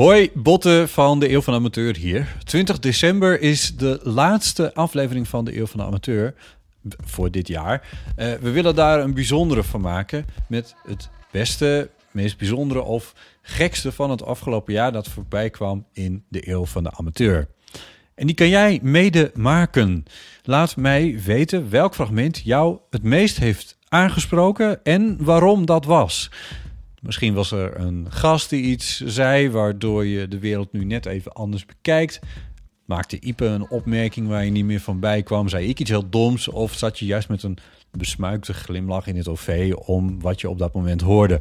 Hoi, Botte van de Eeuw van de Amateur hier. 20 december is de laatste aflevering van de Eeuw van de Amateur voor dit jaar. Eh, we willen daar een bijzondere van maken met het beste, meest bijzondere of gekste van het afgelopen jaar dat voorbij kwam in de Eeuw van de Amateur. En die kan jij mede maken. Laat mij weten welk fragment jou het meest heeft aangesproken en waarom dat was. Misschien was er een gast die iets zei waardoor je de wereld nu net even anders bekijkt. Maakte Ipe een opmerking waar je niet meer van bij kwam? Zei ik iets heel doms? Of zat je juist met een besmuikte glimlach in het OV om wat je op dat moment hoorde?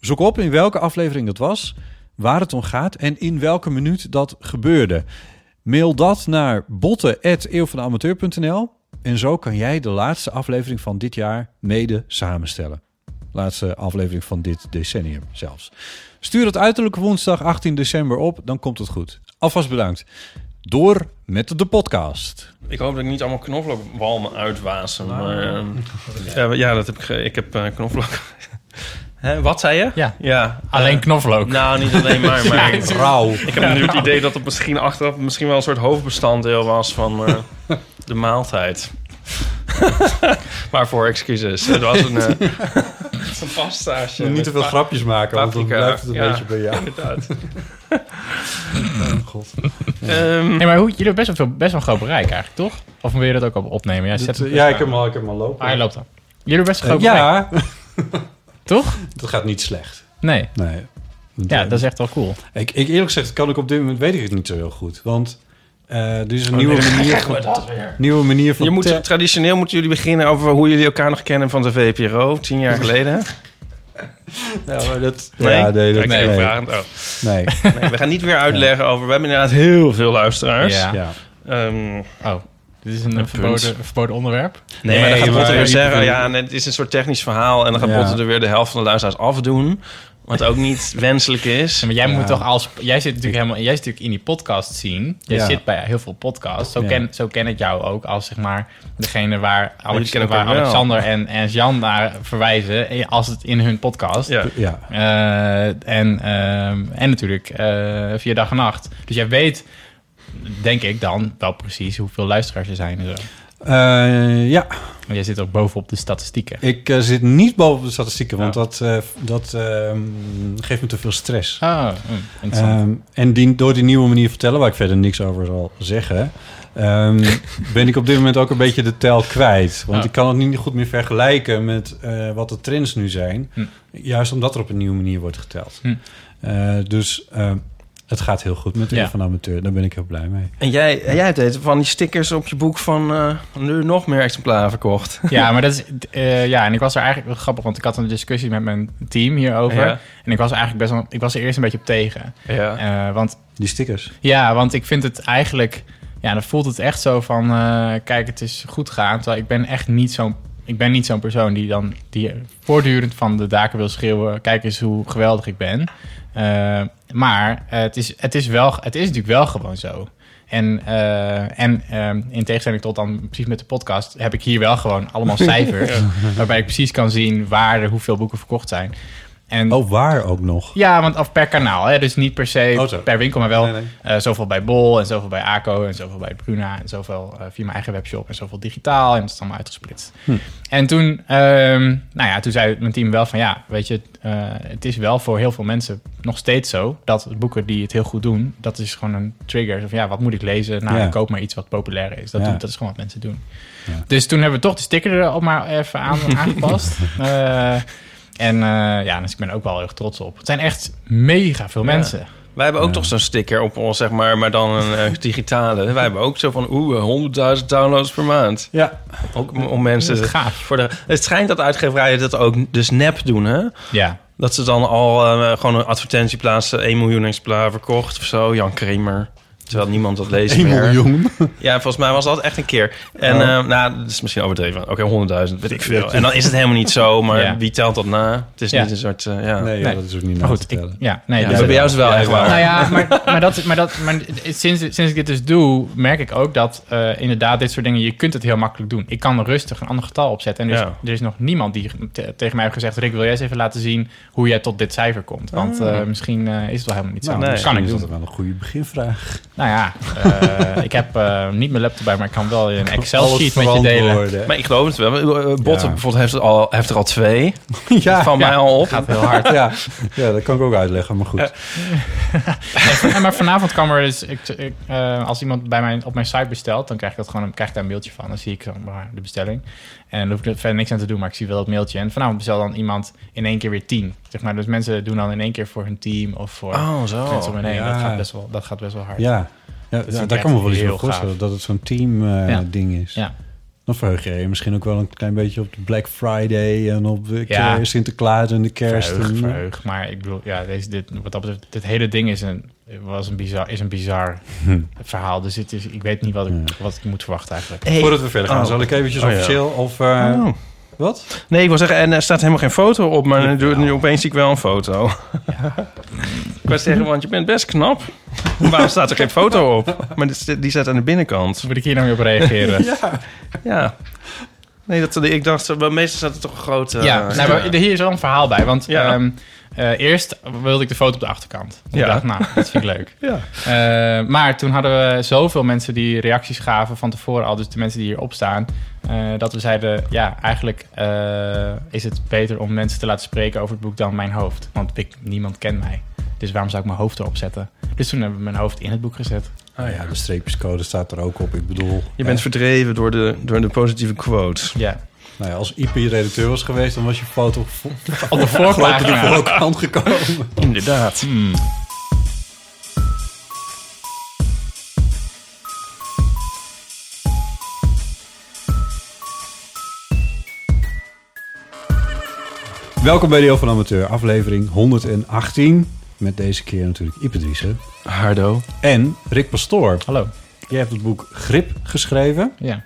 Zoek op in welke aflevering dat was, waar het om gaat en in welke minuut dat gebeurde. Mail dat naar botten.eeuwvanamateur.nl en zo kan jij de laatste aflevering van dit jaar mede samenstellen. Laatste aflevering van dit decennium zelfs. Stuur het uiterlijk woensdag 18 december op, dan komt het goed. Alvast bedankt. Door met de podcast. Ik hoop dat ik niet allemaal knoflookwalmen uitwasen. Nou. Maar, ehm, ja, ja, dat heb ik. Ik heb eh, knoflook. Hè, wat zei je? Ja. ja Alleen eh, knoflook. Nou, niet alleen maar. maar Rauw. ik heb nu het idee dat het misschien achteraf misschien wel een soort hoofdbestanddeel was van eh, de maaltijd. Waarvoor excuses. Het was een, eh een. Niet te veel grapjes maken, want dan blijft het een Ja, beetje bij jou. Inderdaad. God. Ehm, Nee, maar hoe, jullie hebben best wel, veel, best wel een groot bereik eigenlijk, toch? Of wil je dat ook op opnemen? Ja, zet Dit, eh, ja, ik heb hem al, ik heb hem al lopen. Ah, hij loopt dan. Jullie hebben best een Eh, groot bereik, ja, toch? dat gaat niet slecht. Nee. Nee. Ja, dat is echt wel cool. Ik, ik eerlijk gezegd kan ik op dit moment weet ik het niet zo heel goed, want eh er is een Oh, nieuwe, nee, manier van, nieuwe manier van je moet, traditioneel moeten jullie beginnen over hoe jullie elkaar nog kennen van de VPRO, tien jaar geleden. Maar dat, Nee? ja, nee, dat, Ik nee, vragend. Oh. nee. Nee, we gaan niet weer uitleggen over... We hebben inderdaad heel veel luisteraars. Ja. Ja. Ehm, Oh, dit is een, Een verboden, verboden onderwerp. nee, maar dan gaat Botte weer zeggen... Ja, nee, het is een soort technisch verhaal... en dan gaat Ja. Botte er weer de helft van de luisteraars afdoen. Wat ook niet wenselijk is. Ja, maar jij Ja. moet toch als... Jij zit natuurlijk helemaal... Jij zit natuurlijk in die podcast scene. Jij Ja. zit bij heel veel podcasts. Zo, Ja. ken, zo ken ik jou ook als zeg maar degene waar, Alex, waar. Alexander en, en Jan naar verwijzen. eh, Als het in hun podcast. Ja. Ja. Eh, en, ehm, en natuurlijk eh, via dag en nacht. Dus jij weet, denk ik dan, wel precies hoeveel luisteraars er zijn. En zo. Eh, ja, Want jij zit ook bovenop de statistieken. ik eh, zit niet boven de statistieken, want Oh. dat, eh, dat ehm, geeft me te veel stress. Ah, interessant. Ehm, en die, door die nieuwe manier vertellen, waar ik verder niks over zal zeggen, ehm, ben ik op dit moment ook een beetje de tel kwijt. Want ik kan het niet goed meer vergelijken met eh, wat de trends nu zijn. Hm. Juist omdat er op een nieuwe manier wordt geteld. Hm. Dus het gaat heel goed met de Ja. Van amateur. Daar ben ik heel blij mee. En jij, jij hebt het van die stickers op je boek van... eh, nu nog meer exemplaren verkocht. Ja, maar dat is... eh, ja, en ik was er eigenlijk wel grappig, want ik had een discussie met mijn team hierover. Ja. En ik was er eigenlijk best wel... Ik was er eerst een beetje op tegen. Ja. Eh, want Die stickers. Ja, want ik vind het eigenlijk... Ja, dan voelt het echt zo van... eh, kijk, het is goed gaan. Terwijl ik ben echt niet zo'n... Ik ben niet zo'n persoon die dan... Die voortdurend van de daken wil schreeuwen... Kijk eens hoe geweldig ik ben. Maar eh, het, is, het, is wel, het is natuurlijk wel gewoon zo. En, eh, en ehm, in tegenstelling tot dan precies met de podcast... heb ik hier wel gewoon allemaal cijfers... waarbij ik precies kan zien waar er hoeveel boeken verkocht zijn. En Oh, waar ook nog? ja, want of per kanaal. Hè? Dus niet per se Oh, per winkel, maar wel Nee, nee. eh, zoveel bij Bol en zoveel bij ACO en zoveel bij Bruna en zoveel eh, via mijn eigen webshop en zoveel digitaal. En dat is allemaal uitgesplitst. Hm. En toen, ehm, nou ja, toen zei mijn team wel van ja, weet je, eh, het is wel voor heel veel mensen nog steeds zo dat boeken die het heel goed doen, dat is gewoon een trigger. Van ja, wat moet ik lezen? Nou, Ja. ik koop maar iets wat populair is. Dat, Ja. doen- dat is gewoon wat mensen doen. Ja. Dus toen hebben we toch de sticker er maar even aan, aangepast. Eh, en eh, ja, dus ik ben er ook wel heel erg trots op. Het zijn echt mega veel Ja. mensen. Wij hebben ook Ja. toch zo'n sticker op ons, zeg maar, maar dan een eh, digitale. Wij hebben ook zo van, oeh, eh, 100.000 downloads per maand. Ja. Ook om, om mensen... Dat is gaaf. Voor de, het schijnt dat uitgeverijen dat ook dus nep doen, hè? Ja, Dat ze dan al eh, gewoon een advertentie plaatsen, 1 miljoen exemplaar verkocht of zo. Jan Kramer. Terwijl niemand dat leest 1 meer. miljoen. Ja, volgens mij was dat echt een keer. En Oh. eh, nou, dat is misschien overdreven. Oké, 100.000, weet ik veel. En dan is het helemaal niet zo, maar Ja. wie telt dat na? Het is Ja. niet een soort, eh, ja. Nee, ja, Nee. dat is ook niet maar goed. te Ik, tellen. ja, nee, Ja, dus- bij jou is wel Ja, echt ja. waar. Nou ja, maar, maar, dat, maar, dat, maar sinds, sinds ik dit dus doe, merk ik ook dat eh, inderdaad dit soort dingen, je kunt het heel makkelijk doen. Ik kan rustig een ander getal opzetten. En dus, Ja. er is nog niemand die te- tegen mij heeft gezegd, Rick, wil jij eens even laten zien hoe jij tot dit cijfer komt? Want Ah. eh, misschien eh, is het wel helemaal niet zo. Nou, Nee. dat kan ik is doen. dat wel een goede beginvraag. Nou ja, eh, ik heb eh, niet mijn laptop bij, maar ik kan wel een Excel-sheet met je delen. Maar ik geloof het wel. Eh, Ja. bijvoorbeeld heeft, het al, heeft er al twee. ja, van mij al op. Gaat heel hard. ja. ja, dat kan ik ook uitleggen, maar goed. Ja, maar vanavond kan er dus, ik, ik, eh, als iemand bij mij op mijn site bestelt, dan krijg ik dat gewoon, een- krijg ik daar een mailtje van. Dan zie ik zeg maar, de bestelling. En dan hoef ik er verder niks aan te doen, maar ik zie wel dat mailtje. En vanavond bestel dan iemand in één keer weer tien. Zeg maar, dus mensen doen dan in één keer voor hun team of voor Oh, zo. mensen om hen heen. Ja. Dat, gaat best wel, dat gaat best wel hard. Ja, ja daar kan me wel iets heel voorstellen. Dat het zo'n team eh, Ja. ding is. Ja. Dan verheug je je misschien ook wel een klein beetje op de Black Friday en op de Ja. Sinterklaas en de kerst. Verheug, en, verheug. Maar ik bedoel, ja, deze, dit, wat dat betreft, dit hele ding is een, was een bizar, is een bizar verhaal. Dus het is, ik weet niet wat ik, Ja. wat ik moet verwachten eigenlijk. Hey. Voordat we verder gaan, Oh. zal ik eventjes Oh, ja. officieel of... eh, Oh. Wat? Nee, ik wil zeggen, en er staat helemaal geen foto op, maar nu, nu opeens zie ik wel een foto. ik was zeggen, want je bent best knap. Waarom staat er geen foto op? Maar die, die staat aan de binnenkant. Moet ik hier nou weer op reageren? Ja. Nee, dat, ik dacht, maar meestal staat er toch een grote... Ja, eh, nou, maar hier is wel een verhaal bij. Want Ja. ehm, eh, eerst wilde ik de foto op de achterkant. Want Ja. Ik dacht, nou, dat vind ik leuk. Ja. Eh, maar toen hadden we zoveel mensen die reacties gaven van tevoren al. Dus de mensen die hierop staan. dat we zeiden, ja, eigenlijk is het beter om mensen te laten spreken over het boek dan mijn hoofd. Want ik, niemand kent mij. Dus waarom zou ik mijn hoofd erop zetten? Dus toen hebben we mijn hoofd in het boek gezet. Ah ja, de streepjescode staat er ook op. Ik bedoel... Je bent verdreven door de, door de positieve quotes. Ja. Nou ja, als IP redacteur was geweest, dan was je foto Op de voorkant gekomen. Inderdaad. Hmm. Welkom bij Deel van Amateur, aflevering 118. Met deze keer natuurlijk Ipe Driessen. Hardo. En Rick Pastoor. Hallo. Jij hebt het boek Grip geschreven. Ja.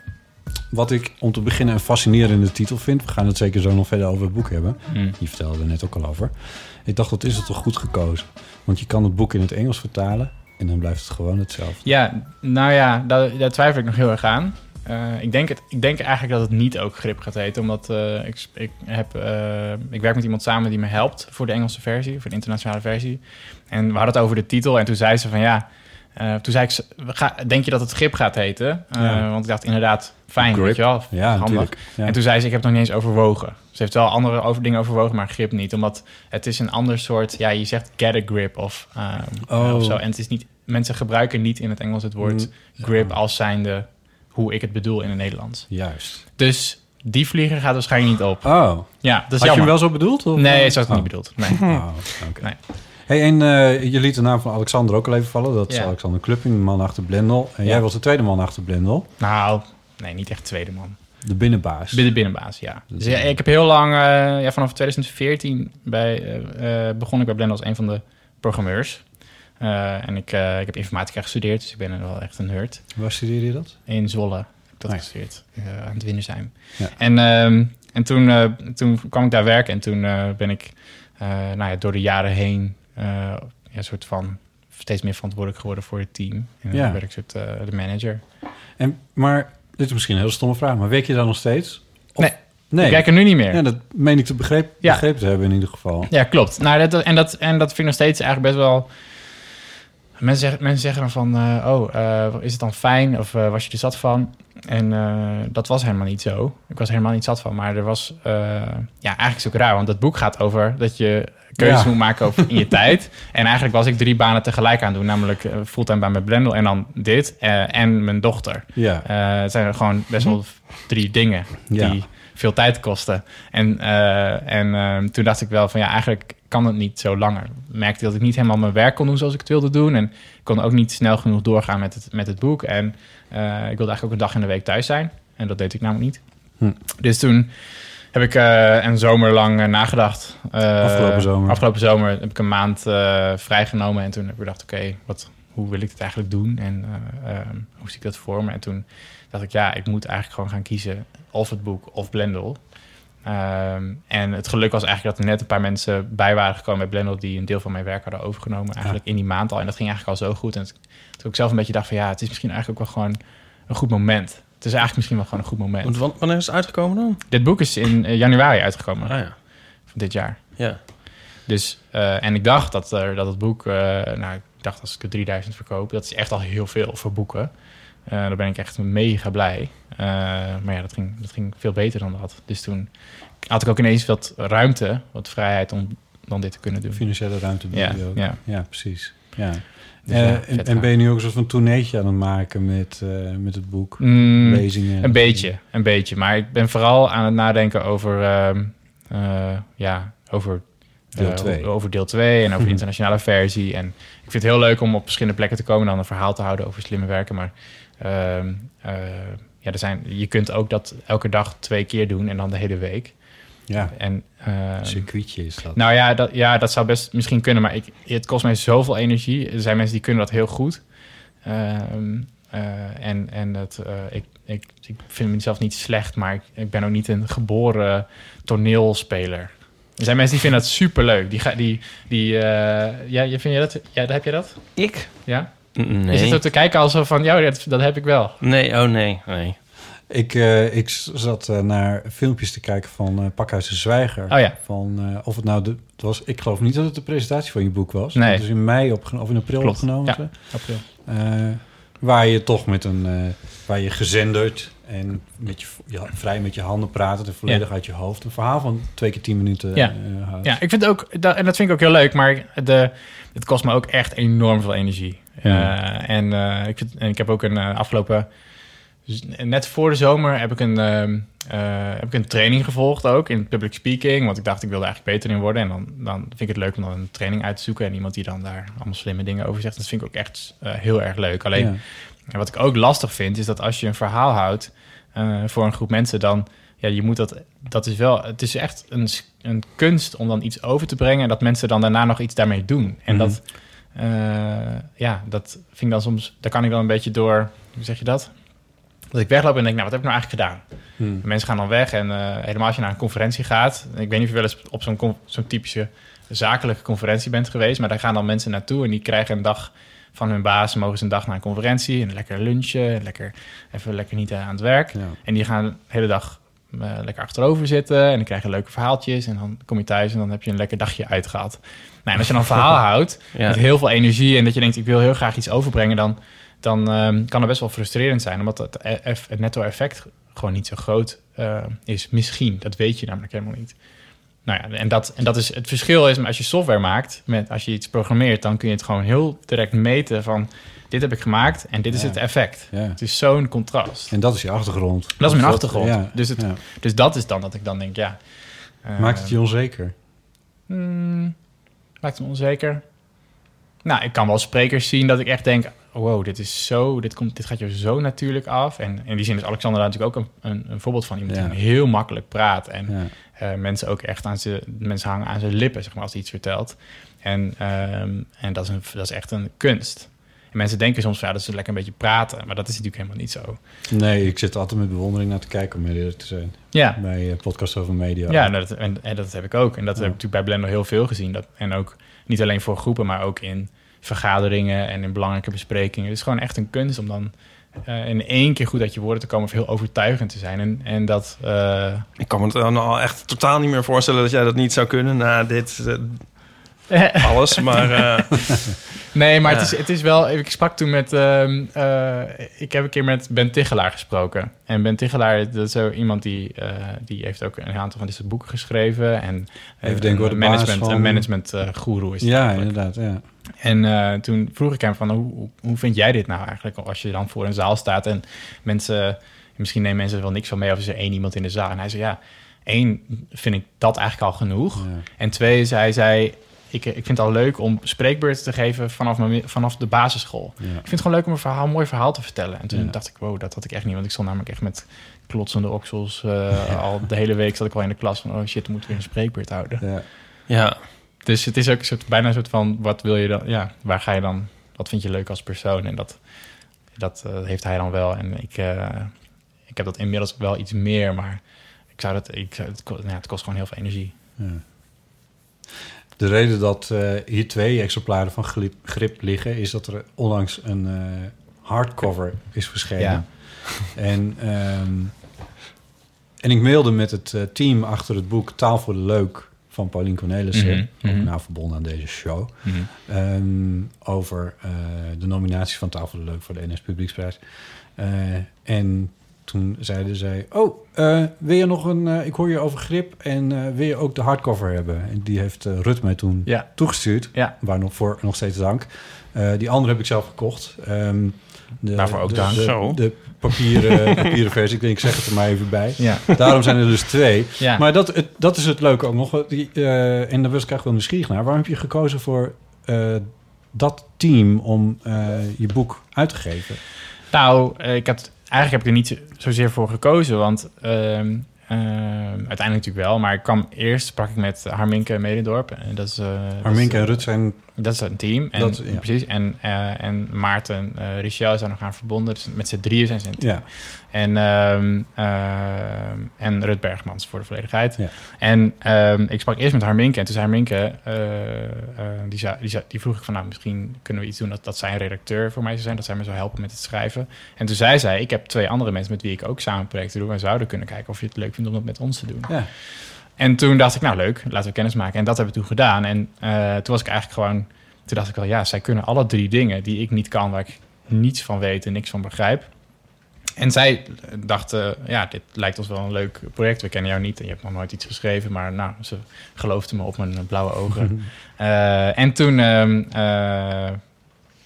Wat ik om te beginnen een fascinerende titel vind. We gaan het zeker zo nog verder over het boek hebben. Hmm. Je vertelde er net ook al over. Ik dacht, dat is het toch goed gekozen. Want je kan het boek in het Engels vertalen. En dan blijft het gewoon hetzelfde. Ja, nou ja, daar, daar twijfel ik nog heel erg aan. Eh, ik, denk het, ik denk eigenlijk dat het niet ook grip gaat heten. Omdat eh, ik, ik, heb, eh, ik werk met iemand samen die me helpt voor de Engelse versie, voor de internationale versie. En we hadden het over de titel. En toen zei ze van ja, toen zei ik, ga, denk je dat het grip gaat heten? Ja. Want ik dacht inderdaad, fijn, Grip. weet je wel, Ja, handig. Ja. En toen zei ze, ik heb het nog niet eens overwogen. Ze heeft wel andere over, dingen overwogen, maar grip niet. Omdat het is een ander soort, ja, je zegt get a grip of, Oh. of zo. En het is niet, mensen gebruiken niet in het Engels het woord Mm. grip als zijnde hoe ik het bedoel in het Nederlands. Juist. Dus die vlieger gaat waarschijnlijk niet op. Oh. Ja, dat is Had je hem wel zo bedoeld? Of? Nee, zo is het Oh. niet bedoeld. Nee. Oh. Nee. Hey, en eh, je liet de naam van Alexander ook al even vallen. Dat is Ja. Alexander Klupping, de man achter Blendel. En Ja. jij was de tweede man achter Blendel. Nou, nee, niet echt tweede man. De binnenbaas. Binnen binnenbaas, ja. Dus ja, ik heb heel lang, eh, ja, vanaf 2014 bij, eh, eh, begon ik bij Blender als een van de programmeurs. Eh, en ik, eh, ik heb informatica gestudeerd, dus ik ben wel echt een nerd. Waar studeerde je dat? In Zwolle heb ik dat Ah, ja. gestudeerd, eh, aan het Windersheim. Ja. En, ehm, en toen, toen kwam ik daar werken en toen ben ik nou ja, door de jaren heen ja, een soort van steeds meer verantwoordelijk geworden voor het team. En Ja. dan werd ik soort, de manager. En, maar dit is misschien een heel stomme vraag, maar werk je dan nog steeds? Of Nee. Nee. Ik kijk er nu niet meer. Ja, dat meen ik te begrepen, Ja. begrepen te hebben in ieder geval. Ja, klopt. Nou, dat, en, dat, en dat vind ik nog steeds eigenlijk best wel... Mensen zeggen, mensen zeggen dan van, eh, oh, eh, is het dan fijn of eh, was je er zat van? En dat was helemaal niet zo. Ik was er helemaal niet zat van, maar er was... ja, eigenlijk ook raar, want dat boek gaat over dat je keuzes Ja. moet maken over in je tijd. En eigenlijk was ik drie banen tegelijk aan doen, namelijk fulltime bij mijn Blendel en dan dit en mijn dochter. Ja. Het zijn gewoon best wel drie dingen Ja. die veel tijd kosten. En, en toen dacht ik wel van ja, eigenlijk kan het niet zo langer. Merkte dat ik niet helemaal mijn werk kon doen zoals ik het wilde doen. En ik kon ook niet snel genoeg doorgaan met het, met het boek. En eh, ik wilde eigenlijk ook een dag in de week thuis zijn. En dat deed ik namelijk niet. Hm. Dus toen heb ik eh, een zomer lang eh, nagedacht. Afgelopen zomer. Afgelopen zomer heb ik een maand vrijgenomen. En toen heb ik gedacht, oké, wat hoe wil ik het eigenlijk doen? En eh, ehm, hoe zie ik dat voor me? En toen dacht ik, ja, ik moet eigenlijk gewoon gaan kiezen of het boek of Blendel. Ehm, en het geluk was eigenlijk dat er net een paar mensen bij waren gekomen bij Blendel die een deel van mijn werk hadden overgenomen, eigenlijk in die maand al. En dat ging eigenlijk al zo goed. En toen ik zelf een beetje dacht van ja, het is misschien eigenlijk ook wel gewoon een goed moment. Het is eigenlijk misschien wel gewoon een goed moment. Want wan- wanneer is het uitgekomen dan? Dit boek is in eh, januari uitgekomen Ah ja. van dit jaar. Ja. Dus, eh, en ik dacht dat, er, dat het boek, eh, nou, ik dacht als ik er 3000 verkoop, dat is echt al heel veel voor boeken. Eh daar ben ik echt mega blij. Eh, maar ja, dat ging, dat ging veel beter dan dat. Dus toen had ik ook ineens wat ruimte, wat vrijheid om dan dit te kunnen doen. Financiële ruimte Ja, bieden ook. ja. ja, precies. Ja. Dus Eh, ja, en, ben je nu ook een soort van tourneetje aan het maken met, met het boek? Mm, Lezingen? Een beetje, een beetje. Maar ik ben vooral aan het nadenken over, ehm, eh, ja, over Deel eh, twee. over deel 2 en over de internationale versie. En ik vind het heel leuk om op verschillende plekken te komen en dan een verhaal te houden over slimme werken. Maar ja, er zijn, je kunt ook dat elke dag twee keer doen en dan de hele week. Ja, En, ehm, een circuitje is dat. nou ja dat, ja, dat zou best misschien kunnen, maar ik, het kost mij zoveel energie. Er zijn mensen die kunnen dat heel goed. Ehm, eh, en en dat, eh, ik, ik, ik vind mezelf niet slecht, maar ik, ik ben ook niet een geboren toneelspeler. Er zijn mensen die vinden dat superleuk. Die, ga- die, die, eh, ja, je vind je dat? Ja, heb je dat? Ik? Ja? N- Je zit Nee. er te kijken alsof van, ja, dat, dat heb ik wel. Nee, oh nee, nee. Ik, eh, ik zat eh, naar filmpjes te kijken van eh Pakhuis de Zwijger. Oh ja. Van, eh, of het nou de, het was, ik geloof niet dat het de presentatie van je boek was. Nee. Het is in mei opgenomen, of in april Klopt, opgenomen. ja. April. Eh, waar je toch met een, eh, waar je gezenderd en met je, ja, vrij met je handen praten en volledig uit je hoofd. Een verhaal van twee keer tien minuten Ja. eh, houdt. Ja, ik vind ook, dat, en dat vind ik ook heel leuk, maar de, het kost me ook echt enorm veel energie. Ja. Eh, en, eh, ik vind, en ik heb ook een eh, afgelopen, dus net voor de zomer heb ik een, ehm, eh, heb ik een training gevolgd ook in public speaking, want ik dacht ik wilde eigenlijk beter in worden. En dan, dan vind ik het leuk om dan een training uit te zoeken en iemand die dan daar allemaal slimme dingen over zegt. Dat vind ik ook echt heel erg leuk. Alleen, Ja. wat ik ook lastig vind, is dat als je een verhaal houdt voor een groep mensen, dan ja, je moet dat. Dat is wel. Het is echt een, een kunst om dan iets over te brengen en dat mensen dan daarna nog iets daarmee doen. En Mhm. dat, ja, dat vind ik dan soms. Daar kan ik dan een beetje door. Hoe zeg je dat? Dat ik wegloop en denk, nou, wat heb ik nou eigenlijk gedaan? Hmm. Mensen gaan dan weg en eh, helemaal als je naar een conferentie gaat. Ik weet niet of je wel eens op zo'n zo'n typische zakelijke conferentie bent geweest, maar daar gaan dan mensen naartoe en die krijgen een dag van hun baas, mogen ze een dag naar een conferentie en lekker lunchen, en lekker even lekker niet aan het werk. Ja. En die gaan de hele dag eh, lekker achterover zitten en dan krijg je leuke verhaaltjes en dan kom je thuis en dan heb je een lekker dagje uitgehad. Nou, en als je dan een verhaal houdt Ja. met heel veel energie en dat je denkt ik wil heel graag iets overbrengen, dan, dan ehm, kan het best wel frustrerend zijn, omdat het, eff- het netto-effect gewoon niet zo groot eh, is. Misschien, dat weet je namelijk helemaal niet. Nou ja, en dat, en dat is het verschil is, maar als je software maakt, met, als je iets programmeert, dan kun je het gewoon heel direct meten van dit heb ik gemaakt en dit is Ja. het effect. Ja. Het is zo'n contrast. En dat is je achtergrond. Dat is mijn achtergrond. Ja, Dus, het, ja. dus dat is dan dat ik dan denk, ja. Maakt het je onzeker? hmm, maakt me onzeker? Nou, ik kan wel sprekers zien dat ik echt denk, wow, dit is zo, dit, komt, dit gaat je zo natuurlijk af. En in die zin is Alexander natuurlijk ook een, een, een voorbeeld van. Iemand Ja. die heel makkelijk praat en Ja. eh, mensen ook echt aan zijn, mensen hangen aan zijn lippen, zeg maar, als hij iets vertelt. En, ehm, en dat, is een, dat is echt een kunst. En mensen denken soms, van, ja, dat is lekker een beetje praten, maar dat is natuurlijk helemaal niet zo. Nee, ik zit altijd met bewondering naar te kijken om eerlijk te zijn. Ja, Bij eh, podcast over media. Ja, en dat, en, en dat heb ik ook. En dat heb ik natuurlijk bij Blender heel veel gezien. Dat, en ook niet alleen voor groepen, maar ook in vergaderingen en in belangrijke besprekingen. Het is gewoon echt een kunst om dan eh, in één keer goed uit je woorden te komen of heel overtuigend te zijn. En, en dat... eh, Ik kan me het dan al echt totaal niet meer voorstellen dat jij dat niet zou kunnen na dit eh, alles. Maar eh, Nee, maar Ja. het, is, het is wel... Ik sprak toen met... ehm, eh, ik heb een keer met Ben Tichelaar gesproken. En Ben Tichelaar, dat is zo iemand die... eh, die heeft ook een aantal van dit soort boeken geschreven. En eh, Even denken, een management, van- een management eh, guru is Ja, eigenlijk. inderdaad. Ja. En eh, toen vroeg ik hem van, hoe, hoe- vind jij dit nou eigenlijk? Als je dan voor een zaal staat en mensen... Misschien nemen mensen er wel niks van mee of is er één iemand in de zaal. En hij zei, ja, één vind ik dat eigenlijk al genoeg. Ja. En twee, zei zij, ik, ik vind het al leuk om spreekbeurten te geven vanaf, mijn, mi- vanaf de basisschool. Ja. Ik vind het gewoon leuk om een, verhaal, een mooi verhaal te vertellen. En toen Ja. dacht ik, wow, dat had ik echt niet. Want ik stond namelijk echt met klotsende oksels. eh, Al de hele week zat ik al in de klas van, oh shit, we moeten weer een spreekbeurt houden. Ja. ja, Dus het is ook een soort, bijna een soort van, wat wil je dan, ja, waar ga je dan, wat vind je leuk als persoon? En dat, dat eh, heeft hij dan wel. En ik, eh, ik heb dat inmiddels wel iets meer, maar ik zou dat, ik, zou- het, ja, het kost gewoon heel veel energie. De reden dat eh, hier twee exemplaren van Grip, Grip liggen... is dat er onlangs een eh, hardcover is verschenen. Ja. En, ehm, en ik mailde met het eh, team achter het boek Taal voor de Leuk... van Paulien Cornelissen, Mhm, ook mhm. nou verbonden aan deze show... Mhm. Ehm, over de nominatie van Taal voor de Leuk voor de NS Publieksprijs. En toen zeiden zij... Oh, eh, wil je nog een... eh, ik hoor je over grip en eh, wil je ook de hardcover hebben? En die heeft Rut mij toen Ja. toegestuurd. Ja. Waar nog voor nog steeds dank. Die andere heb ik zelf gekocht. Ehm, de, Waarvoor ook de, dank. De, Zo. de papieren, papieren versie. Ik denk, ik zeg het er maar even bij. Ja. Daarom zijn er dus twee. Ja. Maar dat, het, dat is het leuke ook nog. Die, en daar was ik eigenlijk wel nieuwsgierig naar. Waarom heb je gekozen voor dat team om je boek uit te geven? Nou, ik had, eigenlijk heb ik er niet zo- zozeer voor gekozen, want ehm, ehm, uiteindelijk natuurlijk wel. Maar ik kwam eerst, sprak ik met Harminke Medendorp. En dat is, eh, dat Arminke is, en Rut zijn... Dat is een team. En, Dat- ja. Precies. En, eh, en Maarten uh, Richel zijn nog aan verbonden. Dus met z'n drieën zijn ze een team. Ja. En, ehm, en Rut Bergmans voor de volledigheid. Ja. En ehm, ik sprak eerst met Harminke. En toen zei Harminke, eh, eh, die, zei, die, zei, die vroeg ik van... nou, misschien kunnen we iets doen dat, dat zij een redacteur voor mij zou zijn. Dat zij me zou helpen met het schrijven. En toen zei zij, ik heb twee andere mensen... met wie ik ook samen projecten doe. En zouden kunnen kijken of je het leuk vindt om dat met ons te doen. Ja. En toen dacht ik, nou leuk, laten we kennis maken. En dat hebben we toen gedaan. En eh, toen was ik eigenlijk gewoon... Toen dacht ik wel, ja, zij kunnen alle drie dingen die ik niet kan... waar ik niets van weet en niks van begrijp. En zij dachten, ja, dit lijkt ons wel een leuk project. We kennen jou niet en je hebt nog nooit iets geschreven. Maar nou, ze geloofden me op mijn blauwe ogen. Eh, en toen, ehm, eh,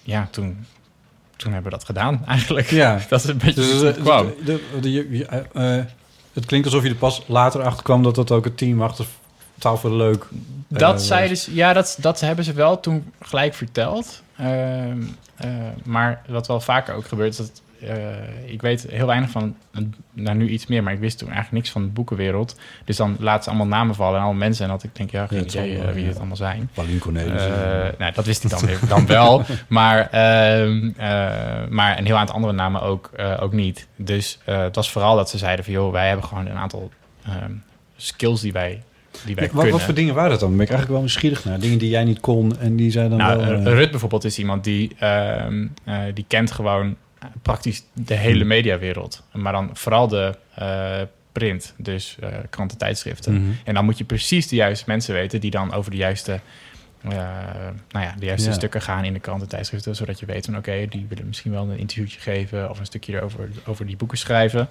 ja, toen, toen hebben we dat gedaan eigenlijk. Ja. dat is een beetje Dus, eh, de- de- eh, eh, het klinkt alsof je er pas later achter kwam... dat dat ook het team achter Taal voor Leuk... eh, Dat was. zeiden ze, ja, dat, dat hebben ze wel toen gelijk verteld. Ehm, eh, maar wat wel vaker ook gebeurt, is dat eh, ik weet heel weinig van, nou nu iets meer, maar ik wist toen eigenlijk niks van de boekenwereld. Dus dan laten ze allemaal namen vallen en allemaal mensen. En dat ik denk, ja, geen idee wel, eh, wie ja. het allemaal zijn. Paulien Cornelis. Eh, nou, dat wist ik dan, wel. Maar, ehm, eh, maar een heel aantal andere namen ook, ook niet. Dus het was vooral dat ze zeiden van... joh, wij hebben gewoon een aantal ehm, skills die wij, die wij Ja, wat, wat voor dingen waren dat dan? Ben ik eigenlijk wel nieuwsgierig naar. Dingen die jij niet kon en die zij dan Nou, wel... Rut bijvoorbeeld is iemand die, ehm, eh, die kent gewoon praktisch de hele Hmm. mediawereld. Maar dan vooral de eh, print, dus eh kranten, tijdschriften. Mhm. En dan moet je precies de juiste mensen weten die dan over de juiste, eh, nou ja, de juiste Ja. stukken gaan in de kranten, tijdschriften. Zodat je weet van oké, die willen misschien wel een interviewtje geven of een stukje erover, over die boeken schrijven.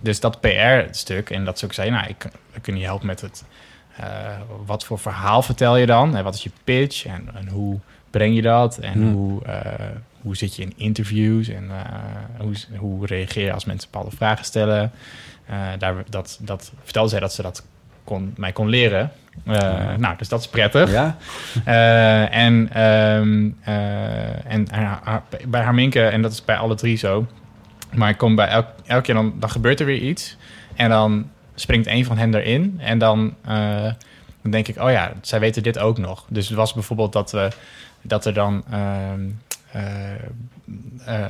Dus dat PR-stuk, en dat ze ook zei, nou, ik, we kunnen je helpen met het wat voor verhaal vertel je dan? En wat is je pitch? En, en hoe breng je dat? En Hmm. hoe, hoe zit je in interviews? En eh, hoe, hoe reageer je als mensen bepaalde vragen stellen? Eh, daar, dat, dat vertelde zij dat ze dat kon, mij kon leren. Eh, Nou, dus dat is prettig. Ja? En ehm, eh, en haar- haar- bij Harminke, en dat is bij alle drie zo. Maar ik kom bij elk, elke keer, dan, dan gebeurt er weer iets. En dan springt een van hen erin. En dan, dan denk ik, oh ja, zij weten dit ook nog. Dus het was bijvoorbeeld dat, we, dat er dan... ehm eh, eh,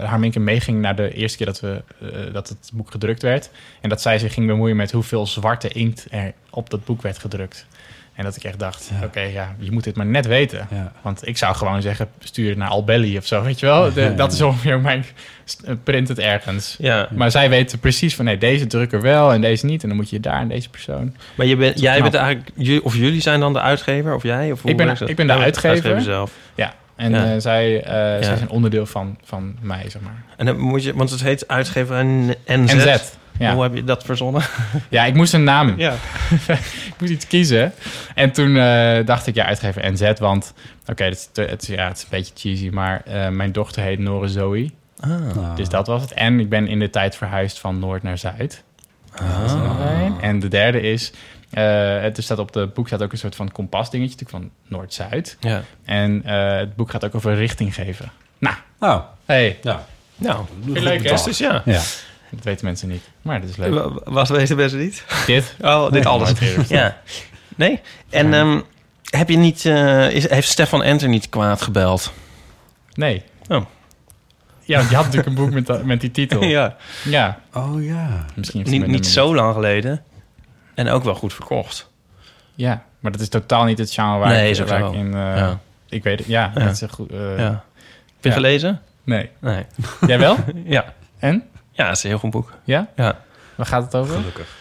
Harminke meeging naar de eerste keer dat, we, eh, dat het boek gedrukt werd. En dat zij zich ging bemoeien met hoeveel zwarte inkt er op dat boek werd gedrukt. En dat ik echt dacht, oké, ja, je moet dit maar net weten. Ja. Want ik zou gewoon zeggen, stuur het naar Albelly of zo, weet je wel. De- Ja, dat ja. is ongeveer mijn eh, print het ergens. Ja. Maar zij weten precies van, nee, deze drukker wel en deze niet. En dan moet je daar en deze persoon. Maar je bent, jij knap. bent eigenlijk... Of jullie zijn dan de uitgever? Of jij? Of hoe Ik ben- ik ben de bent uitgever. zelf. Ja, en Ja. eh, zij, zij Ja. zijn onderdeel van, van mij, zeg maar. En dan moet je... Want het heet uitgever NZ. NZ, ja. Hoe heb je dat verzonnen? Ja, ik moest een naam. Ja. ik moest iets kiezen. En toen eh, dacht ik, ja, uitgever NZ, want... Oké, het, het, ja, het is een beetje cheesy, maar mijn dochter heet Nore Zoe. Ah. Dus dat was het. En ik ben in de tijd verhuisd van Noord naar Zuid. Één. En de derde is... eh, het er staat op het boek staat ook een soort van kompas dingetje, natuurlijk van Noord-Zuid. Ja. En eh, het boek gaat ook over richting geven. Nou, Nou, hey, ja. Nou, je leuk hè? ja. Ja. Dat weten mensen niet, maar dat is leuk. Wa- Wat weten mensen niet? Dit? Oh, dit Nee, alles. Ja. Nee? En ehm, heb je niet... eh, is, heeft Stefan Enter niet kwaad gebeld? Nee. Oh. Ja, want je had natuurlijk een boek met, met die titel. ja. Ja, Oh ja. misschien Niet, zo lang geleden. En ook wel goed verkocht. Ja, maar dat is totaal niet het genre waar, Nee, ik, is ook waar zo. ik in... eh, Ja. Ik weet het, ja, Ja. dat is een goed... eh, ja. Heb je ja. gelezen? Nee. Nee. Jij wel? Ja. En? Ja, het is een heel goed boek. Ja? Ja. Waar gaat het over? Gelukkig.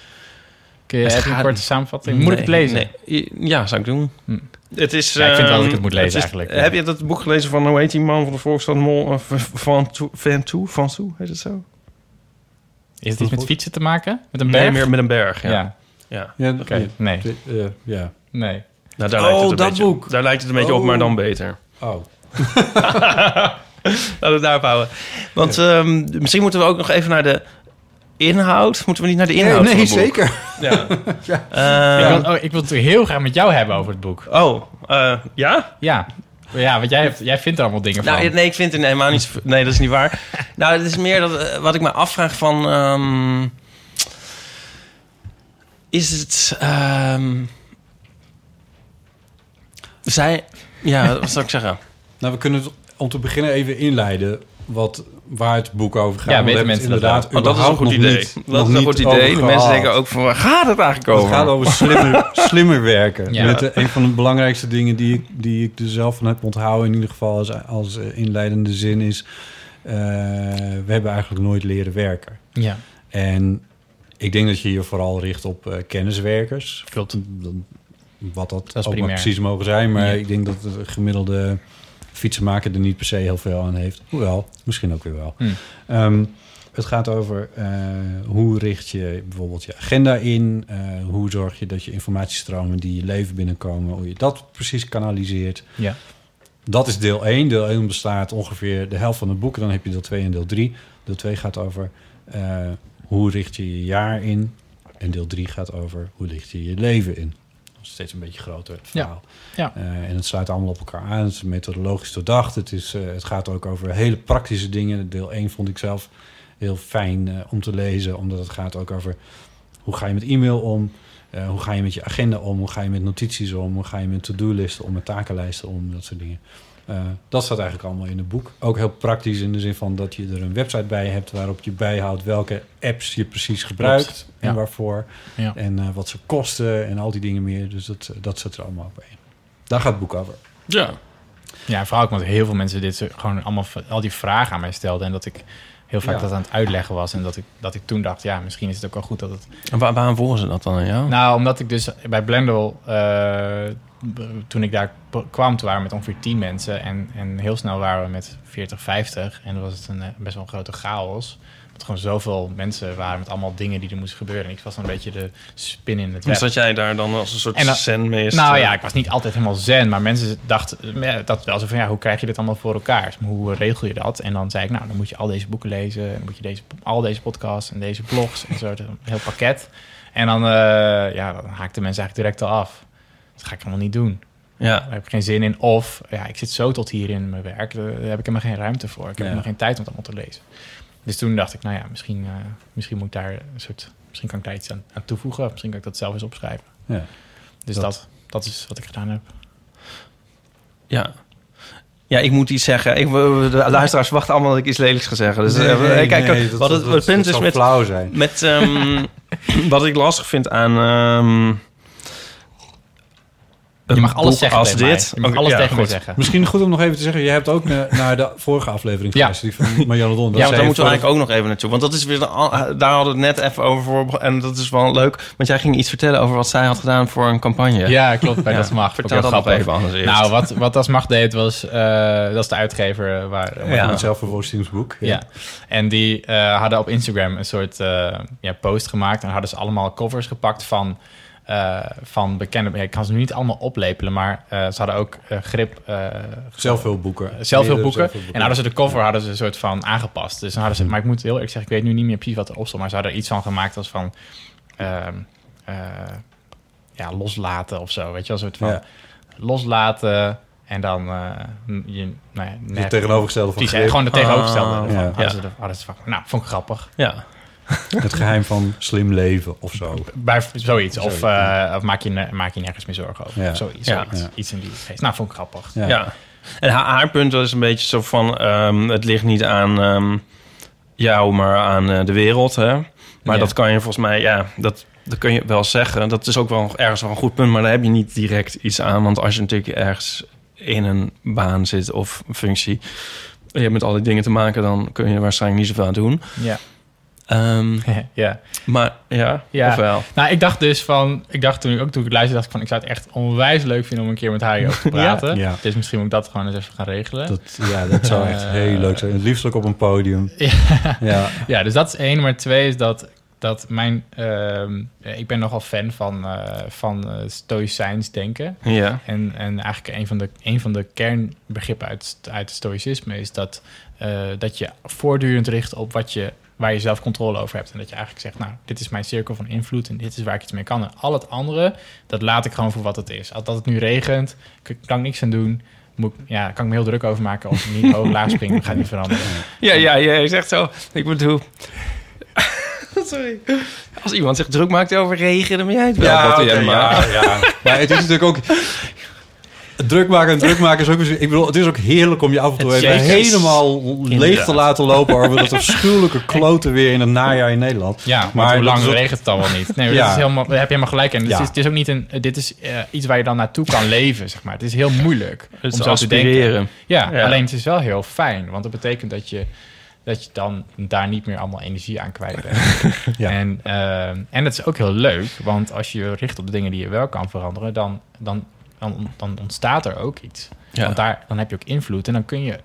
Kun je Het even een korte samenvatting? Moet ik het lezen? Nee. Ja, zou ik doen. Hm. Het is, Ja, ik vind wel dat ik ehm, het moet lezen is- eigenlijk, ja. Heb je dat boek gelezen van, hoe heet die man van de Volksstad Mol? eh, Van Toe, Van Toe, Van Toe, heet het zo? Is het iets met fietsen te maken? Met een berg? Nee, meer met een berg, ja. Ja. Ja. Ja, Oké, nee. eh, ja. Nee. Nou, daar Oh, lijkt het een dat beetje, boek. Daar lijkt het een beetje op, Oh. maar dan beter. Oh. Laten we het daarop houden. Want ehm, misschien moeten we ook nog even naar de inhoud. Moeten we niet naar de inhoud nee, van het boek? zeker. Ja. ik, Eh, wil, oh, ik wil het heel graag met jou hebben over het boek. oh, eh, ja? Ja. Ja, want jij, hebt, jij vindt er allemaal dingen van. Nou, nee, ik vind het helemaal niet... Nee, dat is niet waar. nou, het is meer dat, eh, wat ik me afvraag van... ehm, is het... ehm, zij... Ja, wat zou ik zeggen? Nou, we kunnen het om te beginnen even inleiden wat, waar het boek over gaat. Ja, weten het mensen dat inderdaad Oh, dat is een goed idee. niet- dat is een goed idee. De mensen denken ook van... Waar gaat het eigenlijk Het over? gaat over slimmer, slimmer werken. Ja. Met, eh, een van de belangrijkste dingen die ik, die ik er zelf van heb onthouden... in ieder geval als, als eh, inleidende zin is... eh, we hebben eigenlijk nooit leren werken. Ja. En ik denk dat je hier vooral richt op eh, kenniswerkers. Klopt. Dan- Wat dat, is ook precies mogen zijn. Maar Ja. ik denk dat de gemiddelde fietsenmaker er niet per se heel veel aan heeft. Hoewel, misschien ook weer wel. Hm. Ehm, het gaat over eh, hoe richt je bijvoorbeeld je agenda in? Eh, hoe zorg je dat je informatiestromen die je leven binnenkomen... hoe je dat precies kanaliseert. Ja. Dat is deel 1. Deel 1 bestaat ongeveer de helft van het boek. Dan heb je deel 2 en deel 3. Deel 2 gaat over hoe richt je je jaar in. En deel 3 gaat over hoe richt je je leven in. Dat is steeds een beetje groter verhaal. Ja. Eh, en het sluit allemaal op elkaar aan. Het is methodologisch doordacht. Het, is, eh, het gaat ook over hele praktische dingen. Deel 1 vond ik zelf heel fijn eh, om te lezen. Omdat het gaat ook over hoe ga je met e-mail om. Hoe ga je met je agenda om? Hoe ga je met notities om? Hoe ga je met to-do-listen om? Met takenlijsten om? Dat soort dingen. Eh, dat staat eigenlijk allemaal in het boek. Ook heel praktisch in de zin van dat je er een website bij hebt... waarop je bijhoudt welke apps je precies gebruikt en Ja. waarvoor. Ja. En eh, wat ze kosten en al die dingen meer. Dus dat, dat zit er allemaal op één. Daar gaat het boek over. Ja. Ja, vooral ook omdat heel veel mensen dit gewoon allemaal al die vragen aan mij stelden. En dat ik heel vaak Ja. dat aan het uitleggen was. En dat ik, dat ik toen dacht, ja, misschien is het ook wel goed dat het... En waar, waarom volgen ze dat dan aan jou? Nou, omdat ik dus bij Blendel, eh, toen ik daar kwam, toen waren we met ongeveer 10 mensen. En, en heel snel waren we met 40, 50. En dan was het een eh, best wel een grote chaos. Dat gewoon zoveel mensen waren met allemaal dingen die er moesten gebeuren. En ik was dan een beetje de spin in het web. Dus dat jij daar dan als een soort dan- zenmeester... Nou ja, ik was niet altijd helemaal zen, maar mensen dachten ja, dat wel zo van ja, hoe krijg je dit allemaal voor elkaar? Hoe regel je dat? En dan zei ik, nou, dan moet je al deze boeken lezen, en dan moet je deze, al deze podcasts en deze blogs en zo, een heel pakket. En dan, eh, ja, dan haakten mensen eigenlijk direct al af. Dat ga ik helemaal niet doen. Ja. Daar heb ik geen zin in. Of ja, ik zit zo tot hier in mijn werk, daar heb ik helemaal geen ruimte voor. Ik heb Ja. helemaal geen tijd om het allemaal te lezen. Dus toen dacht ik, nou ja, misschien, eh, misschien moet ik daar een soort, misschien kan ik daar iets aan, aan toevoegen. Of misschien kan ik dat zelf eens opschrijven. Ja. Dus Dat- dat, dat is wat ik gedaan heb. Ja. Ja, ik moet iets zeggen. Ik, de luisteraars wachten allemaal dat ik iets lelijks ga zeggen. Dus Nee, eh, kijk, nee, wat het, dat- punt dat is met, flauw zijn. met ehm, wat ik lastig vind aan... ehm, een mag alles zeggen als tegen dit. mij. Je mag Oké, alles ja, tegen zeggen. Misschien goed om nog even te zeggen, je hebt ook na- naar de vorige aflevering Ja. geluisterd, die van Marianne Don. Ja, want daar moeten we eigenlijk ook nog even naartoe. Want dat is weer de an- daar hadden we het net even over voor. En dat is wel leuk. Want jij ging iets vertellen over wat zij had gedaan voor een campagne. Ja, klopt. Bij Ja, Dat Mag. vertel dat nog grappig. even anders eerst. Nou, wat, wat Das Mag deed was... eh, dat is de uitgever waar... Ja, het zelfverwoestingsboek. Ja. En die eh, hadden op Instagram een soort eh, ja, post gemaakt. En hadden ze allemaal covers gepakt van, eh, van bekende... Ik kan ze nu niet allemaal oplepelen, maar eh, ze hadden ook eh, grip... eh, Zelfhulpboeken. zelfhulpboeken. Zelfhulpboeken. En hadden ze de cover hadden ze een soort van aangepast. Dus dan hadden ze... Maar ik moet heel eerlijk zeggen, ik weet nu niet meer precies wat erop stond. Maar ze hadden er iets van gemaakt als van... ehm, eh, ja, loslaten of zo. Weet je wel, een soort van... Ja. Loslaten... En dan eh, je, nou ja, net- Het tegenovergestelde van grip. gewoon het tegenovergestelde. Ah, ja. Hadden ze er- hadden ze van, nou, vond ik grappig. Ja. Het geheim van slim leven of zo. Bij zoiets. Of, eh, of maak, je, ne- maak je nergens meer zorgen over. Ja. Zoiets, Ja. zoiets. Ja. Iets in die geest. Nou, vond ik grappig. Ja. Ja. En haar, haar punt was een beetje zo van... ehm, het ligt niet aan ehm, jou, maar aan eh, de wereld. Hè? Maar Ja. dat kan je volgens mij... Ja, dat, dat kun je wel zeggen. Dat is ook wel ergens wel een goed punt. Maar daar heb je niet direct iets aan. Want als je natuurlijk ergens in een baan zit of een functie... en je hebt met al die dingen te maken... dan kun je er waarschijnlijk niet zoveel aan doen. Ja. Ehm, ja. maar ja, Ja. ofwel. Nou, ik dacht dus van... Ik dacht toen ik ook toen ik het luisterde, dacht ik van... Ik zou het echt onwijs leuk vinden om een keer met haar hierover te praten. Ja. Dus misschien moet ik dat gewoon eens even gaan regelen. Dat, ja, dat zou echt Eh, heel leuk zijn. Het liefst ook op een podium. Ja. Ja. Ja, dus dat is één. Maar twee is dat, dat mijn... ehm, ik ben nogal fan van, eh van eh stoïcijns denken. Ja. En, en eigenlijk een van de, een van de kernbegrippen uit, uit het stoïcisme is dat, eh, dat je voortdurend richt op wat je, waar je zelf controle over hebt. En dat je eigenlijk zegt, nou, dit is mijn cirkel van invloed en dit is waar ik iets mee kan. En al het andere, dat laat ik gewoon voor wat het is. Als dat het nu regent, kan ik niks aan doen. Moet, ik- ja, kan ik me heel druk over maken of niet hoog laag springen, gaat niet veranderen. Ja, ja, jij zegt zo. Ik bedoel... Sorry. Als iemand zich druk maakt over regen, dan ben jij het wel. Ja, Wat ja, ja. Maar het is natuurlijk ook... Druk maken en druk maken is ook... Ik bedoel, het is ook heerlijk om je af en toe Het even helemaal leeg te laten lopen... over dat afschuwelijke kloten weer in het najaar in Nederland. Ja, maar, hoe dat lang regent het dan wel niet? Nee, dat is helemaal, daar heb je helemaal gelijk in. Het, Ja. is, het is ook niet een, dit is eh, iets waar je dan naartoe kan leven, zeg maar. Het is heel moeilijk Het om is zo te denken. aspireren. Ja, Ja. alleen het is wel heel fijn, want dat betekent dat je, dat je dan daar niet meer allemaal energie aan kwijt bent. Ja. En, eh, en het is ook heel leuk, want als je je richt op de dingen die je wel kan veranderen, dan, dan, dan, dan ontstaat er ook iets. Ja. Want daar, dan heb je ook invloed en dan kun je,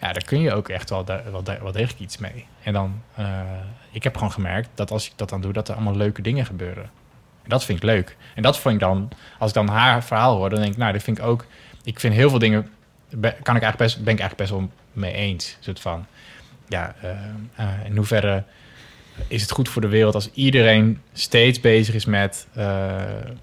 ja, daar kun je ook echt wel, wel, degelijk iets mee. En dan, eh, ik heb gewoon gemerkt dat als ik dat dan doe, dat er allemaal leuke dingen gebeuren. En dat vind ik leuk. En dat vind ik dan, als ik dan haar verhaal hoor, dan denk ik, nou, dat vind ik ook, ik vind heel veel dingen, kan ik eigenlijk best, ben ik eigenlijk best wel mee eens. Een soort van, ja, eh, eh, in hoeverre is het goed voor de wereld als iedereen steeds bezig is met,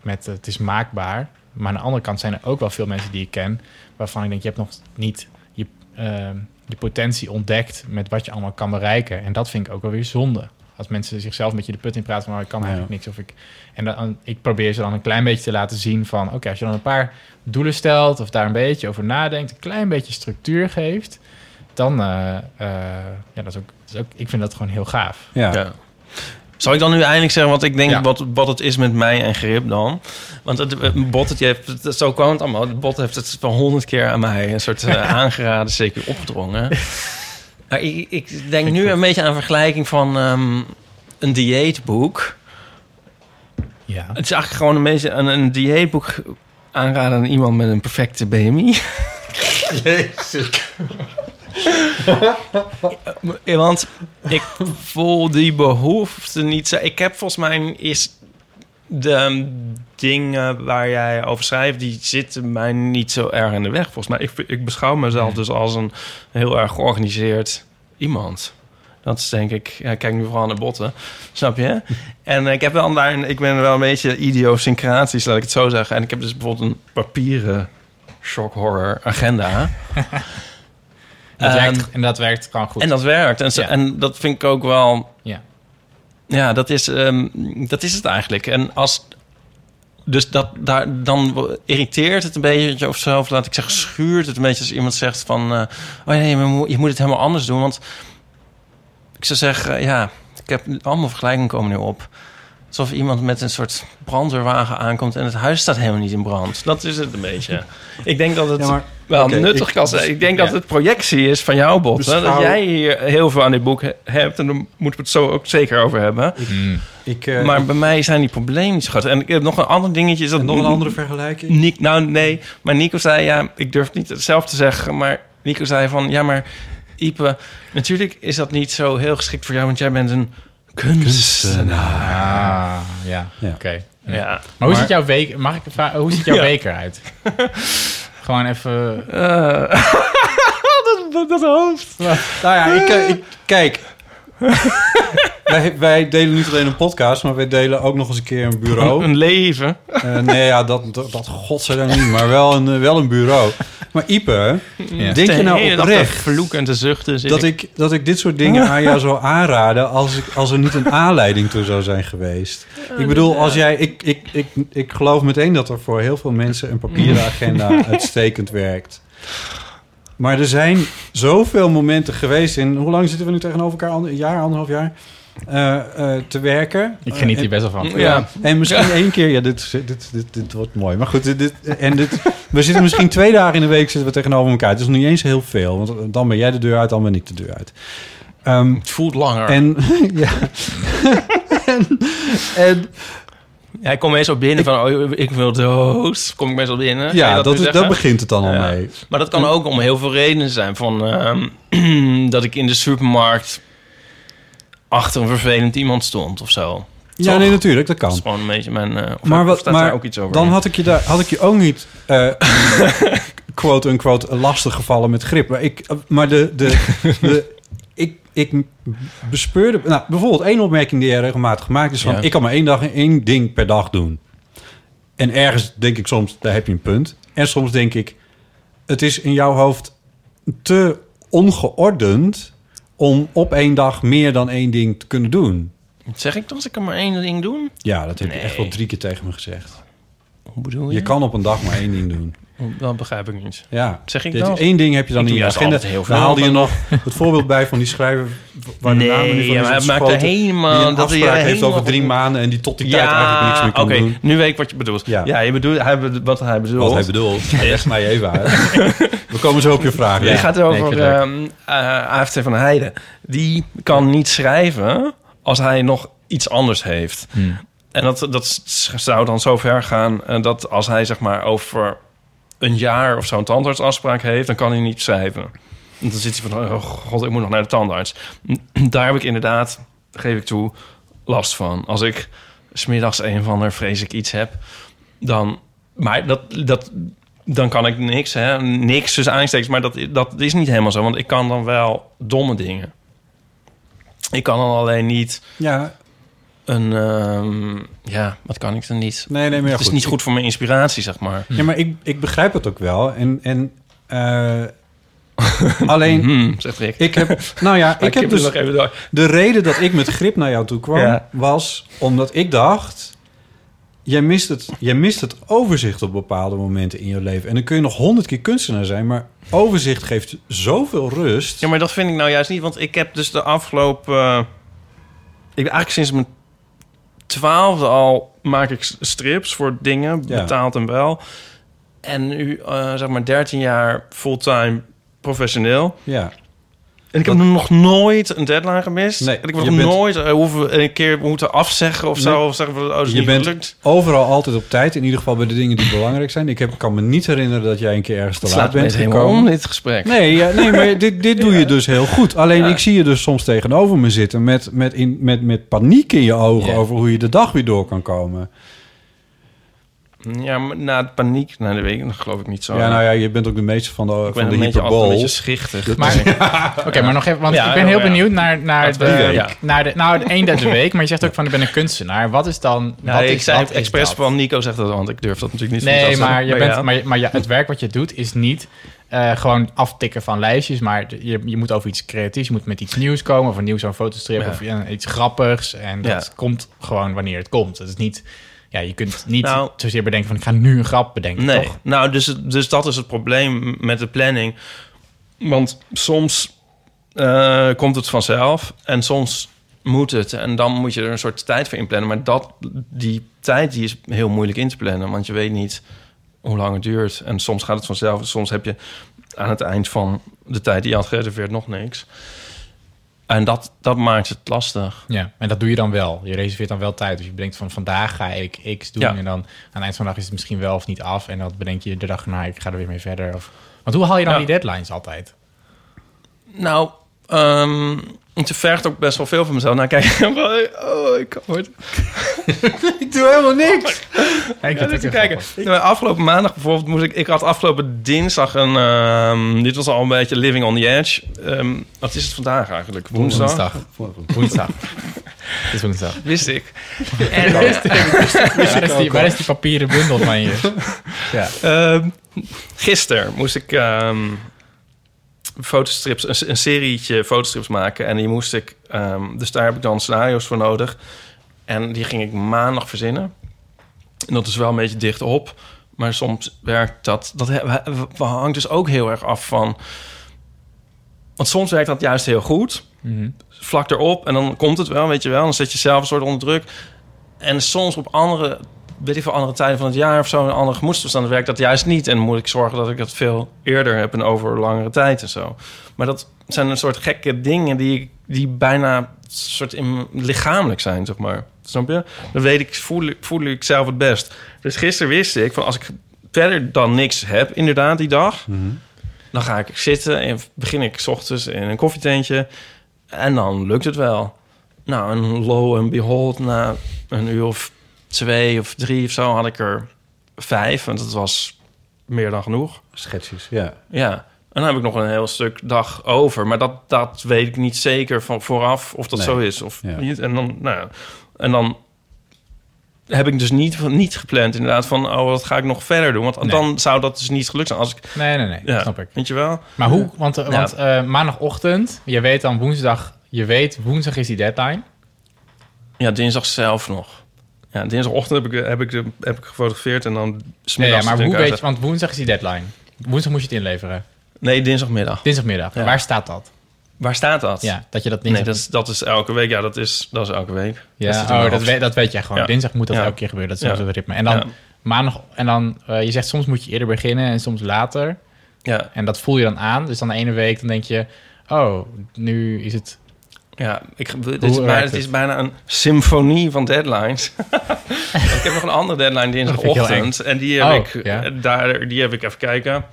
met het is maakbaar. Maar aan de andere kant zijn er ook wel veel mensen die ik ken... waarvan ik denk, je hebt nog niet je, eh, je potentie ontdekt... met wat je allemaal kan bereiken. En dat vind ik ook wel weer zonde. Als mensen zichzelf een beetje de put in praten van... oh, ik kan eigenlijk niks. Of ik, en dan, ik probeer ze dan een klein beetje te laten zien van... oké, als je dan een paar doelen stelt... of daar een beetje over nadenkt... een klein beetje structuur geeft... dan, eh, eh, ja, dat is, ook, dat is ook... Ik vind dat gewoon heel gaaf. Ja. Ja. Zal ik dan nu eindelijk zeggen wat ik denk Ja. wat, wat het is met mij en grip dan? Want het, het bot, het, je hebt, het- zo kwam het allemaal. Het bot heeft het wel honderd keer aan mij een soort eh, aangeraden, zeker opgedrongen. Maar ik, ik denk nu een beetje aan een vergelijking van ehm, een dieetboek. Ja. Het is eigenlijk gewoon een beetje een, een dieetboek aanraden aan iemand met een perfecte BMI. Ja, Want ik voel die behoefte niet zo. Ik heb volgens mij is de dingen waar jij over schrijft, die zitten mij niet zo erg in de weg. Volgens mij, ik, ik beschouw mezelf dus als een heel erg georganiseerd iemand. Dat is denk ik, ja, kijk nu vooral naar botten, snap je? En ik heb wel daar, ik ben wel een beetje idiosyncratisch, laat ik het zo zeggen. En ik heb dus bijvoorbeeld een papieren shock horror agenda. Dat Ehm, werkt, en dat werkt gewoon goed. en dat werkt. En, zo, Ja. en dat vind ik ook wel... Ja. Ja, dat is, ehm, dat is het eigenlijk. En als... Dus dat, daar, dan irriteert het een beetje of zo. Of laat ik zeggen, schuurt het een beetje als iemand zegt van... eh, oh nee, maar je moet- je moet het helemaal anders doen. Want ik zou zeggen, ja, ik heb allemaal vergelijkingen komen nu op. alsof iemand met een soort brandweerwagen aankomt en het huis staat helemaal niet in brand. Dat is het een beetje. Ik denk dat het Ja, maar- wel nuttig ik- kan zijn. Ik denk dat het projectie is van jouw bot. Beschouw- Dat jij hier heel veel aan dit boek he- hebt en daar moeten we het zo ook zeker over hebben. Ik, eh, maar bij mij zijn die problemen niet zo groot. En ik heb nog een ander dingetje. Is dat nog een andere vergelijking? Nick, nou nee, maar Nico zei ja, ik durf niet het zelf te zeggen, maar Nico zei van ja, maar Ipe, natuurlijk is dat niet zo heel geschikt voor jou, want jij bent een kunstenaar. Ah, ja, oké. Ja. Maar hoe ziet jouw week... Mag ik hoe ziet jouw Ja. week eruit? Gewoon even... Eh, dat, dat hoofd. Nou ja, ik, eh, ik kijk. wij, wij delen niet alleen een podcast, maar wij delen ook nog eens een keer een bureau. Een leven. Eh, nee, ja, dat, dat, dat godzijdank niet, maar wel een, eh, wel een bureau. Maar Ipe, Ja. denk De je nou oprecht te vloeken en te zuchten zit dat ik- ik, dat ik dit soort dingen aan jou zou aanraden als, ik, als er niet een aanleiding toe zou zijn geweest? Ik bedoel, als jij, ik, ik, ik, ik geloof meteen dat er voor heel veel mensen een papieren agenda uitstekend werkt. Maar er zijn zoveel momenten geweest in... Hoe lang zitten we nu tegenover elkaar? Ander- Een jaar, anderhalf jaar? eh, eh, te werken. Ik geniet hier En- best wel van. Ja. En misschien één keer... Ja, dit, dit, dit, dit wordt mooi. Maar goed, dit, dit- en dit, we zitten misschien twee dagen in de week zitten we tegenover elkaar. Het is nog niet eens heel veel. Want dan ben jij de deur uit, dan ben ik de deur uit. Ehm, het voelt langer. En, ja. en, en Ja, ik kom meestal binnen van, oh, ik wil dood. Kom ik meestal binnen. Ja, dat, is, dat begint het dan al Ja. mee. Maar dat kan ook om heel veel redenen zijn. Van ehm, dat ik in de supermarkt achter een vervelend iemand stond of zo. Ja, Toch? nee, natuurlijk, dat Dat kan. is gewoon een beetje mijn... of maar wat, maar daar ook iets over? dan had ik je, daar, had ik je ook niet eh quote-unquote lastig gevallen met grip. Maar, ik, maar de, de, de, ik, bespeurde... Nou, bijvoorbeeld één opmerking die jij regelmatig gemaakt is van... Ja. ik kan maar één dag één ding per dag doen. En ergens denk ik soms, daar heb je een punt. En soms denk ik, het is in jouw hoofd te ongeordend... om op één dag meer dan één ding te kunnen doen. Zeg ik als ik er maar één ding doe? Ja, dat heb je echt wel drie keer tegen me gezegd. Hoe bedoel je? Je kan op een dag maar één ding doen. Dat begrijp ik niet. Ja. Zeg ik Dit- dan? Eén ding heb je dan Ik in je agenda. heel Dan veel haalde je nog het voorbeeld bij van die schrijver... waar de naam niet van ja, is maakt er helemaal- Die een dat hij afspraak heeft helemaal- over drie maanden... en die tot die tijd eigenlijk niks meer kan oké, doen. nu weet ik wat je bedoelt. Ja, je bedoelt, hij, wat hij bedoelt. Wat hij bedoelt. Leg mij even uit. We komen zo op je vraag. Het Ja. gaat over leuk. ehm eh, AFT van Heijden. Die kan niet schrijven als hij nog iets anders heeft. Hmm. En dat, dat zou dan zo ver gaan eh, dat als hij zeg maar over een jaar of zo een tandartsafspraak heeft, dan kan hij niet schrijven. En dan zit hij van, oh god, ik moet nog naar de tandarts. Daar heb ik inderdaad, geef ik toe, last van. Als ik smiddags een of ander vrees ik iets heb, dan... Maar dat, dat, dan kan ik niks, hè. Niks tussen aanstekens, maar dat, dat is niet helemaal zo. Want ik kan dan wel domme dingen. Ik kan dan alleen niet Ja. Een... ehm, ja, wat kan ik dan niet? Nee, nee, maar Het is goed. niet goed voor mijn inspiratie, zeg maar. Ja, maar ik, ik begrijp het ook wel. En, en eh, alleen, Hmm, zegt Rick. ik heb, nou ja, ik ik heb dus nog even door. de reden dat ik met grip naar jou toe kwam Ja. was omdat ik dacht, jij mist het, jij mist het overzicht op bepaalde momenten in je leven. En dan kun je nog honderd keer kunstenaar zijn, maar overzicht geeft zoveel rust. Ja, maar dat vind ik nou juist niet. Want ik heb dus de afgelopen... ik eigenlijk sinds mijn twaalfde al maak ik strips voor dingen, Ja. betaald en wel. En nu, eh, zeg maar, 13 jaar fulltime professioneel. Ja. En ik heb nog nooit een deadline gemist. Nee, en ik heb nog bent- nooit eh, hoeven, een keer moeten afzeggen of zo. Of zeggen oh, je bent gelukt. overal altijd op tijd. In ieder geval bij de dingen die belangrijk zijn. Ik heb, kan me niet herinneren dat jij een keer ergens te Het laat bent gekomen. om, dit gesprek. Nee, ja, nee maar dit, dit doe je dus heel goed. Alleen Ja. ik zie je dus soms tegenover me zitten... met, met, in, met, met paniek in je ogen over hoe je de dag weer door kan komen. Ja, maar na de paniek, na de week, dat geloof ik niet zo. Ja, nou ja, je bent ook de meester van de, ik van ben de een beetje, altijd hyperbol. een beetje schichtig. Dat- Maar, Oké, maar nog even, want Ja, ik ben ja, heel ja. benieuwd naar, naar, de, naar de... Nou, de één de week, maar je zegt ook van, ik ben een kunstenaar. Wat is dan... Nou, wat ik is, zei wat het is expres dat? van Nico zegt dat, want ik durf dat natuurlijk niet. Nee, mezelf te maar, je zeggen. bent, maar, maar ja, het werk wat je doet is niet eh, gewoon aftikken van lijstjes, maar je, je moet over iets creatiefs, je moet met iets nieuws komen, of een nieuw zo'n fotostrip, Ja. of eh, iets grappigs. En dat Ja. komt gewoon wanneer het komt. Het is niet, ja, je kunt niet Nou- zozeer bedenken van ik ga nu een grap bedenken, Nee, toch? nou, dus, dus dat is het probleem met de planning. Want soms eh, komt het vanzelf en soms moet het. En dan moet je er een soort tijd voor inplannen. Maar dat, die tijd die is heel moeilijk in te plannen. Want je weet niet hoe lang het duurt. En soms gaat het vanzelf. Soms heb je aan het eind van de tijd die je had gereserveerd nog niks. En dat, dat maakt het lastig. Ja, en dat doe je dan wel. Je reserveert dan wel tijd. Dus je bedenkt van vandaag ga ik X doen. Ja. En dan aan het eind van de dag is het misschien wel of niet af. En dan bedenk je de dag erna, ik ga er weer mee verder. Of... Want hoe haal je dan Ja. die deadlines altijd? Nou, het vergt ook best wel veel van mezelf. Nou, kijk, oh, ik word... ik doe helemaal niks. Ja, te is kijken. Nou, afgelopen maandag bijvoorbeeld moest ik... Ik had afgelopen dinsdag een... ehm, dit was al een beetje living on the edge. Ehm, wat is het vandaag eigenlijk? Woensdag? Woensdag. Woensdag. Het is woensdag. Wist ik. En, waar, is die, waar, is die, waar is die papieren bundel van je? Ja. Ehm, gisteren moest ik ehm, fotostrips, een, een serietje fotostrips maken. En die moest ik... ehm, dus daar heb ik dan scenario's voor nodig. En die ging ik maandag verzinnen. En dat is wel een beetje dicht op. Maar soms werkt dat... Dat hangt dus ook heel erg af van... Want soms werkt dat juist heel goed. Mhm. Vlak erop en dan komt het wel, weet je wel. Dan zet je zelf een soort onder druk. En soms op andere, weet ik veel, andere tijden van het jaar of zo... een andere gemoedstoestand werkt dat juist niet. En moet ik zorgen dat ik het veel eerder heb en over langere tijd en zo. Maar dat zijn een soort gekke dingen die, die bijna soort in, lichamelijk zijn, zeg maar. Snap je? Dan weet ik, voel, ik- voel ik zelf het best. Dus gisteren wist ik van als ik verder dan niks heb, inderdaad, die dag... dan ga ik zitten en begin ik 's ochtends in een koffietentje... en dan lukt het wel. Nou, en lo and behold, na een uur of twee of drie of zo... had ik er vijf, want dat was meer dan genoeg. Schetsjes, ja. Ja, en dan heb ik nog een heel stuk dag over. Maar dat, dat weet ik niet zeker van vooraf of dat Nee. zo is of Ja. niet. En dan, nou ja, en dan heb ik dus niet, van, niet gepland inderdaad van... oh, wat ga ik nog verder doen? Want Nee. dan zou dat dus niet gelukt zijn. Als ik, Nee, nee, nee. ja, Snap ik. Weet je wel? Maar hoe? Want, Ja. want eh, maandagochtend, je weet dan woensdag... Je weet, woensdag is die deadline. Ja, dinsdag zelf nog. Ja, dinsdagochtend heb ik, heb ik, de, heb ik gefotografeerd en dan... Nee, smiddags ja, maar hoe weet je... Want woensdag is die deadline. Woensdag moet je het inleveren. Nee, dinsdagmiddag. Dinsdagmiddag. Ja. Waar staat dat? Waar staat dat? Ja, dat je dat Nee, dinsdag... dat is, dat is elke week. Ja, dat is, dat is elke week. Dat Ja, mijn oh, dat, weet, dat weet jij gewoon. Ja. Dinsdag moet dat Ja. elke keer gebeuren. Dat is Ja. zo'n ritme. En dan Ja. maandag... En dan... eh, je zegt soms moet je eerder beginnen en soms later. Ja, En dat voel je dan aan. Dus dan de ene week dan denk je... Oh, nu is het... Ja, ik, het, Hoe is bijna, het is bijna een symfonie van deadlines. ik heb nog een andere deadline dinsdagochtend. En die heb, Oh, ik, ja. eh, daar, die heb ik even kijken.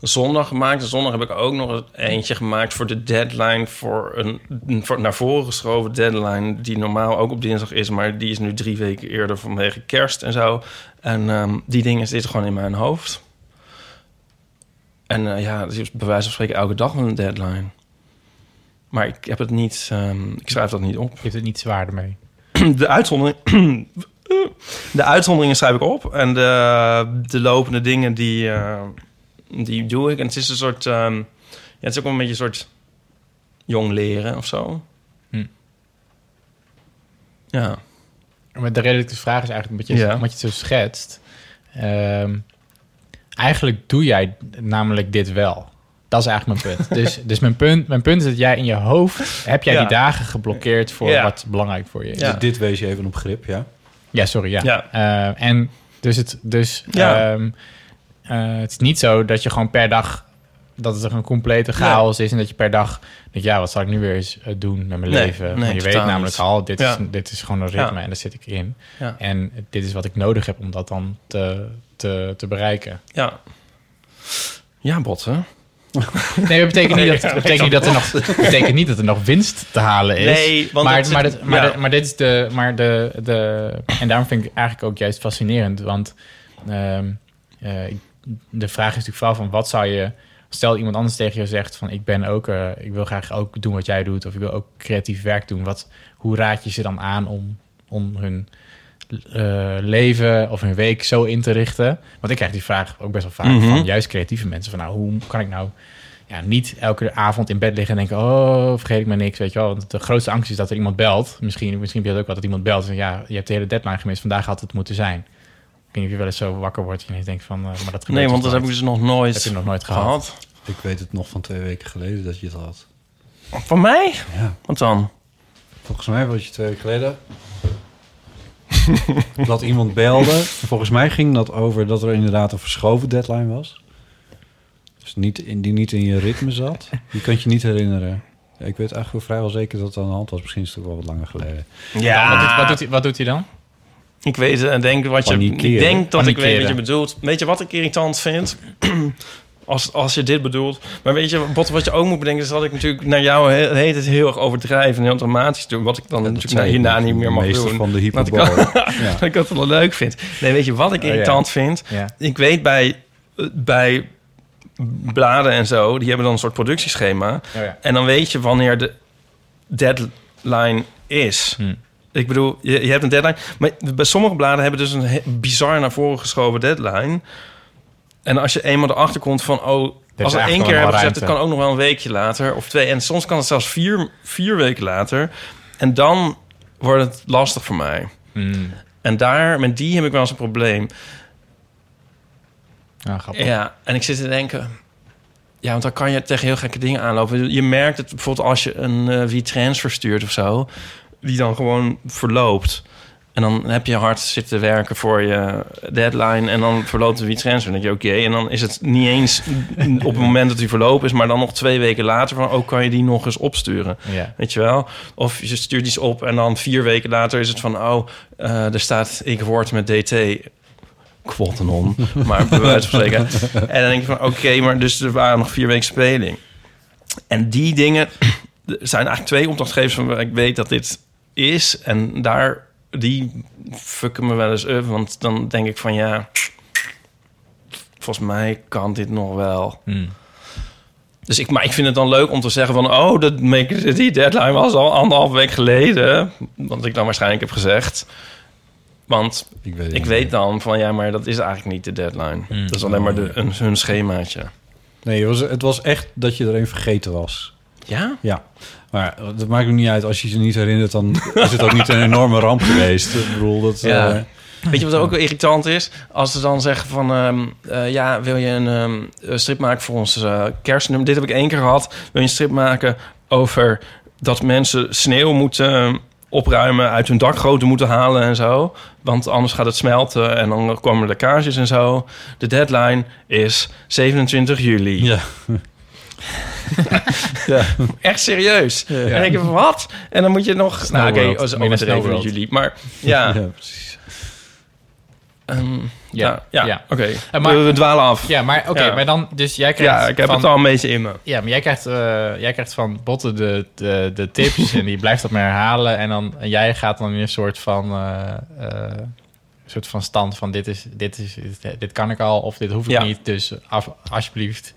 Zondag gemaakt. Zondag heb ik ook nog eentje gemaakt voor de deadline. Voor een voor, naar voren geschoven deadline. Die normaal ook op dinsdag is. Maar die is nu drie weken eerder vanwege kerst en zo. En ehm, die dingen zitten gewoon in mijn hoofd. En eh, ja, het is bij wijze van spreken elke dag wel een deadline. Maar ik heb het niet, ehm, ik schrijf dat niet op. Je hebt het niet zwaar ermee. De uitzondering, de uitzonderingen schrijf ik op. En de, de lopende dingen, die, eh, die doe ik. En het is een soort, ehm, ja, het is ook wel een beetje een soort jong leren of zo. Hm. Ja. Maar de de vraag is eigenlijk een beetje... Ja. Omdat je zo schetst. Ehm, eigenlijk doe jij namelijk dit wel. Dat is eigenlijk mijn punt. dus dus mijn, punt, mijn punt is dat jij in je hoofd... heb jij Ja. die dagen geblokkeerd voor Ja. wat belangrijk voor je is. Ja. Dus dit wees je even op grip, ja? Ja, sorry, ja. Ja. Eh, en dus, het, dus Ja. ehm, eh, het is niet zo dat je gewoon per dag... dat het een complete chaos is... en dat je per dag denkt... ja, wat zal ik nu weer eens eh, doen met mijn Nee, leven? nee, maar je weet namelijk niet. al, dit, Ja. is, dit is gewoon een ritme Ja. en daar zit ik in. Ja. En dit is wat ik nodig heb om dat dan te, te, te bereiken. Ja. Ja, botten. Nee, dat betekent niet dat, Nee, dat, betekent niet dat, er nog, betekent niet dat er nog winst te halen is. Nee, want maar, maar, dit, maar, ja. de- maar dit is de, maar de, de... En daarom vind ik het eigenlijk ook juist fascinerend. Want ehm, eh, de vraag is natuurlijk vooral van wat zou je... Stel iemand anders tegen je zegt van ik ben ook... eh, ik wil graag ook doen wat jij doet. Of ik wil ook creatief werk doen. Wat, hoe raad je ze dan aan om, om hun eh, leven of hun week zo in te richten? Want ik krijg die vraag ook best wel vaak Mhm. van juist creatieve mensen. Van nou, hoe kan ik nou ja, niet elke avond in bed liggen en denken... oh, vergeet ik maar niks, weet je wel. Want de grootste angst is dat er iemand belt. Misschien, misschien heb je dat ook wel, dat iemand belt. En zegt, ja, je hebt de hele deadline gemist. Vandaag had het moeten zijn. Ik weet niet of je wel eens zo wakker wordt en je denkt van... eh, maar dat gebeurt Nee, want dat heb ik nooit. dus nog nooit, heb je nog nooit gehad. gehad. Ik weet het nog van twee weken geleden dat je het had. Van mij? Ja. Wat dan? Volgens mij was je twee weken geleden... dat iemand belde. Volgens mij ging dat over dat er inderdaad een verschoven deadline was. Dus niet in, die niet in je ritme zat. Je kunt je niet herinneren. Ja, ik weet eigenlijk vrijwel zeker dat het aan de hand was. Misschien is het ook wel wat langer geleden. Ja, Wat, doet, wat, doet hij, wat doet hij dan? Ik weet en denk wat je. Ik denk dat ik weet wat je bedoelt. Weet je wat ik irritant vind? Als, als je dit bedoelt. Maar weet je, wat, wat je ook moet bedenken... is dat ik natuurlijk naar jou he- heet het heel erg overdrijven... en heel dramatisch doe. Wat ik dan natuurlijk naar hierna niet meer mag doen. van de Dat ik, hyperbole. dat ik dat wel leuk vind. Nee, weet je wat ik Oh, ja. irritant vind? Ja. Ik weet bij, bij bladen en zo... die hebben dan een soort productieschema. Oh ja. En dan weet je wanneer de deadline is. Hm. Ik bedoel, je, je hebt een deadline. Maar bij sommige bladen hebben dus een bizar naar voren geschoven deadline. En als je eenmaal erachter komt van... oh, als we één keer hebben gezegd... het kan ook nog wel een weekje later of twee. En soms kan het zelfs vier, vier weken later. En dan wordt het lastig voor mij. Hmm. En daar, met die heb ik wel eens een probleem. Ja, grappig. Ja, en ik zit te denken... Ja, want dan kan je tegen heel gekke dingen aanlopen. Je merkt het bijvoorbeeld als je een eh WeTransfer stuurt of zo... die dan gewoon verloopt. En dan heb je hard zitten werken voor je deadline... en dan verloopt de WeTransfer. Dan denk je, oké, en dan is het niet eens op het moment dat die verlopen is... maar dan nog twee weken later van... oh, kan je die nog eens opsturen? Ja. Weet je wel? Of je stuurt iets op en dan vier weken later is het van... oh, eh, er staat ik word met DT quotenon, maar bij wijze van spreken. En dan denk je van, oké, maar dus er waren nog vier weken speling. En die dingen er zijn eigenlijk twee opdrachtgevers van waar ik weet dat dit is. En daar, die fucken me wel eens up. Want dan denk ik van, ja, volgens mij kan dit nog wel. Hmm. Dus ik, maar ik vind het dan leuk om te zeggen van... oh, dat make, die deadline was al anderhalf week geleden. Wat ik dan waarschijnlijk heb gezegd. Want Ik weet, ik dan van... ja, maar dat is eigenlijk niet de deadline. Mm. Dat is alleen maar de, een, hun schemaatje. Nee, het was, het was echt dat je er een vergeten was. Ja? Ja, maar dat maakt ook niet uit. Als je je niet herinnert, dan is het ook niet een enorme ramp geweest. Ik bedoel, dat... Ja. eh, Weet je wat ook wel irritant is? Als ze dan zeggen van... ehm, eh, ja, wil je een ehm, een strip maken voor ons eh, kerstnummer? Dit heb ik één keer gehad. Wil je een strip maken over dat mensen sneeuw moeten opruimen... uit hun dakgoten moeten halen en zo? Want anders gaat het smelten en dan komen er lekkages en zo. De deadline is 27 juli. ja. ja. Echt serieus. Ja. En dan denk wat? En dan moet je nog... Nou, oké, Snowworld. als overdreven Snowworld. juli. Maar ja... ja, precies. Ehm, Ja, ja, ja, oké. Eh, maar- we, dwalen af. Ja, maar oké, Ja. maar dan... Dus jij krijgt Ja, ik heb van, het al een beetje in me. Ja, maar jij krijgt, eh, jij krijgt van Botten de, de, de tips en die blijft dat maar herhalen. En, dan, en jij gaat dan in een soort van, eh, eh, soort van stand van dit, is, dit, is, dit, dit kan ik al of dit hoef ik Ja. niet. Dus af, alsjeblieft.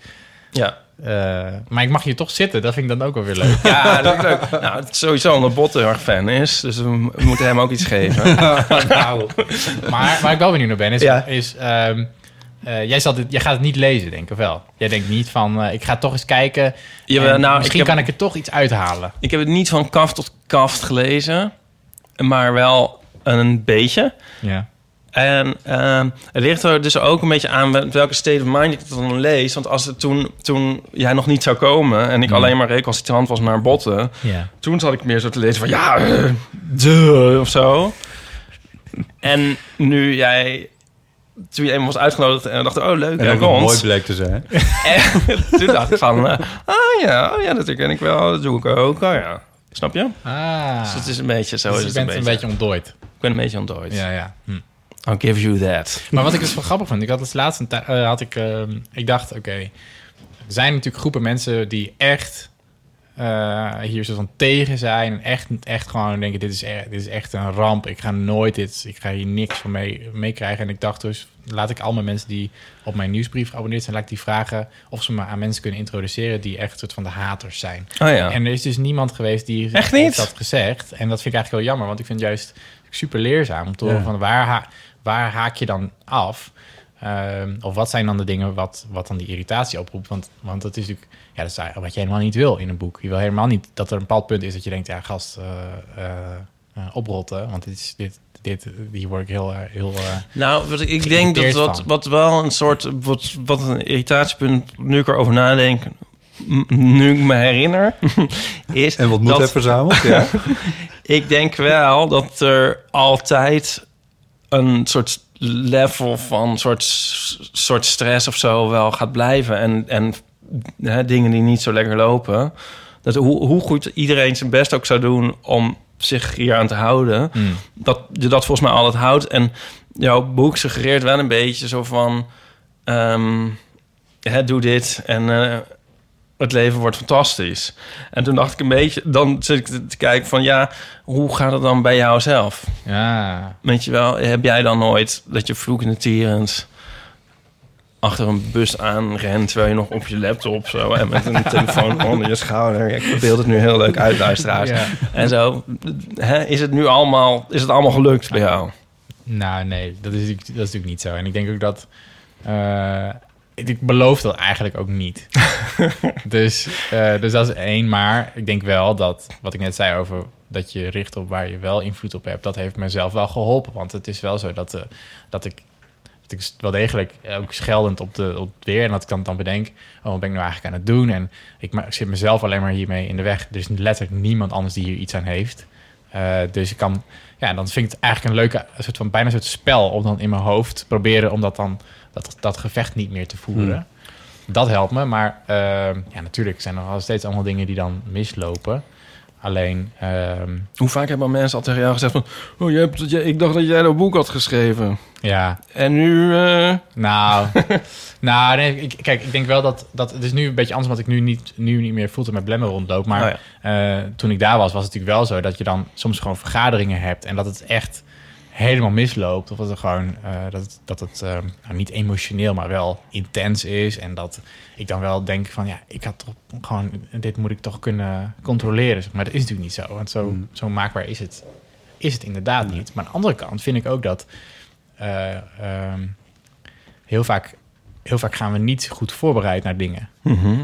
Ja, Eh, maar ik mag hier toch zitten, dat vind ik dan ook wel weer leuk. ja dat is leuk. Nou, het is sowieso omdat Bot heel erg fan is. Dus we, moeten hem ook iets geven. nou, maar waar ik wel benieuwd naar ben, is... Ja. is ehm, eh, jij, zal dit, jij gaat het niet lezen, denk ik, of wel? Jij denkt niet van, eh, ik ga toch eens kijken. Nou, misschien ik heb- kan ik er toch iets uithalen. Ik heb het niet van kaft tot kaft gelezen. Maar wel een beetje. Ja. En ehm, het ligt er dus ook een beetje aan welke state of mind ik het dan lees. Want als het toen, toen jij nog niet zou komen... en ik Mm. alleen maar recalcitrant was naar botten... Ja. toen zat ik meer zo te lezen van... ja, eh, de of zo. En nu jij... Toen je eenmaal was uitgenodigd en dacht... oh, leuk, En ook nog mooi komt. bleek te zijn. En toen dacht ik van... oh ja, oh ja, dat herken ik wel. Dat doe ik ook. Oh ja. Snap je? Ah. Dus het is een beetje zo. Dus is je het bent een een beetje. beetje ontdooid. Ik ben een beetje ontdooid. Ja, ja. Hm. I'll give you that. Maar wat ik dus wel grappig vond, ik had het laatst een tij- eh, had ik, ehm, ik dacht, oké, er zijn natuurlijk groepen mensen die echt eh, hier zo van tegen zijn en echt, echt gewoon denken, dit is, e- dit is echt een ramp. Ik ga nooit dit, ik ga hier niks van mee meekrijgen. En ik dacht dus, laat ik al mijn mensen die op mijn nieuwsbrief geabonneerd zijn, laat ik die vragen of ze me aan mensen kunnen introduceren die echt soort van de haters zijn. Oh ja. En er is dus niemand geweest die Echt niet? dat gezegd. En dat vind ik eigenlijk wel jammer, want ik vind het juist super leerzaam om te horen Ja. van waar, ha- waar haak je dan af? Ehm, of wat zijn dan de dingen wat, wat dan die irritatie oproept? Want, want dat is natuurlijk ja, dat is wat je helemaal niet wil in een boek. Je wil helemaal niet dat er een bepaald punt is dat je denkt, ja, gast, eh eh, eh, oprotten. Want dit is, dit, dit, hier word ik heel, heel eh, Nou, wat ik, denk dat wat, wat wel een soort... Wat, wat een irritatiepunt, nu ik erover nadenk... nu ik me herinner, is En wat moet dat verzameld? Ja. ik denk wel dat er altijd een soort level van soort, soort stress of zo wel gaat blijven. En, en hè, dingen die niet zo lekker lopen. Dat hoe, hoe goed iedereen zijn best ook zou doen om zich hier aan te houden. Mm. Dat je dat volgens mij altijd houdt. En jouw boek suggereert wel een beetje zo van... ehm, hè, doe dit en eh, het leven wordt fantastisch. En toen dacht ik een beetje... Dan zit ik te, kijken van ja, hoe gaat het dan bij jou zelf? Ja. Weet je wel, heb jij dan nooit dat je vloekende tierend achter een bus aanrent... terwijl je nog op je laptop zo en met een telefoon onder je schouder... Ik beeld het nu heel leuk uit, luisteraars. Ja. En zo, hè, is het nu allemaal, is het allemaal gelukt bij jou? Nou, nee, dat is, natuurlijk- dat is natuurlijk niet zo. En ik denk ook dat... eh, ik, beloof dat eigenlijk ook niet. dus, eh, dus dat is één. Maar ik denk wel dat, wat ik net zei over dat je richt op waar je wel invloed op hebt... dat heeft mezelf wel geholpen. Want het is wel zo dat, eh, dat ik dat ik wel degelijk ook scheldend op, de, op het weer... en dat ik dan, dan bedenk, oh, wat ben ik nou eigenlijk aan het doen? En ik, zit mezelf alleen maar hiermee in de weg. Er is letterlijk niemand anders die hier iets aan heeft. Eh, dus ik kan, ja, dan vind ik het eigenlijk een leuke, een soort van bijna een soort spel om dan in mijn hoofd proberen om dat dan dat, dat gevecht niet meer te voeren. Dat helpt me, maar eh, ja, natuurlijk zijn er nog steeds allemaal dingen die dan mislopen. Alleen, ehm, Hoe vaak hebben mensen al tegen jou gezegd van... Oh, je hebt, je- ik dacht dat jij dat boek had geschreven. ja, En nu... eh, Nou, nou nee, ik, kijk, ik denk wel dat, dat het is nu een beetje anders, omdat ik nu niet, nu niet meer voelde met blemmen rondloop. Maar Oh eh, toen ik daar was, was het natuurlijk wel zo dat je dan soms gewoon vergaderingen hebt en dat het echt helemaal misloopt. Of dat het gewoon, eh, dat dat het eh, nou, niet emotioneel, maar wel intens is. En dat ik dan wel denk van, ja, ik had toch gewoon, dit moet ik toch kunnen controleren. zeg Maar dat is natuurlijk niet zo, want zo, zo maakbaar is het, is het inderdaad niet. Maar aan de andere kant vind ik ook dat eh, ehm, heel, vaak, heel vaak gaan we niet goed voorbereid naar dingen.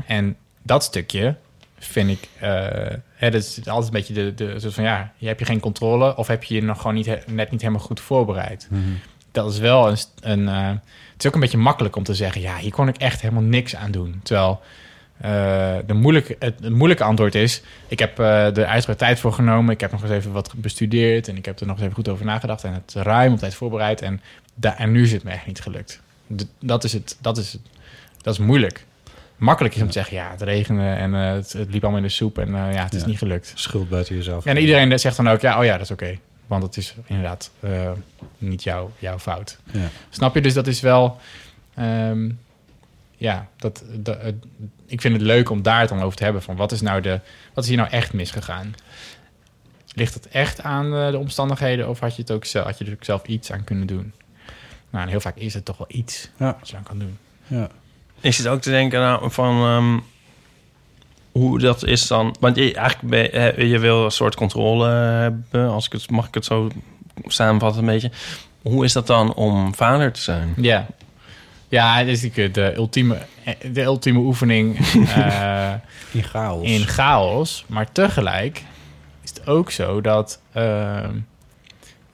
En dat stukje vind ik... eh hè, dat is altijd een beetje de, de soort van... ja, je hebt je geen controle... of heb je je nog gewoon niet, net niet helemaal goed voorbereid. Dat is wel een... een eh, het is ook een beetje makkelijk om te zeggen... ja, hier kon ik echt helemaal niks aan doen. Terwijl eh, de moeilijke, het, het moeilijke antwoord is... ik heb eh er uitgebreid tijd voor genomen... ik heb nog eens even wat bestudeerd... en ik heb er nog eens even goed over nagedacht... en het ruim op tijd voorbereid... en, da- en nu is het me echt niet gelukt. Dat, is het, dat, is het, dat is moeilijk. Makkelijk is om te zeggen, ja, het regende en eh, het, het liep allemaal in de soep en eh, ja, het is Ja. niet gelukt. Schuld buiten jezelf. En iedereen zegt dan ook, ja, oh ja, dat is oké. Want het is inderdaad eh, niet jouw, jouw fout. Ja. Snap je? Dus dat is wel... ehm, ja, dat, dat, ik vind het leuk om daar het dan over te hebben. Van wat is, nou de, wat is hier nou echt misgegaan? Ligt het echt aan de omstandigheden... of had je, het ook had je er ook zelf iets aan kunnen doen? Nou, en heel vaak is het toch wel iets Ja. wat je aan kan doen. Ja. Ik zit ook te denken nou, van ehm, hoe dat is dan. Want je, eigenlijk ben, je- wil een soort controle hebben. Als ik het, mag ik het zo samenvatten een beetje. Hoe is dat dan om vader te zijn? Ja. Ja, het is de ultieme, de ultieme oefening eh, In chaos. in chaos. Maar tegelijk is het ook zo dat... ehm,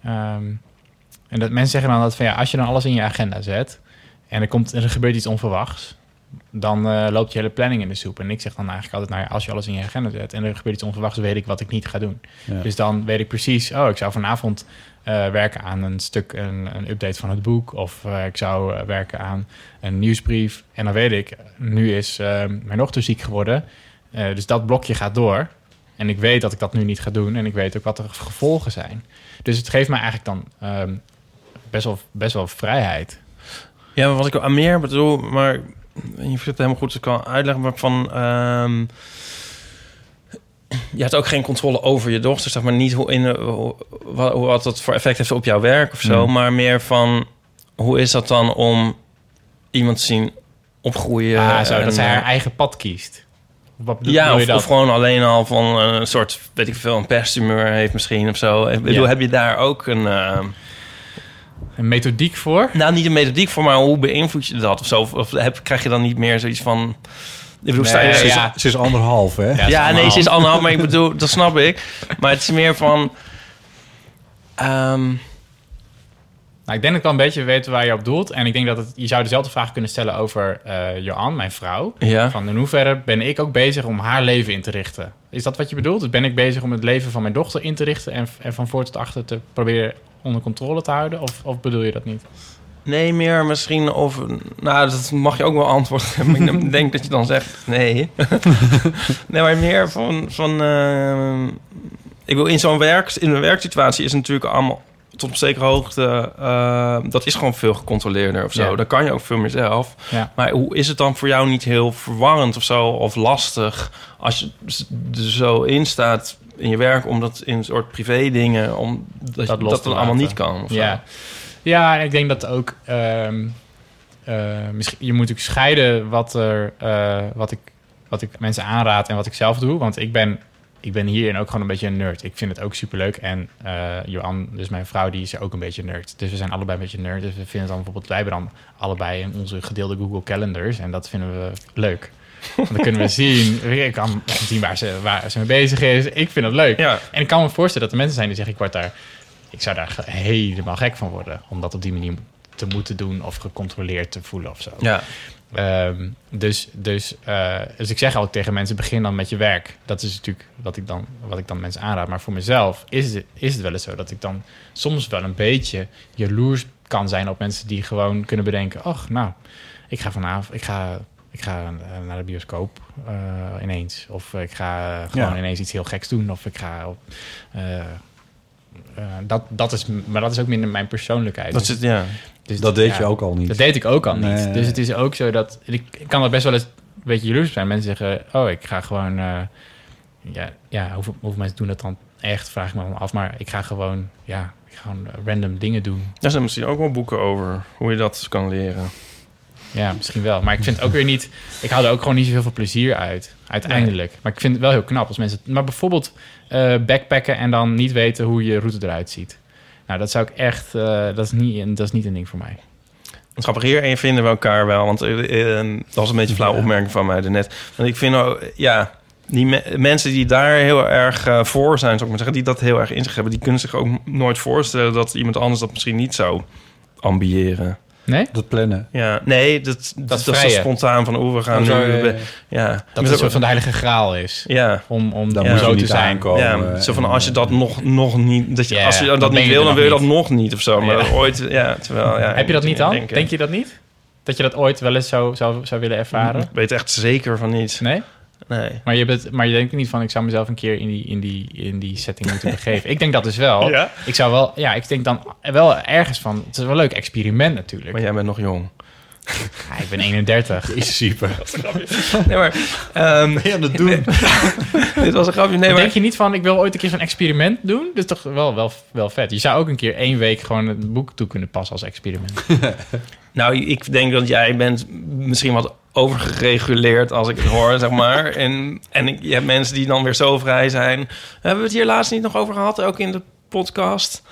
ehm, en dat mensen zeggen dan dat van ja, als je dan alles in je agenda zet... en er, komt, er gebeurt iets onverwachts... dan eh, loopt je hele planning in de soep. En ik zeg dan eigenlijk altijd, nou ja, als je alles in je agenda zet... en er gebeurt iets onverwachts, weet ik wat ik niet ga doen. Ja. Dus dan weet ik precies, oh, ik zou vanavond eh, werken aan een stuk, een, een update van het boek. Of eh, ik zou werken aan een nieuwsbrief. En dan weet ik, nu is mijn dochter ziek geworden. Dus dat blokje gaat door. En ik weet dat ik dat nu niet ga doen. En ik weet ook wat de gevolgen zijn. Dus het geeft mij eigenlijk dan ehm, best, wel, best wel vrijheid. Ja, maar wat ik aan meer bedoel, maar je vindt het helemaal goed, dus ik kan uitleggen maar van. ehm, je hebt ook geen controle over je dochter, zeg maar niet hoe in hoe, wat, dat voor effect heeft op jouw werk of zo, Mm. maar meer van hoe is dat dan om iemand te zien opgroeien? Ja, zo, en, dat zij haar eh, eigen pad kiest. Wat bedoel ja, je of, of gewoon alleen al van een soort, weet ik veel, een pestumeur heeft misschien of zo. Ik bedoel, Ja. heb je daar ook een... eh, Een methodiek voor? nou, niet een methodiek voor, maar hoe beïnvloed je dat of zo? Of, of heb, krijg je dan niet meer zoiets van... Ik bedoel, sta je, Nee, Ze is, ja. ze is anderhalf, hè? Ja, nee, ze is anderhalf, maar ik bedoel, dat snap ik. Maar het is meer van... ehm, Nou ik denk dat ik wel een beetje weet waar je op doelt. En ik denk dat het, je zou dezelfde vraag kunnen stellen over eh Johan, mijn vrouw. Ja. Van in hoeverre ben ik ook bezig om haar leven in te richten? Is dat wat je bedoelt? Dus ben ik bezig om het leven van mijn dochter in te richten... en, en van voor tot achter te proberen onder controle te houden? Of, of bedoel je dat niet? Nee, meer misschien over... Nou, dat mag je ook wel antwoorden. ik denk dat je dan zegt nee. nee, maar meer van... van eh, ik wil in zo'n werk... In een werksituatie is het natuurlijk allemaal... Tot op zekere hoogte... eh, dat is gewoon veel gecontroleerder of zo. Ja. Dan kan je ook veel meer zelf. Ja. Maar hoe is het dan voor jou niet heel verwarrend of zo? Of lastig als je er zo in staat in je werk... om dat in een soort privé dingen... om dat, Dat dan allemaal niet kan of zo. Ja. ja, en ik denk dat ook... ehm, eh, misschien, je moet natuurlijk scheiden wat, er, eh, wat, ik, wat ik mensen aanraad en wat ik zelf doe. Want ik ben, ik ben hierin ook gewoon een beetje een nerd. Ik vind het ook superleuk. En eh Johan, dus mijn vrouw, die is ook een beetje nerd. Dus we zijn allebei een beetje nerd. Dus we vinden dan bijvoorbeeld... Wij hebben dan allebei in onze gedeelde Google Calendars. En dat vinden we leuk. Want dan kunnen we zien, ik kan zien waar ze, waar ze mee bezig is. Ik vind dat leuk. Ja. En ik kan me voorstellen dat er mensen zijn die zeggen... ik, word daar, ik zou daar helemaal gek van worden. Om dat op die manier te moeten doen of gecontroleerd te voelen of zo. Ja. Ehm, dus, dus, eh, dus ik zeg altijd tegen mensen, begin dan met je werk. Dat is natuurlijk wat ik dan, wat ik dan mensen aanraad. Maar voor mezelf is het, is het wel eens zo dat ik dan soms wel een beetje jaloers kan zijn op mensen die gewoon kunnen bedenken... ach, nou, ik ga vanavond, ik ga, ik ga eh, naar de bioscoop eh, ineens. Of ik ga gewoon Ja. ineens iets heel geks doen. Of ik ga... op, dat, dat is, maar dat is ook minder mijn persoonlijkheid. Dat Dus- zit, ja. Dus Dat deed ja, je ook al niet. Dat deed ik ook al Nee. niet. Dus het is ook zo dat... Ik, ik kan er best wel eens een beetje jaloers zijn. Mensen zeggen, oh, ik ga gewoon... eh, ja, ja hoeveel, hoeveel mensen doen dat dan echt? Vraag ik me dan af. Maar ik ga gewoon, ja, ik ga gewoon random dingen doen. Daar zijn misschien ook wel boeken over hoe je dat kan leren. Ja, misschien wel. Maar ik vind ook weer niet... Ik haal er ook gewoon niet zo heel veel plezier uit, uiteindelijk. Maar ik vind het wel heel knap als mensen... Maar bijvoorbeeld eh, backpacken en dan niet weten hoe je route eruit ziet. Nou, dat zou ik echt... eh, dat, is niet, dat is niet een ding voor mij. Het grappig hierin vinden we elkaar wel. Want eh, eh, dat was een beetje een flauwe opmerking van mij daarnet. Want ik vind ook, ja, die me- mensen die daar heel erg voor zijn, zou ik maar zeggen, die dat heel erg in zich hebben, die kunnen zich ook nooit voorstellen dat iemand anders dat misschien niet zou ambiëren. Nee? Dat plannen. Ja, nee, dat, dat, is zo spontaan van hoe we gaan Oh, zo, nu. ja, ja, ja. ja. Dat het een soort van de heilige graal is. Ja. Om, om Dan Ja. zo te zijn. aankomen. Ja, zo van als je dat nog, nog niet, dat je, Ja, als je dat, niet wil, dan wil je dat nog niet of zo. Maar Ja. ooit, ja, terwijl, ja. Heb je dat niet dan? denken. Denk je dat niet? Dat je dat ooit wel eens zou, zou, zou willen ervaren? Ik weet echt zeker van niet. Nee? Nee. Maar je, bent, maar je denkt niet van... ik zou mezelf een keer in die, in die, in die setting moeten begeven. Ik denk dat dus wel. Ja? Ik zou wel... Ja, ik denk dan wel ergens van... Het is wel een leuk experiment natuurlijk. Maar jij bent nog jong. Ja, ik ben 31. Is super. Nee, maar... ehm, Ben je aan het doen? dit was een grapje. Nee, maar... Denk je niet van... ik wil ooit een keer zo'n experiment doen? Dat is toch wel, wel, wel vet. Je zou ook een keer één week gewoon het boek toe kunnen passen als experiment. Nou, ik denk dat jij bent misschien wat overgereguleerd als ik het hoor, zeg maar. En, en ik- je hebt mensen die dan weer zo vrij zijn. Hebben we het hier laatst niet nog over gehad, ook in de podcast?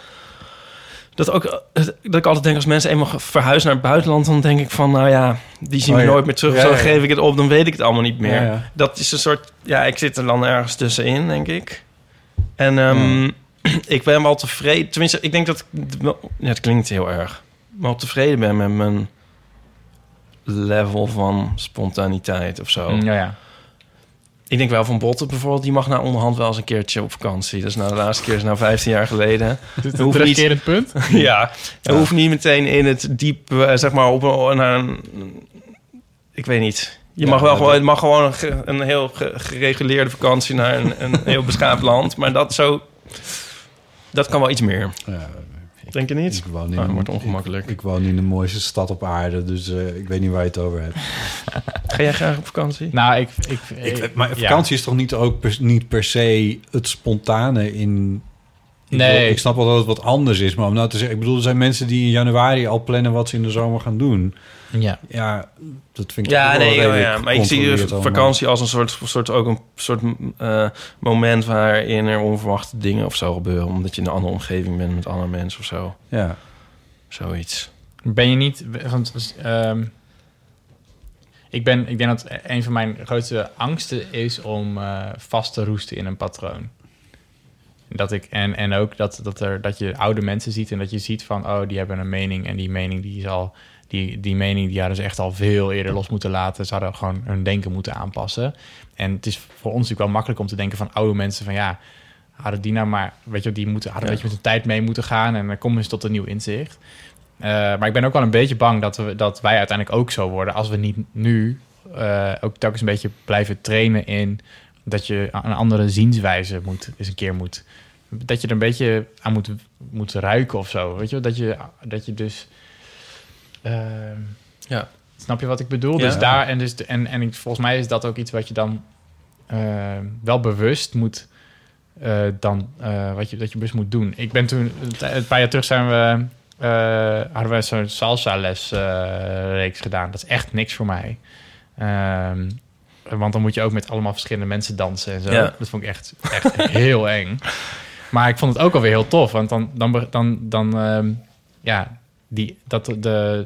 Dat, ook, dat ik altijd denk, als mensen eenmaal verhuizen naar het buitenland... dan denk ik van, nou ja, die zien Oh we ja. nooit meer terug. Ja, zo ja, geef ik het op, dan weet ik het allemaal niet meer. Dat is een soort... Ja, ik zit er dan ergens tussenin, denk ik. En ehm, ik ben wel tevreden. Tenminste, ik denk dat Ja, het klinkt heel erg. Wel tevreden ben met mijn level van spontaniteit of zo. Ja, ja. Ik denk wel van Botten bijvoorbeeld, die mag nou onderhand wel eens een keertje op vakantie. Dat is nou de laatste keer is nou 15 jaar geleden. Dit is een niet- punt. ja, we hoeven niet meteen in het diep, eh, zeg maar, op een. Ik weet niet. Je Ja, mag wel gewoon, het mag gewoon een, ge- een heel ge- gereguleerde vakantie naar een, een heel beschaafd land. Maar dat zo, dat kan wel iets meer. Ja, Denk je niet? ik woon in, Ah, een- wordt ongemakkelijk. Ik, ik woon in de mooiste stad op aarde, dus eh, ik weet niet waar je het over hebt. Ga jij graag op vakantie? Nou, ik... ik, Ik, maar ja. vakantie is toch niet, ook per, niet per se het spontane in... Ik, Nee. ik snap wel dat het wat anders is, maar om nou te zeggen... Ik bedoel, er zijn mensen die in januari al plannen wat ze in de zomer gaan doen. Ja. Ja, dat vind ik Ja, ook wel nee, redelijk ja, maar ik zie vakantie als een soort, soort ook een soort eh, moment waarin er onverwachte dingen of zo gebeuren, omdat je in een andere omgeving bent met andere mensen of zo, Ja. zoiets. Ben je niet... Want, ehm, ik, ben, ik denk dat een van mijn grootste angsten is om eh, vast te roesten in een patroon. Dat ik, en, en ook dat, dat, er, dat je oude mensen ziet en dat je ziet van, oh, die hebben een mening en die mening die is al, die, die mening die hadden ze echt al veel eerder los moeten laten. Ze hadden gewoon hun denken moeten aanpassen. En het is voor ons natuurlijk wel makkelijk om te denken van oude mensen van ja, hadden die nou maar, weet je, die moeten, hadden Ja. een beetje met de tijd mee moeten gaan en dan komen ze tot een nieuw inzicht. Eh, maar ik ben ook wel een beetje bang dat, we, dat wij uiteindelijk ook zo worden als we niet nu eh, ook telkens een beetje blijven trainen in dat je een andere zienswijze moet, eens een keer moet. Dat je er een beetje aan moet, moet ruiken of zo. Weet je, dat je, dat je dus. Eh, Ja. Snap je wat ik bedoel? Ja. Dus daar en, dus, en, en ik, volgens mij is dat ook iets wat je dan eh, wel bewust moet. eh, dan eh, wat je dat je bewust moet doen. Ik ben toen een paar jaar terug zijn we eh, hadden we zo'n salsa les reeks gedaan. Dat is echt niks voor mij. Ehm, want dan moet je ook met allemaal verschillende mensen dansen en zo. Ja. Dat vond ik echt, echt heel eng. Maar ik vond het ook alweer heel tof. Want dan, dan, dan, dan ehm, ja, die, dat, de,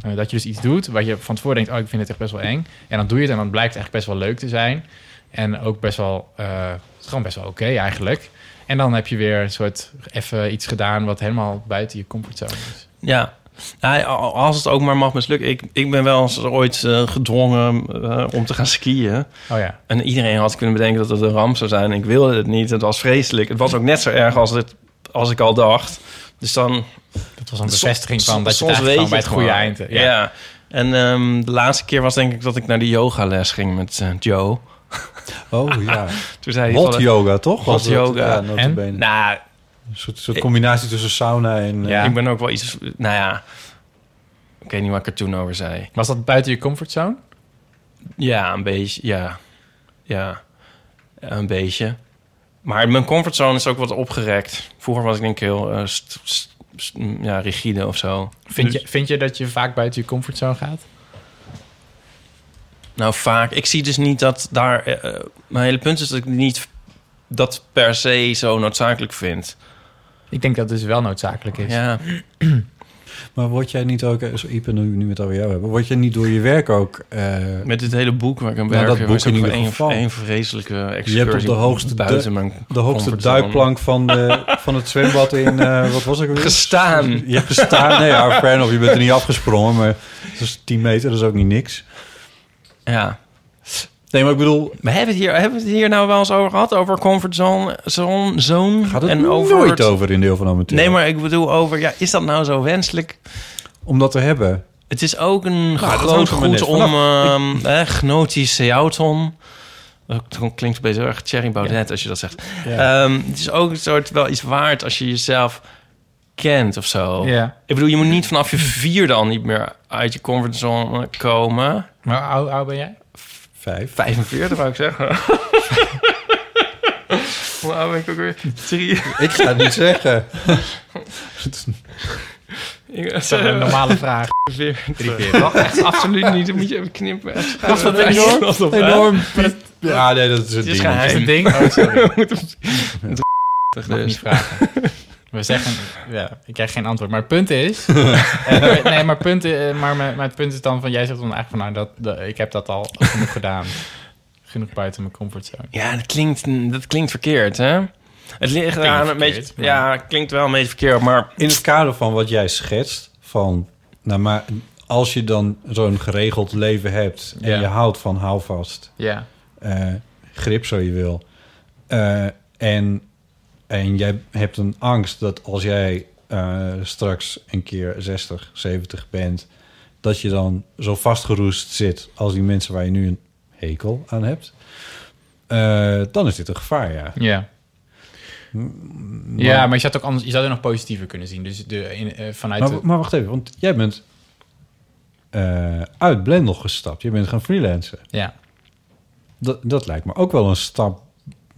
eh, dat je dus iets doet waar je van tevoren denkt... oh, ik vind het echt best wel eng. En dan doe je het en dan blijkt het eigenlijk best wel leuk te zijn. En ook best wel, het is gewoon best wel oké eigenlijk. En dan heb je weer een soort even iets gedaan... wat helemaal buiten je comfortzone is. Ja. Nou, als het ook maar mag mislukken. Ik, ik ben wel eens ooit eh, gedwongen om te gaan skiën. Oh ja. En iedereen had kunnen bedenken dat het een ramp zou zijn. Ik wilde het niet. Het was vreselijk. Het was ook net zo erg als, het, als ik al dacht. Dus dan... Dat was een bevestiging van dat je het weet bij het goede eind... Ja. En ehm, de laatste keer was denk ik dat ik naar die yogales ging met eh, Joe. Oh ja. Toen zei hij Hot van- yoga, toch? Hot yoga. Ja, notabene. Nou, Een soort, soort combinatie tussen sauna en... eh, ik ben ook wel iets... Nou ja, ik weet niet wat ik er toen over zei. Was dat buiten je comfortzone? Ja, een beetje. Ja, ja, een beetje. Maar mijn comfortzone is ook wat opgerekt. Vroeger was ik denk ik heel eh, st- st- st- ja, rigide of zo. Vind, Dus- je, vind je dat je vaak buiten je comfortzone gaat? Nou, vaak. Ik zie dus niet dat daar... eh, eh, mijn hele punt is dat ik niet dat per se zo noodzakelijk vind. Ik denk dat het dus wel noodzakelijk is. Ja. Maar word jij niet ook, zo Ipe, nu, nu we het over jou hebben, word je niet door je werk ook... eh, Met dit hele boek waar ik aan Nou, werk... dat boek in ieder een, geval. een vreselijke je hebt excursie op de hoogste, buiten mijn de hoogste duikplank van, de, van het zwembad in, eh, wat was ik weer? Gestaan. Je hebt gestaan, nee ja, fair enough, je bent er niet afgesprongen, maar het is 10 meter, dat is ook niet niks. Ja. Nee, maar ik bedoel... We hebben het hier, hebben we het hier nou wel eens over gehad? Over comfortzone, zone, zone Gaat het en over nooit het- over in deel van amateur. Nee, maar ik bedoel over, ja, is dat nou zo wenselijk? Om dat te hebben. Het is ook een groot net goed om vanaf. ehm eh, gnotisch seauton. Dat klinkt best heel erg Thierry Baudet als je dat zegt. Ja. Ehm, het is ook een soort wel iets waard als je jezelf kent of zo. Ja. Ik bedoel, je moet niet vanaf je vierde al niet meer uit je comfortzone komen. Maar hoe oud ben jij? Vijf. 45 wou ik zeggen. Hoe oud ben ik ook weer? Drie. Ik ga het niet zeggen. Ik- Dat is een normale vraag. Drie keer. Wacht, echt absoluut niet. Dan moet je even knippen. Was dat enorm? Enorm. Ja, nee, dat is het is ding. geheim. Is het een ding? Oh, sorry. Mag dus. niet vragen. We zeggen, ja, ik krijg geen antwoord. Maar het punt is, eh, nee, maar, het punt, eh, maar, maar het punt is dan van, jij zegt dan eigenlijk van, nou, dat, dat- ik heb dat al genoeg gedaan. Genoeg buiten mijn comfortzone. Ja, dat klinkt, dat klinkt verkeerd, hè? Het ligt eraan een beetje... maar- Ja, het klinkt wel een beetje verkeerd, maar... In het kader van wat jij schetst, van, nou maar als je dan zo'n geregeld leven hebt en je houdt van houvast, Ja. eh, grip zo je wil, eh, en, en jij hebt een angst dat als jij eh, straks een keer 60, 70 bent, dat je dan zo vastgeroest zit als die mensen waar je nu een hekel aan hebt, eh, dan is dit een gevaar, ja. Ja. Ja, maar je zou het ook anders, je zou er nog positiever kunnen zien. Dus de, in, eh, vanuit Maar, de, maar wacht even, want jij bent uit Blendel gestapt. Je bent gaan freelancen. ja, Dat, dat lijkt me ook wel een stap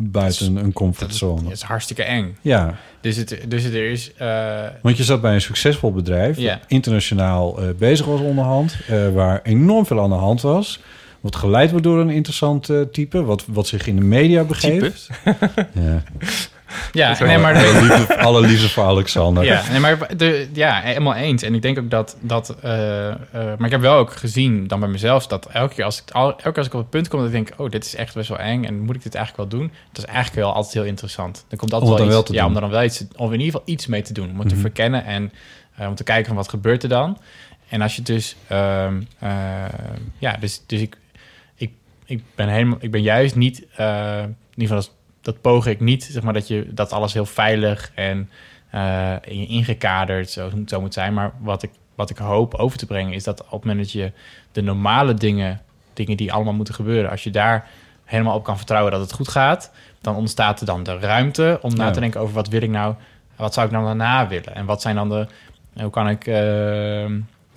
buiten een comfortzone. het is hartstikke eng. Ja, Dus, het, dus het, er is... eh, want je zat bij een succesvol bedrijf... Ja. internationaal eh, bezig was onderhand... eh, waar enorm veel aan de hand was... wat geleid wordt door een interessant type... Wat, wat zich in de media begeeft. ja. Ja, nee, maar... Alle liefde, alle liefde voor Alexander. Ja, nee, maar de, ja, helemaal eens. En ik denk ook dat... dat eh, eh, maar ik heb wel ook gezien dan bij mezelf... dat elke keer als ik, al, elke keer als ik op het punt kom... dat ik denk, oh, dit is echt best wel eng... en moet ik dit eigenlijk wel doen? Dat is eigenlijk wel altijd heel interessant. Er komt altijd Om wel dan iets, wel te ja, doen. om er dan wel iets... of in ieder geval iets mee te doen. Om het te Mhm. verkennen en eh, om te kijken van wat gebeurt er dan. En als je dus... ehm, eh, ja, dus, dus ik, ik, ik, ben helemaal, ik ben juist niet... in ieder geval, dat, poog ik niet... zeg maar dat, je, dat alles heel veilig en eh, in- ingekaderd zo, zo moet zijn. Maar wat ik, wat ik hoop over te brengen... is dat op het moment dat je de normale dingen... dingen die allemaal moeten gebeuren... als je daar helemaal op kan vertrouwen dat het goed gaat... dan ontstaat er dan de ruimte om na te denken over... wat wil ik nou... wat zou ik nou daarna willen? En wat zijn dan de... hoe kan ik... eh,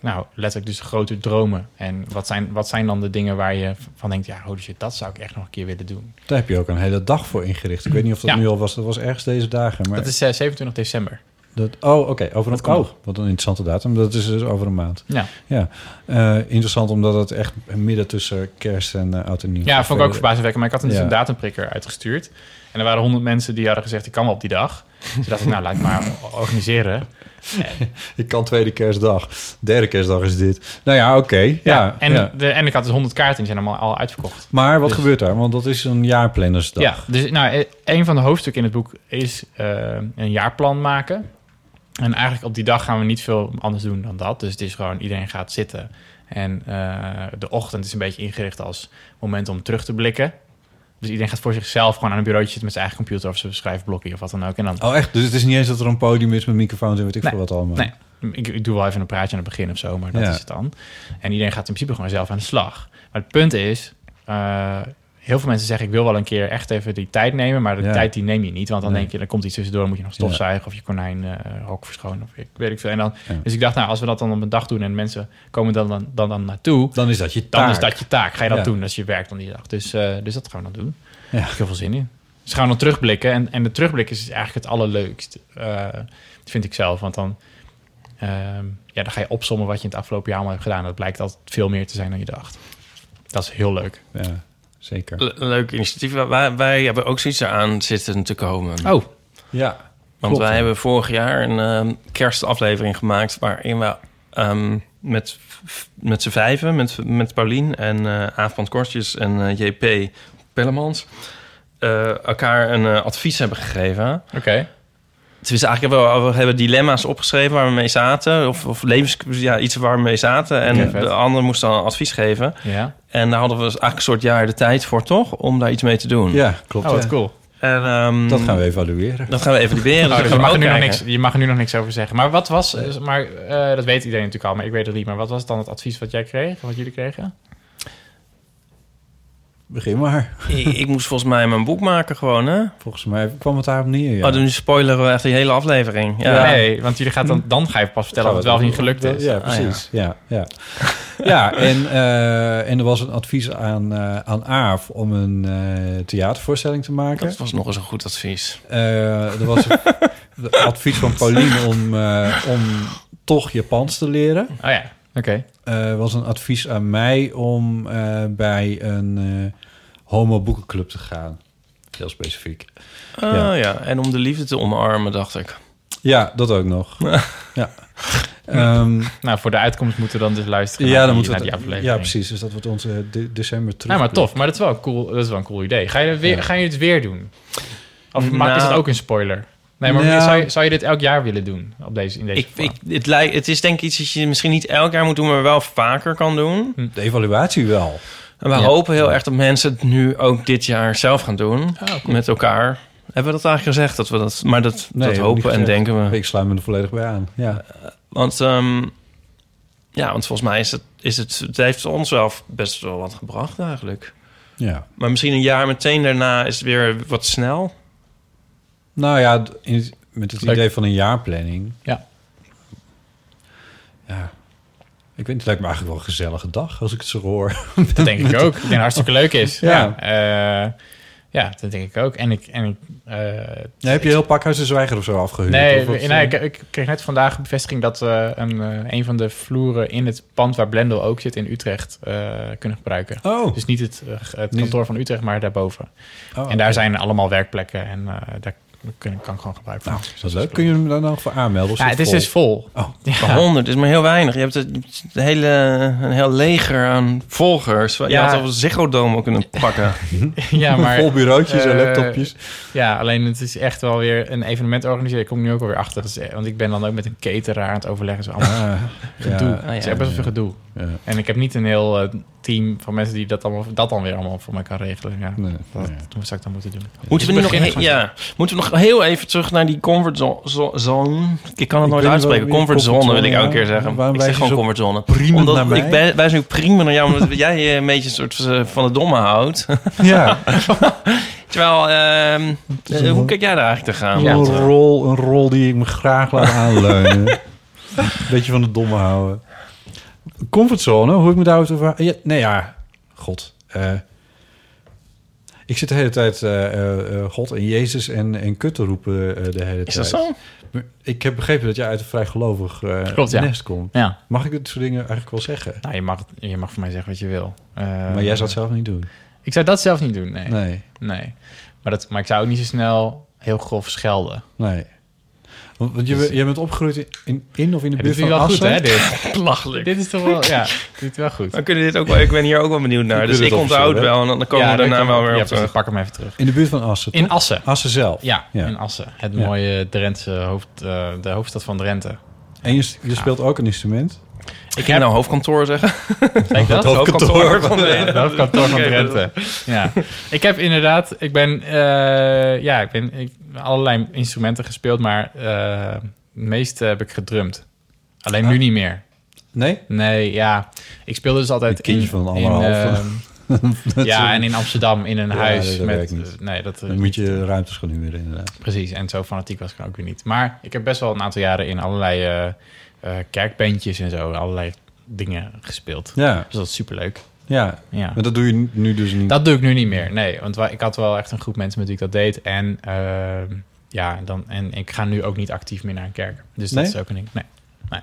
nou, letterlijk dus grote dromen. En wat zijn, wat zijn dan de dingen waar je van denkt... ja, holy shit, dat zou ik echt nog een keer willen doen. Daar heb je ook een hele dag voor ingericht. Ik weet niet of dat Ja. nu al was. Dat was ergens deze dagen. Maar Dat is eh, 27 december. dat, oh, oké. over een Dat kan oh. Wat een interessante datum. Dat is dus over een maand. Ja. Ja. Eh, interessant omdat het echt midden tussen kerst en eh oud en nieuw. Ja, vond ik ook verbazingwekkend. Maar ik had dus Ja. een datumprikker uitgestuurd. En er waren honderd mensen die hadden gezegd... ik kan wel op die dag. Dus dacht ik, nou, laat ik maar organiseren. Ik kan tweede kerstdag. Derde kerstdag is dit. Nou ja, oké. Ja, Ja, en, ja. De, en ik had dus 100 kaarten en die zijn allemaal al uitverkocht. Maar wat Dus- gebeurt daar? Want dat is een jaarplannersdag. Ja, dus nou, eh, een van de hoofdstukken in het boek is eh, een jaarplan maken. En eigenlijk op die dag gaan we niet veel anders doen dan dat. Dus het is gewoon, iedereen gaat zitten. En eh, de ochtend is een beetje ingericht als moment om terug te blikken. Dus iedereen gaat voor zichzelf gewoon aan een bureautje zitten met zijn eigen computer of zijn schrijfblokje of wat dan ook. En dan Oh, echt? Dus het is niet eens dat er een podium is met microfoons en weet ik Nee, veel wat allemaal. Nee, ik, ik doe wel even een praatje aan het begin of zo, maar dat Ja. is het dan. En iedereen gaat in principe gewoon zelf aan de slag. Maar het punt is, eh, heel veel mensen zeggen... ik wil wel een keer echt even die tijd nemen... maar de Ja. tijd die neem je niet. Want dan Nee. denk je, er komt iets tussendoor... dan moet je nog stofzuigen of je konijn eh hok verschonen. Of ik weet ik veel. En dan, Ja. Dus ik dacht, nou, als we dat dan op een dag doen... en mensen komen dan, dan, dan, dan naartoe... Dan is dat je dan taak. is dat je taak. Ga je dat doen? Is je werk dan die dag. Dus, eh, dus dat gaan we dan doen. Ja. Daar heb ik heel veel zin in. Dus gaan we dan terugblikken. En, en de terugblik is eigenlijk het allerleukst. eh, vind ik zelf. Want dan, ehm, ja, dan ga je opsommen wat je in het afgelopen jaar allemaal hebt gedaan. Dat blijkt altijd veel meer te zijn dan je dacht. Dat is heel leuk. Ja, zeker. Le- leuk initiatief. Wij, wij hebben ook zoiets eraan zitten te komen. Oh, Ja. Want klopt, wij hebben vorig jaar een ehm, kerstaflevering gemaakt... waarin we ehm, met, met z'n vijven, met, met Paulien en eh Aaf van en eh, JP Pellemans... eh, elkaar een advies hebben gegeven. oké. Het is eigenlijk wel, we hebben dilemma's opgeschreven waar we mee zaten. Of, of levens, ja, iets waar we mee zaten. En de ander moest dan advies geven. Ja. En daar hadden we dus eigenlijk een soort jaar de tijd voor, toch? Om daar iets mee te doen. Ja, klopt. Oh, wat ja. cool. En, ehm, Dat gaan we evalueren. Dat gaan we evalueren. Oh, Dus dus je, we mag er nu nog niks, je mag er nu nog niks over zeggen. Maar wat was, eh, maar eh, dat weet iedereen natuurlijk al, maar ik weet het niet. Maar wat was dan het advies wat jij kreeg, wat jullie kregen? Begin maar. ik, ik moest volgens mij mijn boek maken gewoon, hè? Volgens mij kwam het daarop neer, ja. Oh, dan spoileren we echt die hele aflevering. Ja. Nee, want jullie gaat dan, dan ga je pas vertellen of het wel of niet gelukt is. Ja, Ah, precies. ja. Ja, ja. en, eh, en er was een advies aan, eh aan Aaf om een eh, theatervoorstelling te maken. Dat was nog eens een goed advies. Eh, er was een advies van Pauline om, eh, om toch Japans te leren. Oh ja, oké. Eh, was een advies aan mij om eh, bij een eh, homo-boekenclub te gaan. Heel specifiek. Ah, Ja. ja. En om de liefde te omarmen, dacht ik. Ja, dat ook nog. ja. Ehm, Nou, voor de uitkomst moeten we dan dus luisteren ja, naar, dan die, moeten naar we die het- aflevering. Ja, precies. Dus dat wordt onze de- december terug. Ja, maar tof. Maar dat is wel een cool, dat is wel een cool idee. Ga je, er weer, Ja. ga je het weer doen? Of Nou- maak, is het ook een spoiler? Nee, maar Nou- zou, je, zou je dit elk jaar willen doen? Op deze, in deze Ik, vorm? ik, het, lijkt, het is denk ik iets dat je misschien niet elk jaar moet doen, maar wel vaker kan doen. De evaluatie wel. En we Ja. hopen heel erg dat mensen het nu ook dit jaar zelf gaan doen. Met elkaar. Hebben we dat eigenlijk gezegd? Dat we dat, maar dat, Nee, dat hopen en denken we. Ik sluit me er volledig bij aan. Ja. Want, ehm, ja, want volgens mij is het, is het... Het heeft ons wel best wel wat gebracht eigenlijk. ja. Maar misschien een jaar meteen daarna is het weer wat snel. Nou ja, in- met het Leuk. idee van een jaarplanning. Ja. Ja. Ik niet, het lijkt me eigenlijk wel een gezellige dag als ik het zo hoor. Dat denk ik ook. Ik denk het hartstikke leuk is. Ja. Ja, eh, ja dat denk ik ook. En ik... En ik eh, Ja, heb je heel Pakhuis de Zwijger of zo afgehuurd? Nee, of nee eh? ik, ik kreeg net vandaag een bevestiging dat we een, een van de vloeren in het pand waar Blendel ook zit in Utrecht kunnen gebruiken. Oh. Dus niet het, kantoor van Utrecht, maar daarboven. Oh, en daar zijn allemaal werkplekken en daar kan, kan ik gewoon gebruik van. Nou, is dat leuk? Kun je hem daar nog voor aanmelden? Ja, het is vol? dus vol. Oh, Ja. 100 is maar heel weinig. Je hebt het, het hele, een heel leger aan volgers. Je Ja. had al een Ziggo Dome kunnen pakken. ja, maar... Vol bureautjes en eh, laptopjes. Ja, alleen het is echt wel weer een evenement organiseren. Ik kom nu ook alweer achter. Dat is, want ik ben dan ook met een cateraar aan het overleggen. Zo allemaal Ah, gedoe. ja. Het is ja, echt best wel veel gedoe. Ja. En ik heb niet een heel eh, team van mensen die dat, allemaal, dat dan weer allemaal voor mij kan regelen. Ja, Nee, dat nee. zou ik dan moeten doen. Moeten we, nu nog, ja, moeten we nog heel even terug naar die comfort zo- zo- zone? Ik kan het Ik nooit uitspreken. wel- Comfort comfort zone wil ik elke keer zeggen. Waarom ik zeg gewoon zo comfort zone. priemend Omdat naar mij? ik bij- wijs nu prima naar jou, omdat jij eh, een beetje een soort eh, van de domme houdt. Ja, Terwijl, ehm, eh, hoe kijk jij daar eigenlijk te gaan? Ja. een, rol, een rol die ik me graag laat aanleunen. Beetje van de domme houden. Comfortzone, hoe ik me daarover... over... Ja, nee, ja, god. eh, ik zit de hele tijd eh, eh, eh, God en Jezus en, en kut te roepen de hele is tijd. dat zo? Ik heb begrepen dat jij uit een vrij gelovig ja. nest komt. Ja, Mag ik dit soort dingen eigenlijk wel zeggen? nou, je, mag, je mag voor mij zeggen wat je wil. Maar jij zou het zelf niet doen. Ik zou dat zelf niet doen, nee. Nee, Nee. Maar, dat, maar ik zou ook niet zo snel heel grof schelden. nee. Want, je, je bent opgegroeid in, in, of in de Ja, buurt van goed, Assen? hè, dit? Belachelijk. dit is toch wel... Ja, dit is wel goed. We kunnen dit ook wel, ik ben hier ook wel benieuwd naar. Ik Dus ik onthoud wel en dan komen ja, we daarna dan wel weer ja, op terug. pak hem even terug. In de buurt van Assen, In toch? Assen. Assen zelf. Ja, Ja. in Assen. Het Ja. mooie Drentse hoofd, eh, de hoofdstad van Drenthe. En je, je speelt ook een instrument? Ik ging nou hoofdkantoor zeggen. Ik dat? Hoofdkantoor van de hoofdkantoor van Drenthe. Ja. Ik heb inderdaad, ik ben, eh, ja, ik ben ik, allerlei instrumenten gespeeld, maar eh, het meeste heb ik gedrumd. Alleen nu niet meer. Nee? Nee, ja. Ik speelde dus altijd Het kindje in, van in, anderhalf. ja, en in Amsterdam in een Ja, huis. nee, dat met, eh, nee, dat, eh, Dan moet je ruimtes gaan huren, inderdaad. Precies, en zo fanatiek was ik ook weer niet. Maar ik heb best wel een aantal jaren in allerlei eh eh, kerkbandjes en zo, allerlei dingen gespeeld. Ja, Dus dat is superleuk. ja. Ja. Maar dat doe je nu dus niet. Dat doe ik nu niet meer, nee. Want wa- ik had wel echt een groep mensen met wie ik dat deed. En, ehm, ja, dan, en ik ga nu ook niet actief meer naar een kerk. Dus dat Nee? is ook een ding. Nee.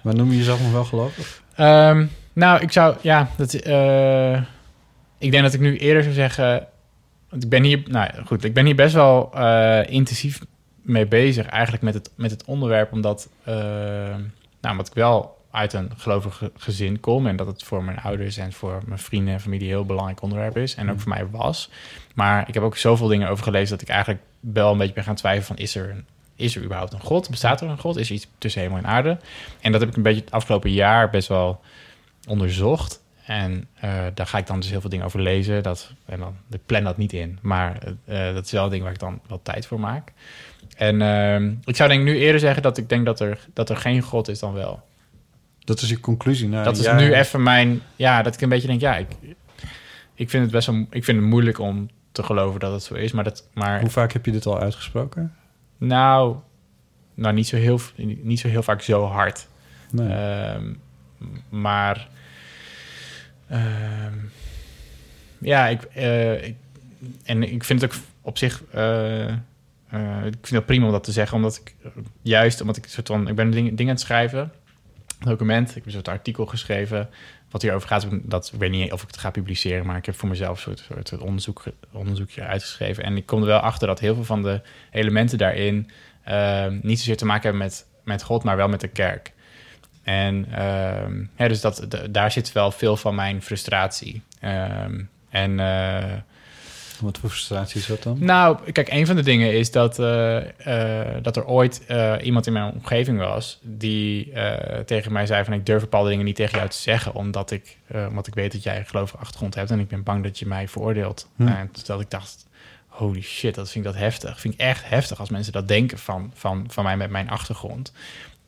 Maar noem je jezelf nog wel gelovig? Ehm, nou, ik zou, ja, dat, eh, ik denk dat ik nu eerder zou zeggen, want ik ben hier, nou goed, ik ben hier best wel eh, intensief mee bezig, eigenlijk met het, met het onderwerp, omdat, eh, nou, omdat ik wel uit een gelovig ge- gezin kom en dat het voor mijn ouders en voor mijn vrienden en familie een heel belangrijk onderwerp is en ook voor mij was. Maar ik heb ook zoveel dingen over gelezen dat ik eigenlijk wel een beetje ben gaan twijfelen van is er een is er überhaupt een God? Bestaat er een God? Is er iets tussen hemel en aarde? En dat heb ik een beetje het afgelopen jaar best wel onderzocht. En eh, daar ga ik dan dus heel veel dingen over lezen. Dat, en dan, ik plan dat niet in. Maar eh, dat is wel een ding waar ik dan wel tijd voor maak. En ehm, ik zou denk ik nu eerder zeggen dat ik denk dat er, dat er geen God is dan wel. Dat is je conclusie. Nou, dat is ja, nu even mijn... Ja, dat ik een beetje denk, ja, ik, ik vind het best wel... Ik vind het moeilijk om te geloven dat het zo is. Maar, dat, maar Hoe vaak heb je dit al uitgesproken? nou, nou niet, zo heel, niet zo heel vaak zo hard. Nee. Ehm, maar ehm, ja, ik, eh, ik- en ik vind het ook op zich. Eh, ik vind het prima om dat te zeggen, omdat ik juist omdat ik soort van ik ben dingen dingen aan het schrijven, document, ik heb een soort artikel geschreven wat hierover gaat. Dat ik weet niet of ik het ga publiceren, maar ik heb voor mezelf een soort, soort onderzoek, onderzoekje uitgeschreven en ik kom er wel achter dat heel veel van de elementen daarin ehm, niet zozeer te maken hebben met met God, maar wel met de kerk. En ehm, dus dat, daar zit wel veel van mijn frustratie. Ehm, en eh, Wat voor frustratie is dat dan? nou, kijk, een van de dingen is dat, eh, eh, dat er ooit eh, iemand in mijn omgeving was die tegen mij zei van ik durf bepaalde dingen niet tegen jou te zeggen, omdat ik, omdat ik weet dat jij een gelovige achtergrond hebt en ik ben bang dat je mij veroordeelt. Hm. En dat ik dacht, holy shit, dat vind ik dat heftig. Vind ik echt heftig als mensen dat denken van, van, van mij met mijn achtergrond.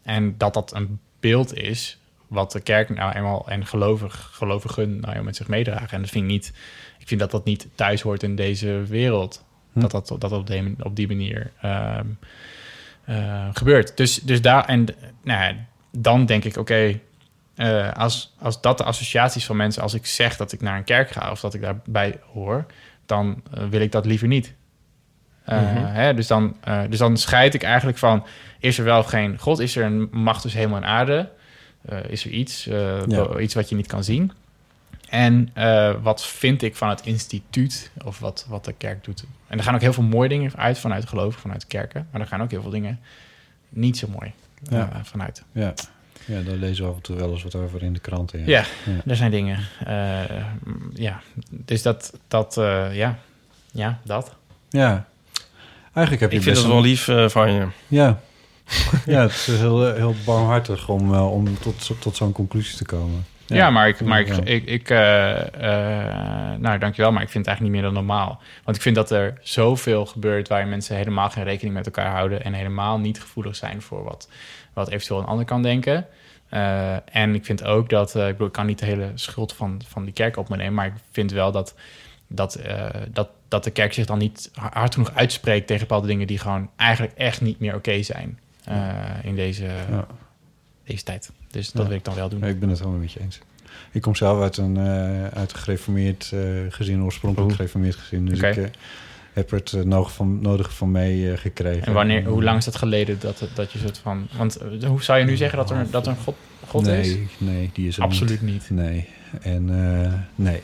En dat dat een beeld is wat de kerk nou eenmaal en gelovig, gelovigen nou met zich meedragen. En dat vind ik niet, ik vind dat dat niet thuis hoort in deze wereld. Hm. Dat dat, dat op, die, op die manier ehm, eh, gebeurt. Dus, dus daar, en nou ja, dan denk ik, oké, eh, als, als dat de associaties van mensen, als ik zeg dat ik naar een kerk ga of dat ik daarbij hoor, dan eh, wil ik dat liever niet. Mhm. hè, dus, dan, dus dan scheid ik eigenlijk van: is er wel geen God? Is er een macht tussen hemel en aarde? Is er iets, Ja. iets wat je niet kan zien? En eh, wat vind ik van het instituut of wat, wat de kerk doet. En er gaan ook heel veel mooie dingen uit vanuit geloof, vanuit kerken. Maar er gaan ook heel veel dingen niet zo mooi eh, Ja. vanuit. Ja. ja, daar lezen we af en toe wel eens wat over in de kranten. Ja, Ja, er zijn dingen. eh, ja, dus dat, dat eh, ja. ja, dat. Ja. Eigenlijk heb je Ik vind het wel lief eh, van je. Ja. ja, het is heel, heel barmhartig om, eh, om tot, tot zo'n conclusie te komen. Ja, maar ik, maar ik, ik, ik eh, eh, nou dankjewel, maar ik vind het eigenlijk niet meer dan normaal. Want ik vind dat er zoveel gebeurt waar mensen helemaal geen rekening met elkaar houden en helemaal niet gevoelig zijn voor wat, wat eventueel een ander kan denken. Eh, en ik vind ook dat, ik bedoel, ik kan niet de hele schuld van, van die kerk op me nemen, maar ik vind wel dat, dat, dat, dat de kerk zich dan niet hard genoeg uitspreekt tegen bepaalde dingen die gewoon eigenlijk echt niet meer oké zijn in deze, Ja. Tijd. Dus dat Ja. wil ik dan wel doen. Ja, ik ben het helemaal met je eens. Ik kom zelf uit een, eh, uit een gereformeerd eh, gezin, oorspronkelijk Oeh. gereformeerd gezin. Dus ik eh, heb het nodig van, nodige van mee gekregen. En wanneer, hoe lang is dat geleden dat, dat je soort van... Want hoe zou je nu zeggen dat er, dat er een God, God nee, is? Nee, die is er Absoluut niet. Nee. En nee.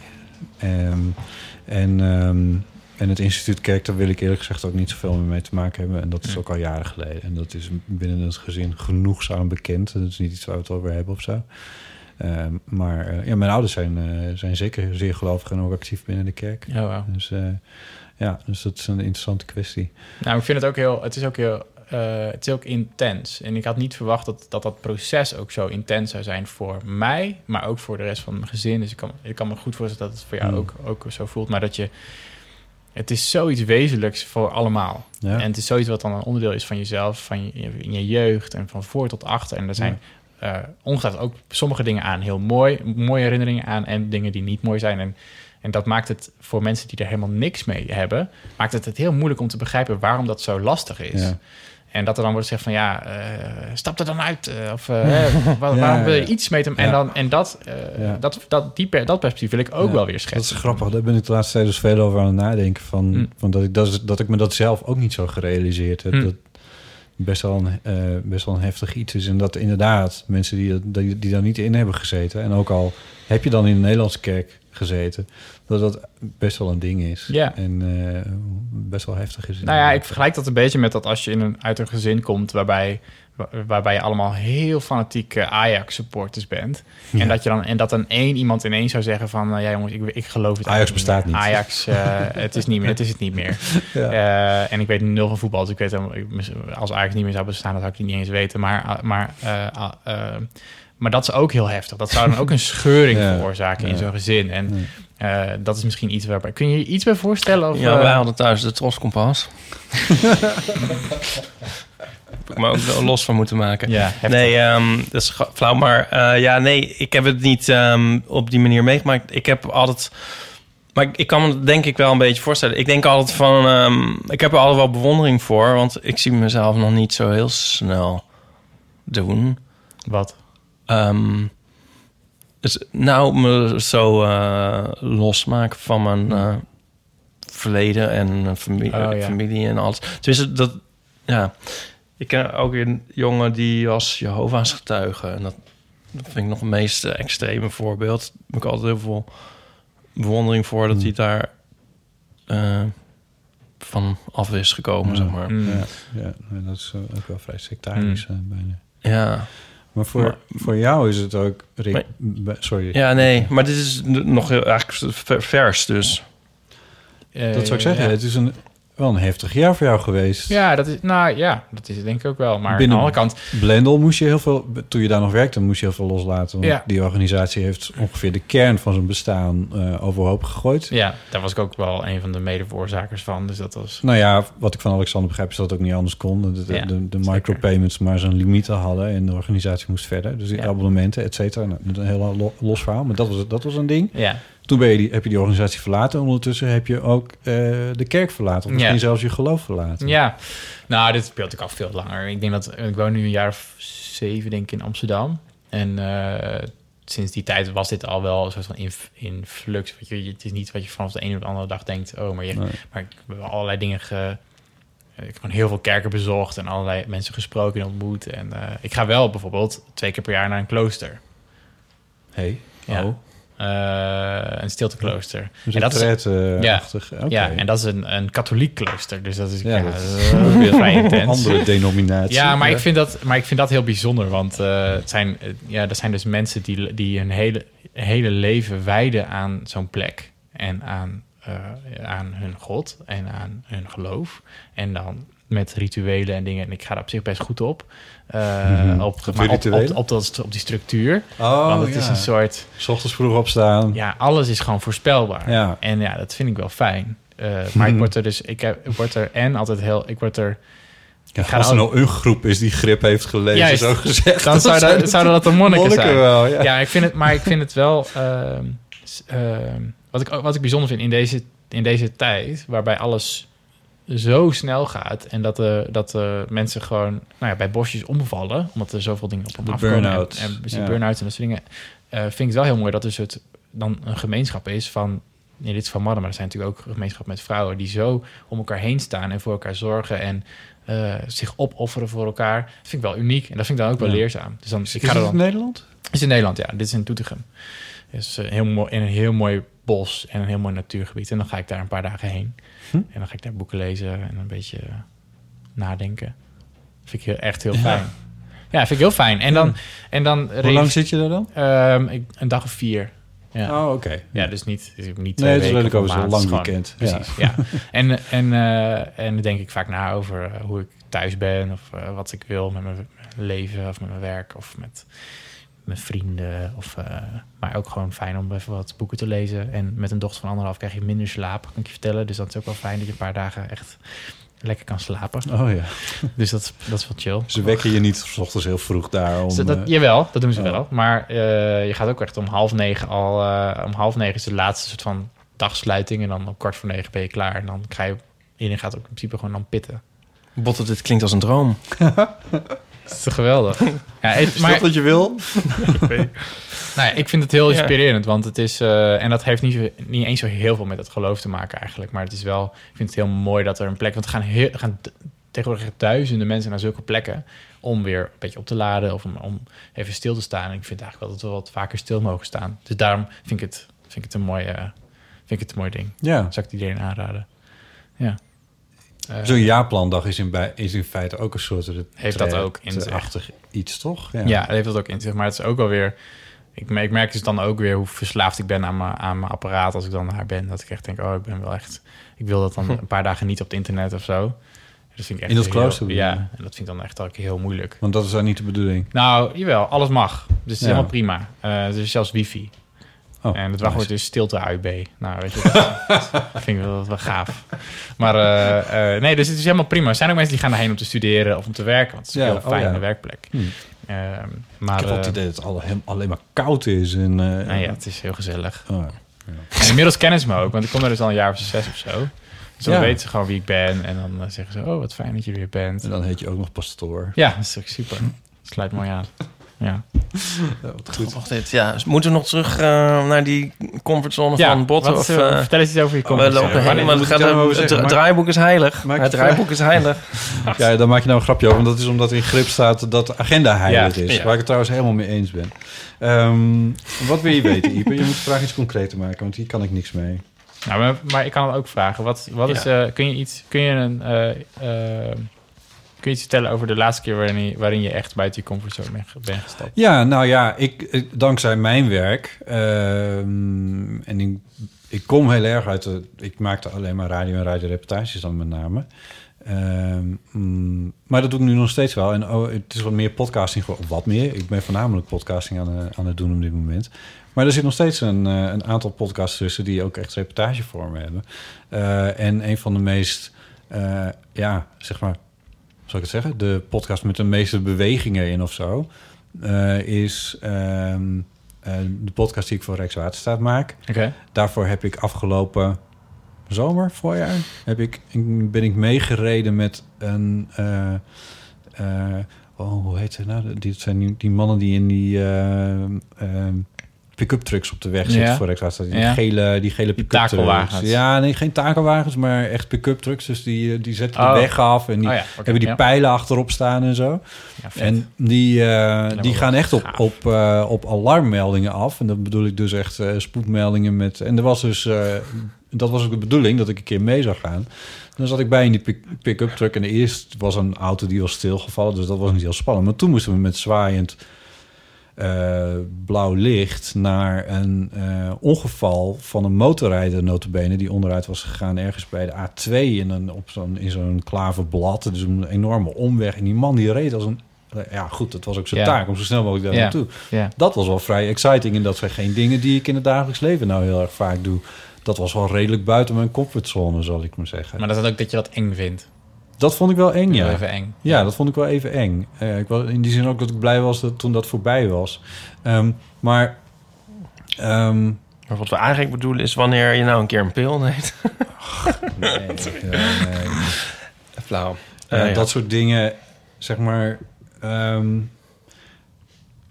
Ehm, en, ehm, en het instituut Kerk, daar wil ik eerlijk gezegd ook niet zoveel meer mee te maken hebben. En dat is Ja. ook al jaren geleden. En dat is binnen het gezin genoegzaam bekend. Dat is niet iets waar we het over hebben of zo. Ehm, maar eh, ja, mijn ouders zijn, eh, zijn zeker zeer gelovig en ook actief binnen de kerk. Oh, wauw. Dus eh, ja, dus dat is een interessante kwestie. Nou, ik vind het ook heel... Het is ook heel... het is ook intens. En ik had niet verwacht dat, dat dat proces ook zo intens zou zijn voor mij, maar ook voor de rest van mijn gezin. Dus ik kan, ik kan me goed voorstellen dat het voor jou Mm. ook, ook zo voelt. Maar dat je... Het is zoiets wezenlijks voor allemaal. Ja. En het is zoiets wat dan een onderdeel is van jezelf, van je, in je jeugd en van voor tot achter. En er zijn eh ongetwijfeld ook sommige dingen aan heel mooi, mooie herinneringen aan en dingen die niet mooi zijn. En, en dat maakt het voor mensen die er helemaal niks mee hebben, maakt het het heel moeilijk om te begrijpen waarom dat zo lastig is. Ja. En dat er dan wordt gezegd van ja, eh, stap er dan uit. eh, of eh, Ja, waarom wil je ja. iets mee te En, dan, en dat, eh, Ja. dat, dat, die per, dat perspectief wil ik ook Ja, wel weer Dat schetsen. is grappig. Daar ben ik de laatste tijd dus veel over aan het nadenken. Van, Mm. van dat, ik, dat, is- dat ik me dat zelf ook niet zo gerealiseerd heb. Mm. Dat best wel, een, eh, best wel een heftig iets is. En dat inderdaad mensen die, dat- die, die daar niet in hebben gezeten... en ook al heb je dan in de Nederlandse kerk gezeten... dat dat best wel een ding is. Ja. En eh, best wel heftig is. Nou ja, ik vergelijk dat een beetje met dat als je in een, uit een gezin komt waarbij, wa- waarbij je allemaal heel fanatieke Ajax-supporters bent. Ja. En, dat je dan, en dat dan één iemand ineens zou zeggen van... eh, ja jongens, ik, ik geloof het Ajax bestaat niet. Ajax, eh, het, is niet meer, het is het niet meer. Ja. Eh, en ik weet nul van voetbal, dus ik weet als Ajax niet meer zou bestaan... dat zou ik het niet eens weten. Maar, maar, eh, ah, eh, maar dat is ook heel heftig. Dat zou dan ook een scheuring Ja. veroorzaken in zo'n gezin. En Nee. eh, dat is misschien iets waarbij... Kun je je iets bij voorstellen? Of, Ja, eh, wij hadden thuis de troskompas. Heb ik me ook los van moeten maken. Ja, heftig. Nee, ehm, dat is flauw. Maar eh, ja, nee, ik heb het niet ehm, op die manier meegemaakt. Ik heb altijd... Maar ik, ik kan me dat denk ik wel een beetje voorstellen. Ik denk altijd van... ehm, ik heb er altijd wel bewondering voor. Want ik zie mezelf nog niet zo heel snel doen. Wat? Ehm, dus nou, me zo eh, losmaken van mijn eh, verleden en familie, Oh, ja. familie en alles. Dus dat, ja. Ik ken ook een jongen die was Jehovah's getuige. En dat, dat vind ik nog het meest extreme voorbeeld. Daar heb ik altijd heel veel bewondering voor dat hij daar eh, van af is gekomen, Ja. zeg maar. Mm. Ja, ja nee, dat is ook wel vrij sectarisch Mm. eh, bijna. Ja. Maar voor, Maar- voor jou is het ook... Rick, Maar- be- sorry. ja, nee, maar dit is nog heel eigenlijk ver- vers, dus... Dat zou ik zeggen. Ja. Het is een, wel een heftig jaar voor jou geweest. Ja, dat is, nou ja, dat is het denk ik ook wel. Maar Binnen- aan de andere kant, Blendel moest je heel veel... Toen je daar nog werkte, moest je heel veel loslaten. Want Ja. die organisatie heeft ongeveer de kern van zijn bestaan eh, overhoop gegooid. ja, daar was ik ook wel een van de mede-veroorzakers van. Dus dat was... Nou ja, wat ik van Alexander begrijp is dat het ook niet anders kon. De, de, Ja, de, de micropayments maar zijn limieten hadden en de organisatie moest verder. Dus die Ja. abonnementen, et cetera. Nou, een heel lo- los verhaal, maar dat was, dat was een ding. Ja, Toen ben je die, heb je die organisatie verlaten. Ondertussen heb je ook eh, de kerk verlaten. Of misschien Ja. zelfs je geloof verlaten. ja. Nou, dit speelt ik al veel langer. Ik denk dat... Ik woon nu een jaar of zeven, denk ik, in Amsterdam. En eh, sinds die tijd was dit al wel een soort van in, in flux. Want je, het is niet wat je vanaf de ene op de andere dag denkt... Oh, maar, je, Nee. maar ik heb allerlei dingen... Ge, ik heb gewoon heel veel kerken bezocht en allerlei mensen gesproken en ontmoet. En eh, ik ga wel bijvoorbeeld twee keer per jaar naar een klooster. Hey, Ja. oh. Eh, een stilteklooster. Een En dat is- retraite-achtig. ja, ja, en dat is een, een katholiek klooster. Dus dat is, Ja, ja, dat dat is is ook weer vrij intens. Andere denominatie. Ja, maar ik, vind dat, maar ik vind dat heel bijzonder. Want eh, het zijn, eh, ja, er zijn dus mensen die, die hun hele, hele leven wijden aan zo'n plek. En aan, aan hun god en aan hun geloof. En dan met rituelen en dingen. En ik ga daar op zich best goed op. Mhm. op, Op maar op, op, rituelen? op, dat, op die structuur. Oh, Want het is een soort... S ochtends vroeg opstaan. Ja, alles is gewoon voorspelbaar. Ja. En ja, dat vind ik wel fijn. Eh, maar ik word er dus... Ik, heb, ik word er en altijd heel... Ik word er... Ja, ik ga als er nou een groep is die grip heeft gelezen, Juist. zo gezegd. Dan zou zijn dat, zouden dat de monniken, zijn. wel, ja. ja. ik vind het, maar ik vind het wel... ehm, wat, ik, wat ik bijzonder vind in deze, in deze tijd... waarbij alles zo snel gaat... en dat, de, dat de mensen gewoon nou ja, bij bosjes omvallen... omdat er zoveel dingen op hem afkomen. burn-outs. En, en Ja. burn-outs en dat soort dingen. eh, vind ik het wel heel mooi dat dus het dan een gemeenschap is van... Nee, dit is van mannen, maar er zijn natuurlijk ook een gemeenschap met vrouwen... die zo om elkaar heen staan en voor elkaar zorgen... en eh, zich opofferen voor elkaar. Dat vind ik wel uniek en dat vind ik dan ook wel Ja. leerzaam. Dus dan, Is ik het ga er in dan, Nederland? is in Nederland, ja. Dit is in Doetinchem. is eh, heel mooi, in een heel mooi bos en een heel mooi natuurgebied. En dan ga ik daar een paar dagen heen. Hm? En dan ga ik daar boeken lezen en een beetje eh, nadenken. vind ik heel, echt heel Ja. fijn. Ja, vind ik heel fijn. En dan... En dan Hoe lang zit je daar dan? Ehm, ik, een dag of vier. Ja. Oh, oké. Ja, dus niet, dus niet Nee, twee het is weken leuk of over zo'n lang is weekend. Precies, ja. En, en, eh, en dan denk ik vaak na over eh, hoe ik thuis ben... of wat ik wil met mijn leven of met mijn werk... of met mijn vrienden. Of, eh, maar ook gewoon fijn om even wat boeken te lezen. En met een dochter van anderhalf krijg je minder slaap, kan ik je vertellen. Dus dat is ook wel fijn dat je een paar dagen echt lekker kan slapen. Oh ja. Dus dat, is- dat is wel chill. Ze wekken je niet 's ochtends heel vroeg daar om... Dus dat, eh, jawel, dat doen ze oh. wel. Maar eh, je gaat ook echt om half negen al... eh, om half negen is de laatste soort van dagsluiting. En dan om kwart voor negen ben je klaar. En dan ga je... Iedereen gaat ook in principe gewoon dan pitten. Botte, dit klinkt als een droom. Dat is toch geweldig? Ja, het- Is dat wat je wil? Nou ja, ik vind het heel Ja. inspirerend, want het is... eh, en dat heeft niet, niet eens zo heel veel met het geloof te maken eigenlijk. Maar het is wel... Ik vind het heel mooi dat er een plek... Want er gaan, heel, er gaan tegenwoordig duizenden mensen naar zulke plekken... om weer een beetje op te laden of om, om even stil te staan. En ik vind eigenlijk wel dat we wat vaker stil mogen staan. Dus daarom vind ik het, vind ik het, een, mooi, eh, vind ik het een mooi ding. Ja. Zou ik het iedereen aanraden. Ja. Eh, Zo'n jaarplandag is in, bij, is in feite ook een soort... Heeft dat ook in zich. iets, toch? Ja, dat heeft dat ook in zich. Maar het is ook wel weer... Ik, ik merk dus dan ook weer hoe verslaafd ik ben aan mijn, aan mijn apparaat als ik dan daar ben. Dat ik echt denk, oh, ik ben wel echt... Ik wil dat dan een paar dagen niet op het internet of zo. Dat vind ik echt In dat heel- klooster bedoel Ja, en dat vind ik dan echt ook heel moeilijk. Want dat is dan niet de bedoeling. Nou, jawel, alles mag. Dus het is Ja. helemaal prima. Eh dus zelfs wifi. Oh, en het wachtwoord is stilte AUB. Nou, weet je, dat, dat vind ik wel, wel gaaf. Maar eh, eh, nee, dus het is helemaal prima. Er zijn ook mensen die gaan daarheen om te studeren of om te werken. Want het is een heel oh fijne ja. werkplek. Hm. Ehm, maar, ik heb het eh, idee dat het alleen maar koud is. En, nou ja, het is heel gezellig. oh, ja. En inmiddels kennen ze me ook, want ik kom er dus al een jaar of zes of zo. Dus dan weten ze gewoon wie ik ben. En dan zeggen ze, oh, wat fijn dat je er weer bent. En dan heet je ook nog pastoor. Ja, dat is ook super. Sluit mooi aan. Ja. Ja, wat goed. Dit, ja. Dus moeten we nog terug eh, naar die comfortzone Ja, van Botten? wat, Of, eh, eh, vertel eens iets over je we comfortzone. lopen Het, gaat, daar nou het, draaiboek is heilig. Maak het draaiboek is heilig. Ja, daar maak je nou een grapje over. Want dat is omdat er in grip staat dat de agenda heilig Ja, is. ja. Waar ik het trouwens helemaal mee eens ben. Ehm, wat wil je weten, Ipe? Je moet de vraag iets concreter maken, want hier kan ik niks mee. Nou, maar, maar ik kan het ook vragen. Wat, wat is, eh, kun je iets, kun je een, kun je iets vertellen over de laatste keer waarin je, waarin je echt buiten je comfortzone bent, ge- bent gestapt? Ja, nou ja, ik, ik- dankzij mijn werk... ehm, en ik, ik kom heel erg uit... De, ik maakte alleen maar radio en radioreportages dan met name. Mm, maar dat doe ik nu nog steeds wel. En oh, het is wat meer podcasting. Wat meer? Ik ben voornamelijk podcasting aan, eh, aan het doen op dit moment. Maar er zit nog steeds een, eh, een aantal podcasts tussen... die ook echt reportagevormen hebben. Eh, en een van de meest... eh, ja, zeg maar... Zal ik het zeggen? De podcast met de meeste bewegingen in of zo... eh, is ehm, eh, de podcast die ik voor Rijkswaterstaat maak. Daarvoor heb ik afgelopen zomer, voorjaar, heb ik, ben ik meegereden met een... eh, oh, hoe heet ze nou? Die, dat zijn die, die mannen die in die... eh, ehm, pick-up trucks op de weg Ja. zitten voor Rijkswaterstaat. Die Ja. gele, die gele pick-up trucks. Ja, nee, geen takelwagens, maar echt pick-up trucks. Dus die, eh, die zetten de Oh. weg af en die Oh ja, hebben die ja. pijlen achterop staan en zo. Ja. En die, eh, die gaan echt op, gaaf. op, eh, op alarmmeldingen af. En dat bedoel ik dus echt eh, spoedmeldingen met... En er was dus... dat was ook de bedoeling, dat ik een keer mee zou gaan. Dan zat ik bij in die pick- pick-up truck. En eerst was een auto die was stilgevallen. Dus dat was niet heel spannend. Maar toen moesten we met zwaaiend eh, blauw licht... naar een eh, ongeval van een motorrijder notabene... die onderuit was gegaan ergens bij de A2... In, een, op zo'n, in zo'n klaverblad. Dus een enorme omweg. En die man die reed als een... Ja, goed, het was ook zijn Ja. taak om zo snel mogelijk daar Ja. naartoe. Ja. Dat was wel vrij exciting. En dat zijn geen dingen die ik in het dagelijks leven nou heel erg vaak doe. Dat was wel redelijk buiten mijn comfortzone, zal ik maar zeggen. Maar dat is ook dat je dat eng vindt. Dat vond ik wel eng, ja. Even eng. Ja, dat vond ik wel even eng. Eh, ik was in die zin ook dat ik blij was dat toen dat voorbij was. Ehm, maar ehm, Maar wat we eigenlijk bedoelen is wanneer je nou een keer een pil neemt. nee, nee. Flauw. Ja, Eh, ja. Dat soort dingen, zeg maar... ehm,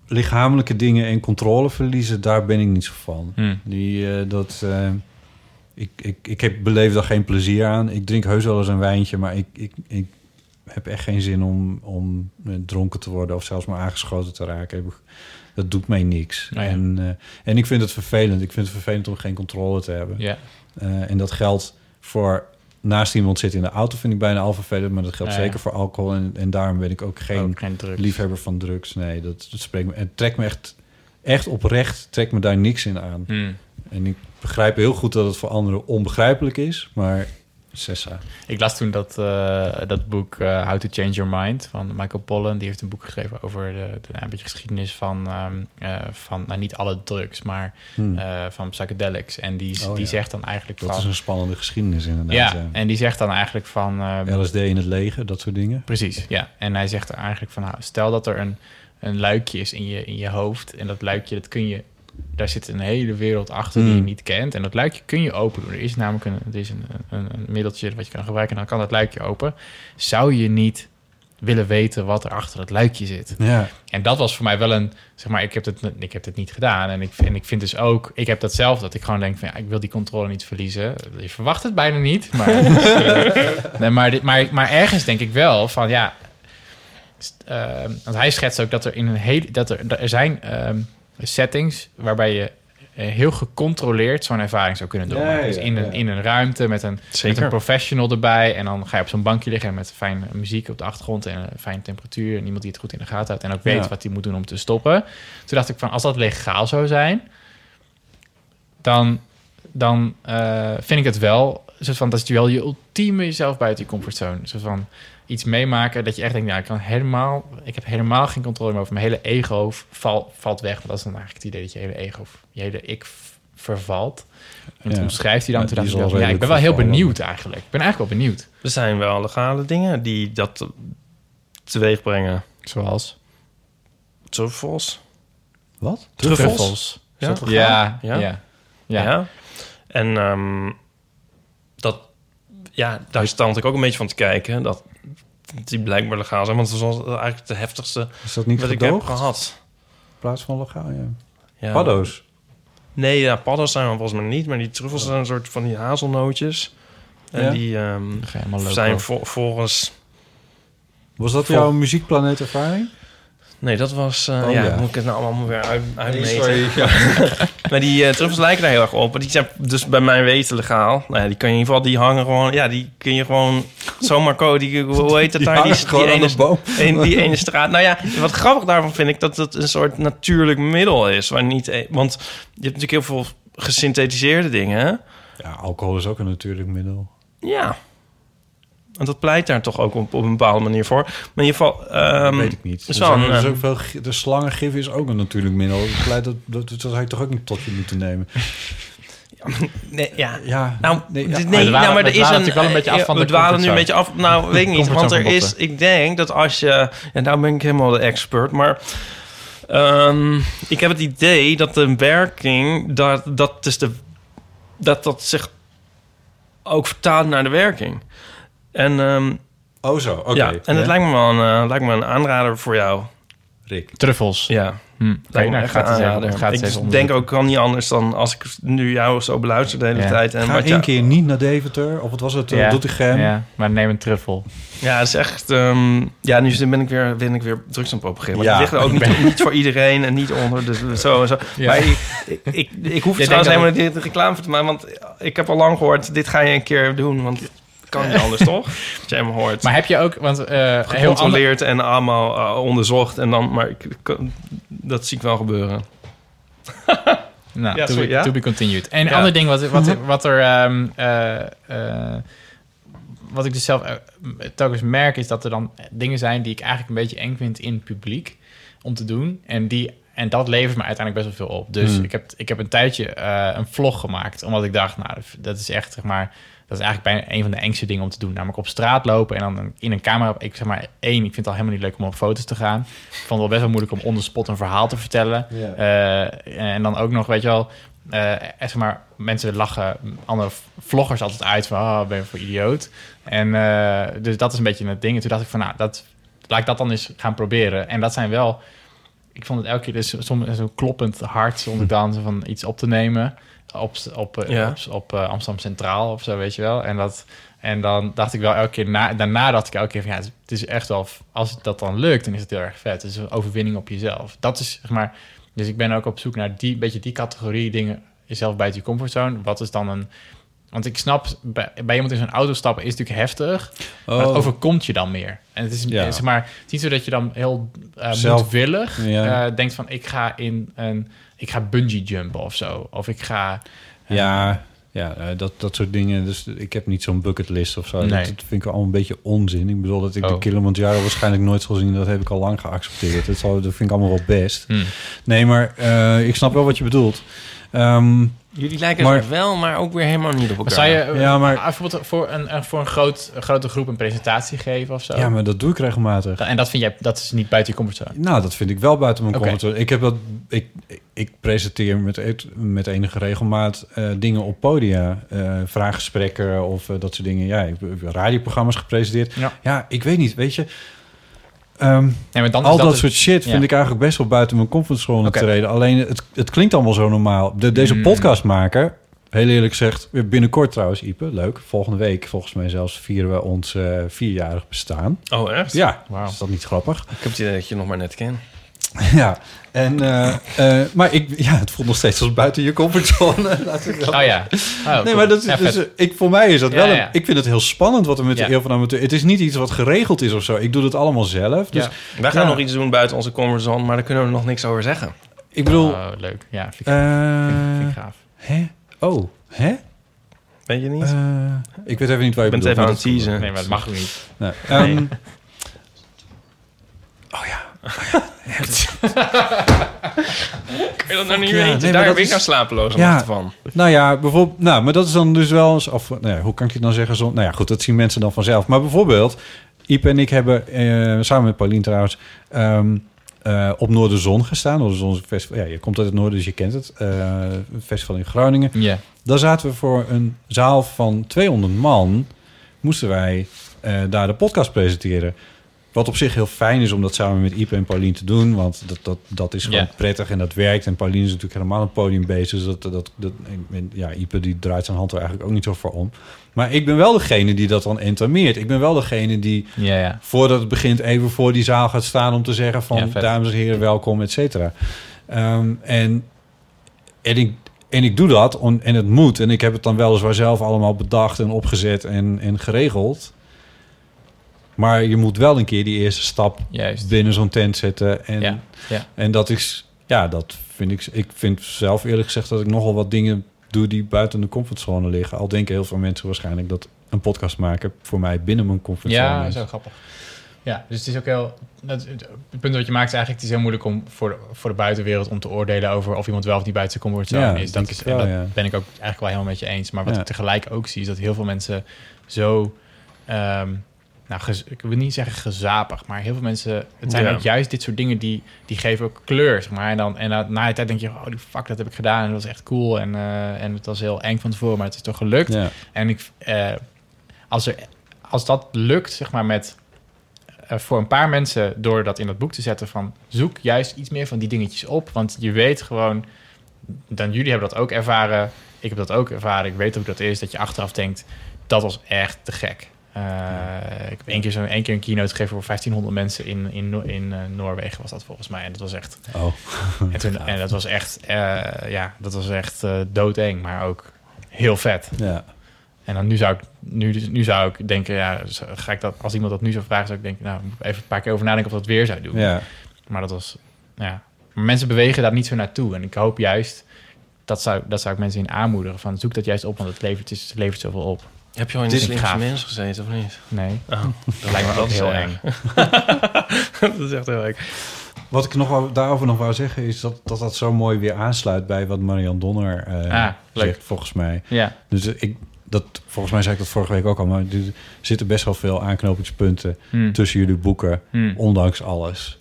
lichamelijke dingen en controle verliezen, daar ben ik niet zo van. Hmm. Die, eh, dat, eh, ik, ik, ik heb beleef daar geen plezier aan. Ik drink heus wel eens een wijntje, maar ik, ik, ik heb echt geen zin om, om eh, dronken te worden... of zelfs maar aangeschoten te raken. Dat doet mij niks. Nou ja. en, eh, en ik vind het vervelend. Ik vind het vervelend om geen controle te hebben. Ja. Eh, en dat geldt voor naast iemand zitten in de auto, vind ik bijna al vervelend. Maar dat geldt Ja, zeker voor alcohol. En, en daarom ben ik ook geen, Ook geen drugs. liefhebber van drugs. Nee, dat, dat spreekt me. Het trekt me echt, echt oprecht, trekt me daar niks in aan. Hmm. En ik begrijp heel goed dat het voor anderen onbegrijpelijk is. Maar Sessa. Ik las toen dat, eh, dat boek eh, How to Change Your Mind van Michael Pollan. Die heeft een boek geschreven over de, de, een beetje geschiedenis van, ehm, eh, van nou, niet alle drugs, maar Hmm. van psychedelics. En die, Oh, die ja. zegt dan eigenlijk Dat van... is een spannende geschiedenis inderdaad. ja, ja. en die zegt dan eigenlijk van... ehm, LSD in het leger, dat soort dingen. Precies, ja. En hij zegt er eigenlijk van, nou, stel dat er een, een luikje is in je, in je hoofd. En dat luikje, dat kun je, daar zit een hele wereld achter die je Mm. niet kent. En dat luikje kun je open doen. Er is namelijk een, er is een, een, een middeltje wat je kan gebruiken. En dan kan dat luikje open. Zou je niet willen weten wat er achter dat luikje zit? Ja. En dat was voor mij wel een, zeg maar, ik heb het, ik heb het niet gedaan. En ik, en ik vind dus ook, ik heb dat zelf, dat ik gewoon denk van, ja, ik wil die controle niet verliezen. Je verwacht het bijna niet, maar, nee, maar, dit, maar, maar ergens denk ik wel van, ja, ehm, want hij schetst ook dat er in een hele, dat er, er zijn ehm, settings waarbij je eh, heel gecontroleerd zo'n ervaring zou kunnen doen. Ja, ja, dus in een, ja. in een ruimte met een, met Zeker. een professional erbij. En dan ga je op zo'n bankje liggen met fijn muziek op de achtergrond en een fijne temperatuur. En iemand die het goed in de gaten houdt en ook weet Ja. wat hij moet doen om te stoppen. Toen dacht ik van, als dat legaal zou zijn, dan, dan eh, vind ik het wel, soort van, dat is wel je ultieme jezelf buiten je comfortzone. Soort van iets meemaken dat je echt denkt, ja, ik kan helemaal, ik heb helemaal geen controle meer over mijn hele ego val, valt weg. Want dat is dan eigenlijk het idee dat je hele ego, je hele ik vervalt. En Ja. omschrijft hij dan. Ja, toen die dacht ik ja, ik ben wel heel benieuwd eigenlijk. Ik ben eigenlijk wel benieuwd. Er zijn wel legale dingen die dat teweeg brengen. Zoals? Truffels. Wat? Truffels. Ja. Ja, ja, Ja. ja. En ehm, dat, ja, daar stand ik ook een beetje van te kijken. Dat die blijkbaar legaal zijn. Want het was eigenlijk de heftigste Is dat niet wat ik heb gehad. In plaats van legaal, ja. Ja. Paddo's. Nee, ja, paddo's zijn volgens mij niet. Maar die truffels zijn een soort van die hazelnootjes. En Ja. die ehm, zijn vol- volgens... Was dat Vol- jouw muziekplaneet ervaring? Nee, dat was... eh, Oh, ja, ja. moet ik het nou allemaal weer uit, uitmeten? sorry. Ja. Maar die eh, truffels lijken daar heel erg op. Maar die zijn dus bij mij weten legaal. Nou ja, die kan je in ieder geval... Die hangen gewoon... Ja, die kun je gewoon zomaar kopen. Die, hoe heet dat Die daar? Die, hangen gewoon aan ene, de boom. een- die ene straat. Nou ja, wat grappig daarvan vind ik... dat het een soort natuurlijk middel is. Waar niet, e- want je hebt natuurlijk heel veel gesynthetiseerde dingen. Ja, alcohol is ook een natuurlijk middel. Ja. En dat pleit daar toch ook op, op een bepaalde manier voor. Maar in ieder geval... ehm, weet ik niet. is Er er is eh, ook veel, de slangengif is ook een natuurlijk middel. Ik pleit dat, dat, dat zou je toch ook niet tot je moeten nemen. Nee, ja. Ja, Nou, nee, nee, ja, nou, maar er is een... wel een beetje af van we dwalen nu een beetje af. Nou, weet ik niet. Want er is... Ik denk dat als je... Ja, nou ben ik helemaal de expert, maar... ehm, ik heb het idee dat de werking... Dat, dat, dus de, dat dat zich ook vertaalt naar de werking. En, ehm, Oh zo, oké. ja, en Ja. het lijkt me wel een, eh, lijkt me een aanrader voor jou. Rick. Truffels. Ja, Hm. lijkt me nou, echt gaat het even- gaat Ik denk ook, kan niet anders dan als ik nu jou zo beluister de hele Ja. tijd. En Ga één jou- keer niet naar Deventer, of wat was het, ja. Doetinchem. Ja, maar neem een truffel. Ja, het is echt... ehm, ja, nu ben ik weer, ben ik weer drugs aan het propageren. Maar Ja. het ligt er ook niet, niet voor iedereen en niet onder. Dus zo en zo. Ja. Maar ik, ik, ik, ik hoef Je trouwens helemaal niet de reclame voor te maken. Want ik heb al lang gehoord, dit ga je een keer doen. Want kan niet anders, toch? Als je hem hoort. Maar heb je ook, want eh heel ander, Gecontroleerd en allemaal eh, onderzocht. En dan, maar ik, ik- dat zie ik wel gebeuren. Nou, Ja, to, sorry, be, ja? to be continued. En een Ja. ander ding wat, wat, wat er... ehm, eh, eh, wat ik dus zelf telkens merk... is dat er dan dingen zijn die ik eigenlijk een beetje eng vind in het publiek... om te doen. En, die, en dat levert me uiteindelijk best wel veel op. Dus Hmm. ik, heb, ik heb een tijdje eh, een vlog gemaakt... omdat ik dacht, nou, dat is echt, zeg maar... Dat is eigenlijk bijna een van de engste dingen om te doen. Namelijk op straat lopen en dan in een camera... Ik zeg maar, één, ik vind het al helemaal niet leuk om op foto's te gaan. Ik vond het wel best wel moeilijk om on the spot een verhaal te vertellen. Eh, en dan ook nog, weet je wel... eh, zeg maar, mensen lachen andere vloggers altijd uit van... Oh, ben je voor idioot? En dus dat is een beetje het ding. En toen dacht ik van, nou, dat, laat ik dat dan eens gaan proberen. En dat zijn wel... Ik vond het elke keer dus soms zo kloppend hard... ik dan van iets op te nemen... op, op, eh, Ja. op, op eh, Amsterdam Centraal of zo, weet je wel. En, dat, en dan dacht ik wel elke keer... Na, daarna dacht ik elke keer van, ja, het is echt wel... Als dat dan lukt, dan is het heel erg vet. Het is een overwinning op jezelf. Dat is, zeg maar... Dus ik ben ook op zoek naar die beetje die categorie dingen... jezelf buiten je comfortzone. Wat is dan een... Want ik snap, bij, bij iemand in zo'n auto stappen is natuurlijk heftig. Maar het Oh. overkomt je dan meer. En het is, Ja. zeg maar, het is niet zo dat je dan heel eh Zelf- moedwillig Ja. eh, denkt van... ik ga in een... Ik ga bungee jumpen of zo. Of ik ga... Ja, ja eh, dat, dat soort dingen. Dus ik heb niet zo'n bucketlist of zo. Nee. Dat, dat vind ik wel allemaal een beetje onzin. Ik bedoel dat ik de Oh. Kilimanjaro waarschijnlijk nooit zal zien. Dat heb ik al lang geaccepteerd. Dat, zal, dat vind ik allemaal wel best. Hmm. Nee, maar eh, ik snap wel wat je bedoelt. Ehm, Jullie lijken Maar- er wel, maar ook weer helemaal niet op elkaar. zou je eh, Ja, maar- bijvoorbeeld voor een, voor een, groot, een grote groep een presentatie geven of zo? ja, maar dat doe ik regelmatig. En dat vind jij, dat is niet buiten je comfortzone? Nou, dat vind ik wel buiten mijn Oké. comfortzone. Ik heb dat. Ik, ik presenteer met, et- met enige regelmaat eh, dingen op podia, eh, vraaggesprekken of eh, dat soort dingen. Ja, ik heb radioprogramma's gepresenteerd. Ja. Ja, ik weet niet, weet je. Ehm, Nee, maar dan is al dat, het- soort shit ja. vind ik eigenlijk best wel buiten mijn comfortzone Oké. treden. Alleen het, het klinkt allemaal zo normaal. De, deze Mm. podcast maken, heel eerlijk gezegd, weer binnenkort trouwens, Ipe, leuk. Volgende week, volgens mij zelfs, vieren we ons eh, vierjarig bestaan. Oh, echt? Ja, is dat niet grappig? Ik heb het idee dat je nog maar net kent. Ja, en, eh, eh, maar ik, ja, het voelt nog steeds als buiten je comfortzone. Oh ja. Oh, Nee, maar dat is, Ja, dus, ik, voor mij is dat Ja, wel... Een, ja. Ik vind het heel spannend wat er met Ja. de eeuw van amateur... Het is niet iets wat geregeld is of zo. Ik doe het allemaal zelf. Dus Ja. Wij gaan nog iets doen buiten onze comfortzone, maar daar kunnen we nog niks over zeggen. ik bedoel... Oh, leuk. Ja, vind ik, eh, vind ik gaaf. hè? Oh, hè? Weet je niet? Ik weet even niet waar je Ik ben even aan het teasen. Nee, maar dat mag ook niet. Nee. Ehm. Oh ja. Kun je dat nou niet ja. weten? Nee, Daar heb ik is- nou Ja. nachten van. Nou ja, bijvoorbeeld, nou, maar dat is dan dus wel eens, of nou ja, hoe kan ik het dan zeggen? Zo, nou ja, goed, dat zien mensen dan vanzelf. Maar bijvoorbeeld, Ipe en ik hebben eh, samen met Paulien trouwens ehm, eh, op Noorderzon gestaan. Noorderzon festival. Ja, je komt uit het noorden, dus je kent het. Eh, een festival in Groningen. Ja. Daar zaten we voor een zaal van 200 man. Moesten wij eh, daar de podcast presenteren. Wat op zich heel fijn is om dat samen met Ipe en Paulien te doen. Want dat, dat, dat is gewoon prettig en dat werkt. En Paulien is natuurlijk helemaal een podium bezig. Dus dat, dat, dat, ja, Ipe die draait zijn hand er eigenlijk ook niet zo voor om. Maar ik ben wel degene die dat dan entameert. Ik ben wel degene die Ja, ja. voordat het begint even voor die zaal gaat staan... om te zeggen van Ja, dames en heren, welkom, et cetera. Ehm, en, en, ik, en ik doe dat on- en het moet. En ik heb het dan weliswaar zelf allemaal bedacht en opgezet en, en geregeld. Maar je moet wel een keer die eerste stap Juist. binnen zo'n tent zetten. En, Ja, ja. en dat is, ja, dat vind ik. Ik vind zelf eerlijk gezegd dat ik nogal wat dingen doe die buiten de comfortzone liggen. Al denken heel veel mensen waarschijnlijk dat een podcast maken voor mij binnen mijn comfortzone Ja, is. zo grappig. Ja, dus het is ook heel... Dat, het punt wat je maakt is eigenlijk... het is heel moeilijk om voor de, voor de buitenwereld... om te oordelen over of iemand wel of niet buiten zijn comfortzone Ja, is. Dat, is wel, dat ja. ben ik ook eigenlijk wel helemaal met je eens. Maar wat ik tegelijk ook zie... is dat heel veel mensen zo... ehm, nou, ik wil niet zeggen gezapig, maar heel veel mensen... Het zijn Ja. ook juist dit soort dingen die, die geven ook kleur, zeg maar. En, dan, en dan, na de tijd denk je, oh, die fuck, dat heb ik gedaan. En dat was echt cool. En, eh, en het was heel eng van tevoren, maar het is toch gelukt. Ja. En ik, eh, als, er, als dat lukt, zeg maar, met eh, voor een paar mensen, door dat in dat boek te zetten, van zoek juist iets meer van die dingetjes op. Want je weet gewoon, dan jullie hebben dat ook ervaren. Ik heb dat ook ervaren. Ik weet hoe dat is, dat je achteraf denkt, dat was echt te gek. Eh, ik heb één keer, zo, één keer een keynote gegeven voor 1500 mensen in, in, in eh, Noorwegen was dat volgens mij. En dat was echt... Oh. En, toen, en dat was echt, eh, ja, dat was echt doodeng, maar ook heel vet. Ja. En dan nu zou ik, nu, nu zou ik denken, ja, ga ik dat, als iemand dat nu zou vragen, zou ik denken, nou, even een paar keer over nadenken of dat weer zou doen. Ja. Maar dat was, ja. Maar mensen bewegen daar niet zo naartoe. En ik hoop juist, dat zou, dat zou ik mensen in aanmoedigen, van zoek dat juist op, want het levert, het levert zoveel op. Heb je al in de slimste mens gezeten of niet? Nee. Oh, Dat lijkt me ook heel eng. dat is echt heel eng. Wat ik nog wou- daarover nog wou zeggen is dat dat, dat zo mooi weer aansluit bij wat Marian Donner Ah, leuk. zegt, volgens mij. Ja. Dus ik, dat, volgens mij zei ik dat vorige week ook al, maar er zitten best wel veel aanknopingspunten Hmm. tussen jullie boeken, Hmm. ondanks alles.